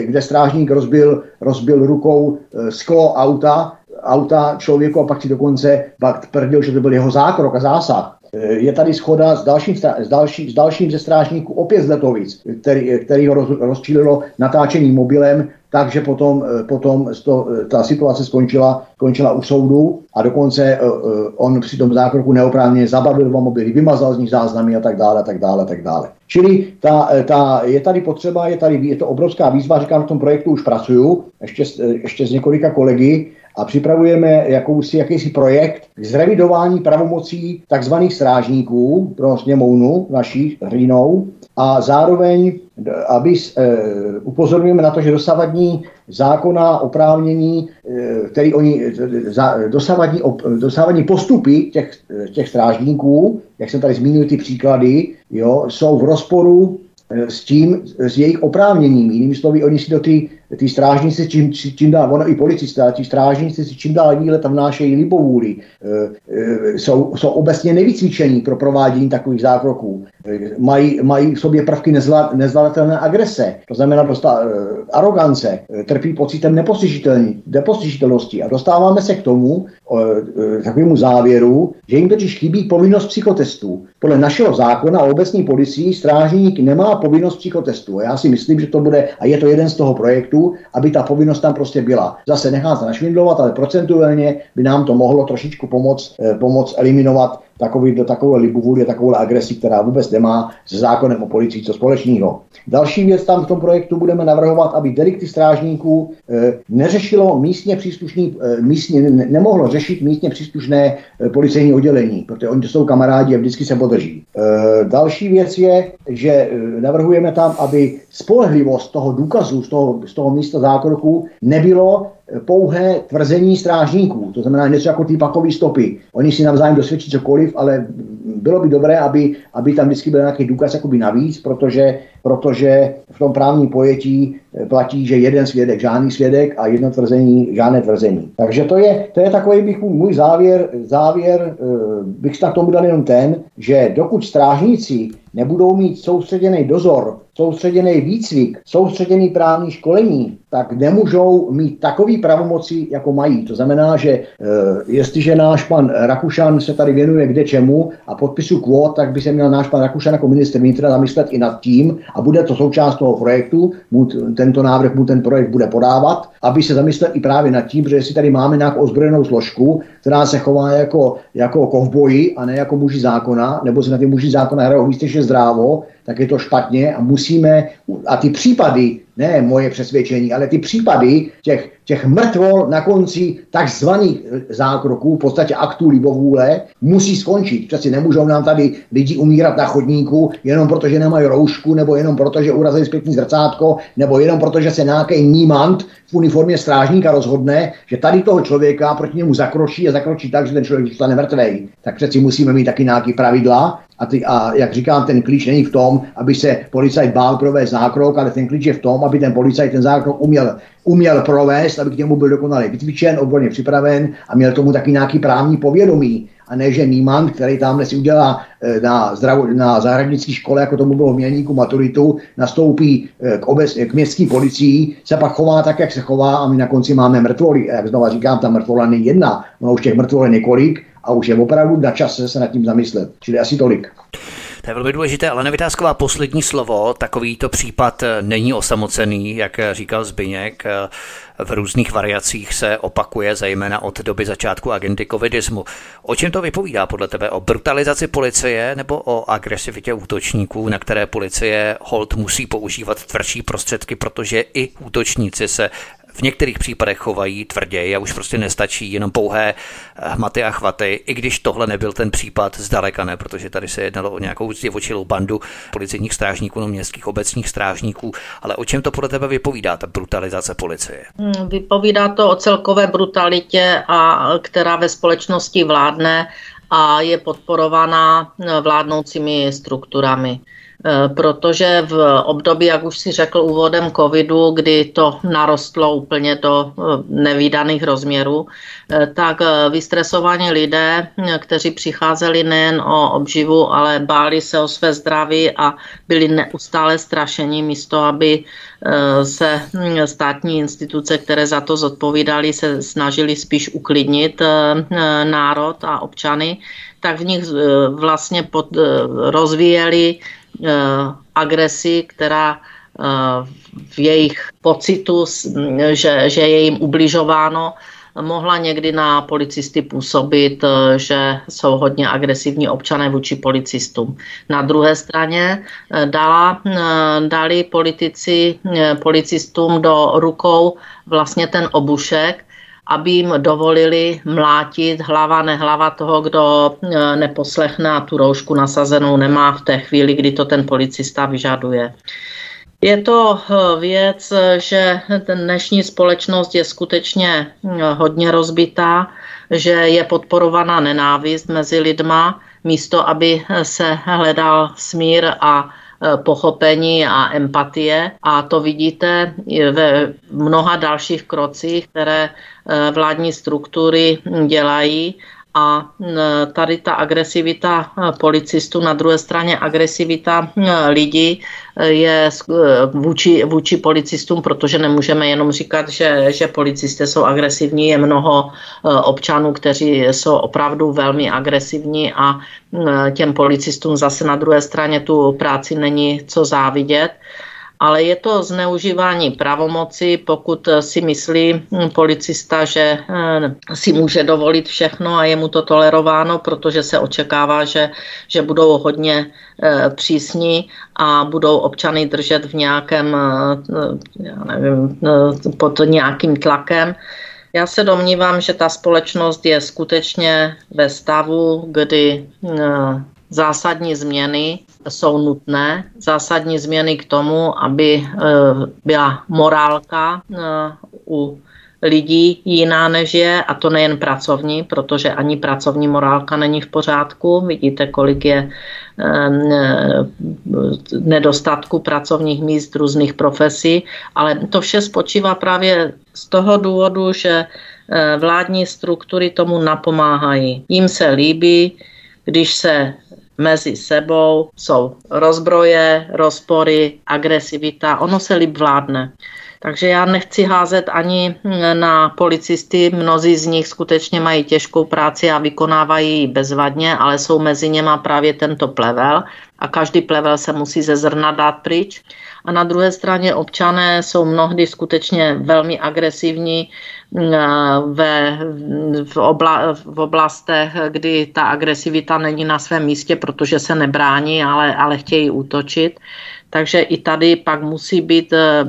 kde strážník rozbil, rozbil rukou sklo auta, auta člověku a pak si dokonce pak tvrdil, že to byl jeho zákrok a zásah. Je tady schoda s dalším, s, další, s dalším ze strážníků opět z Letovic, který, který ho roz, rozčílilo natáčením mobilem, takže potom, potom to, ta situace skončila, skončila u soudu a dokonce on při tom zákroku neoprávněně zabavil dva mobily, vymazal z nich záznamy a tak dále, a tak dále, a tak dále. Čili ta, ta, je tady potřeba, je tady je to obrovská výzva, říkám, v tom projektu už pracuju, ještě, ještě s několika kolegy, a připravujeme jakousi, jakýsi projekt k zrevidování pravomocí takzvaných strážníků pro sněmovnu naší hlínou a zároveň, aby e, upozorňujeme na to, že dosavadní zákona oprávnění, e, který oni, za, dosavadní, op, dosavadní postupy těch, těch strážníků, jak jsem tady zmínil ty příklady, jo, jsou v rozporu s tím, s jejich oprávněním. Jinými slovy, oni si do ty ty strážníci čím, čím dál, ono i policisté, ti strážníci si čím dál víle tam vnášejí libovůli, e, e, jsou, jsou obecně nevycvičení pro provádění takových zákroků. E, mají, mají v sobě prvky nezvladatelné agrese, to znamená e, arogance, trpí pocitem nepostižitelnosti. A dostáváme se k tomu, takovému závěru, že jim totiž chybí povinnost psychotestů. Podle našeho zákona o obecní policii strážník nemá povinnost psychotestů. A já si myslím, že to bude, a je to jeden z toho aby ta povinnost tam prostě byla. Zase nechá se našvindlovat, ale procentuálně by nám to mohlo trošičku pomoct, eh, pomoct eliminovat takový, do takové libovůli, takové agresi, která vůbec nemá se zákonem o policii co společného. Další věc tam v tom projektu budeme navrhovat, aby delikty strážníků e, neřešilo místně příslušný, e, místně, ne, nemohlo řešit místně příslušné e, policejní oddělení, protože oni jsou kamarádi a vždycky se podrží. E, další věc je, že e, navrhujeme tam, aby spolehlivost toho důkazu z toho, z toho místa zákroku nebylo pouhé tvrzení strážníků, to znamená něco jako ty pakové stopy. Oni si navzájem dosvědčí cokoliv, ale bylo by dobré, aby, aby tam vždycky byl nějaký důkaz jakoby navíc, protože, protože v tom právním pojetí platí, že jeden svědek, žádný svědek a jedno tvrzení, žádné tvrzení. Takže to je, to je takový bych můj závěr, závěr eh, bych snad tomu dal jenom ten, že dokud strážníci nebudou mít soustředěný dozor, soustředěný výcvik, soustředěný právní školení, tak nemůžou mít takový pravomoci, jako mají. To znamená, že e, jestliže náš pan Rakušan se tady věnuje kde čemu a podpisu kvót, tak by se měl náš pan Rakušan jako minister vnitra zamyslet i nad tím, a bude to součást toho projektu, mu tento návrh mu ten projekt bude podávat, aby se zamyslel i právě nad tím, že jestli tady máme nějakou ozbrojenou složku, která se chová jako, jako kovboji a ne jako muži zákona, nebo se na ty muži zákona hrajou výstěžně zdrávo, tak je to špatně a musíme, a ty případy, ne moje přesvědčení, ale ty případy těch, těch mrtvol na konci takzvaných zákroků, v podstatě aktů libovůle, musí skončit. Přeci nemůžou nám tady lidi umírat na chodníku jenom proto, že nemají roušku, nebo jenom proto, že urazili zpětní zrcátko, nebo jenom proto, že se nějaký nímant v uniformě strážníka rozhodne, že tady toho člověka proti němu zakročí a zakročí tak, že ten člověk zůstane mrtvý. Tak přeci musíme mít taky nějaké pravidla a, ty, a jak říkám, ten klíč není v tom, aby se policajt bál provést zákrok, ale ten klíč je v tom, aby ten policajt ten zákrok uměl, uměl provést, aby k němu byl dokonale vycvičen, odborně připraven a měl tomu taky nějaký právní povědomí. A ne, že Níman, který tam si udělá eh, na, zdravo, na zahradnické škole, jako tomu bylo v Mělníku maturitu, nastoupí eh, k, obec, k městské policii, se pak chová tak, jak se chová a my na konci máme mrtvoly. A jak znova říkám, ta mrtvola není jedna, no už těch mrtvol je několik a už je opravdu na čase se nad tím zamyslet. Čili asi tolik. To je velmi důležité, ale Vytázková poslední slovo, takovýto případ není osamocený, jak říkal Zbyněk, v různých variacích se opakuje, zejména od doby začátku agenty covidismu. O čem to vypovídá podle tebe? O brutalizaci policie nebo o agresivitě útočníků, na které policie hold musí používat tvrdší prostředky, protože i útočníci se v některých případech chovají tvrději a už prostě nestačí jenom pouhé eh, hmaty a chvaty, i když tohle nebyl ten případ zdaleka ne, protože tady se jednalo o nějakou zdivočilou bandu policejních strážníků, no městských obecních strážníků, ale o čem to podle tebe vypovídá, ta brutalizace policie? Hmm, vypovídá to o celkové brutalitě, a která ve společnosti vládne a je podporovaná eh, vládnoucími strukturami. Eh, protože v období, jak už si řekl úvodem covidu, kdy to narostlo úplně do eh, nevýdaných rozměrů, eh, tak vystresovaní lidé, kteří přicházeli nejen o obživu, ale báli se o své zdraví a byli neustále strašení místo, aby se hm, státní instituce, které za to zodpovídali, se snažili spíš uklidnit národ a občany, tak v nich vlastně pod, rozvíjeli agresi, která eh, v jejich pocitu, že, že je jim ubližováno, mohla někdy na policisty působit, eh, že jsou hodně agresivní občané vůči policistům. Na druhé straně dala, dali politici policistům do rukou vlastně ten obušek, aby jim dovolili mlátit hlava nehlava toho, kdo e, neposlechne a tu roušku nasazenou nemá v té chvíli, kdy to ten policista vyžaduje. Je to e, věc, že dnešní společnost je skutečně e, hodně rozbitá, že je podporovaná nenávist mezi lidma, místo aby se hledal smír a pochopení a empatie. A to vidíte ve mnoha dalších krocích, které eh, vládní struktury dělají a tady ta agresivita policistů, na druhé straně agresivita lidí je vůči, vůči policistům, protože nemůžeme jenom říkat, že, že policisté jsou agresivní. Je mnoho občanů, kteří jsou opravdu velmi agresivní a těm policistům zase na druhé straně tu práci není co závidět. Ale je to zneužívání pravomoci, pokud si myslí hm, policista, že eh, si může dovolit všechno a je mu to tolerováno, protože se očekává, že, že budou hodně eh, přísní a budou občany držet v nějakém, eh, já nevím, pod nějakým tlakem. Já se domnívám, že ta společnost je skutečně ve stavu, kdy zásadní změny jsou nutné, zásadní změny k tomu, aby eh, byla morálka eh, u lidí jiná než je, a to nejen pracovní, protože ani pracovní morálka není v pořádku. Vidíte, kolik je eh, nedostatku pracovních míst různých profesí, ale to vše spočívá právě z toho důvodu, že vládní struktury tomu napomáhají. Jím se líbí, když se mezi sebou jsou rozbroje, rozpory, agresivita, ono se líp vládne. Takže já nechci házet ani na policisty, mnozí z nich skutečně mají těžkou práci a vykonávají ji bezvadně, ale jsou mezi něma právě tento plevel a každý plevel se musí ze zrna dát pryč. A na druhé straně občané jsou mnohdy skutečně velmi agresivní mm, ve, v, obla, v oblastech, kdy ta agresivita není na svém místě, protože se nebrání, ale, ale chtějí útočit. Takže i tady pak musí být eh,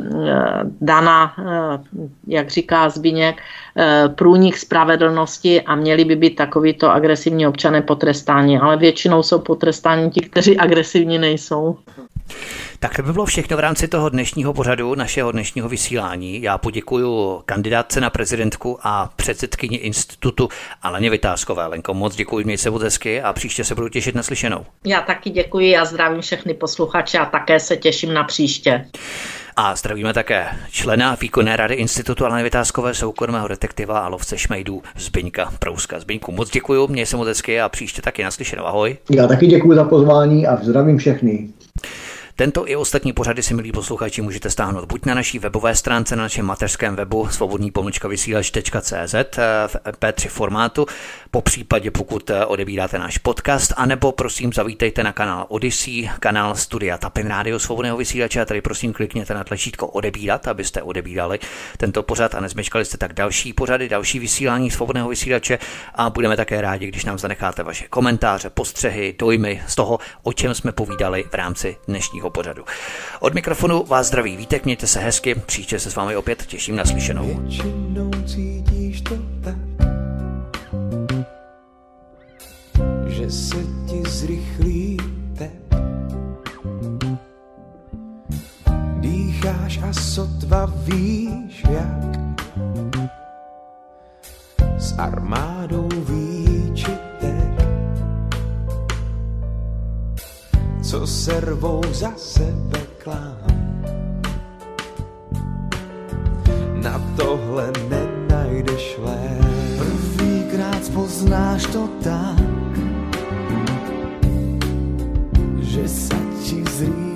dana, eh, jak říká Zbíněk, eh, průnik spravedlnosti a měli by být takovýto agresivní občané potrestáni. Ale většinou jsou potrestáni ti, kteří agresivní nejsou. Tak to by bylo všechno v rámci toho dnešního pořadu, našeho dnešního vysílání. Já poděkuji kandidátce na prezidentku a předsedkyni institutu Aleně Vytázkové. Lenko, moc děkuji, měj se moc hezky a příště se budu těšit na slyšenou. Já taky děkuji a zdravím všechny posluchače a také se těším na příště. A zdravíme také člena výkonné rady Institutu Aleny Vytázkové, soukromého detektiva a lovce šmejdů Zbyňka Prouska. Zbyňku, moc děkuji, měj se moc hezky a příště taky naslyšenou. Ahoj. Já taky děkuji za pozvání a zdravím všechny. Tento i ostatní pořady si, milí posluchači, můžete stáhnout buď na naší webové stránce, na našem mateřském webu svobodný pomlčka vysílač.cz v P3 formátu, po případě pokud eh, odebíráte náš podcast, anebo prosím zavítejte na kanál Odyssey, kanál Studia Tapin Rádio Svobodného vysílače. A tady prosím klikněte na tlačítko odebírat, abyste odebírali tento pořad. A nezmečkali jste tak další pořady, další vysílání Svobodného vysílače. A budeme také rádi, když nám zanecháte vaše komentáře, postřehy, dojmy z toho, o čem jsme povídali v rámci dnešního pořadu. Od mikrofonu vás zdraví Vítek, mějte se hezky, příště se s vámi opět těším na slyšenou. Že se ti zrychlí tep. Dýcháš a sotva víš jak. S armádou výčitek, co servou za sebe klám. Na tohle nenajdeš lék. Prvýkrát poznáš to tak, že sa ti zrýchli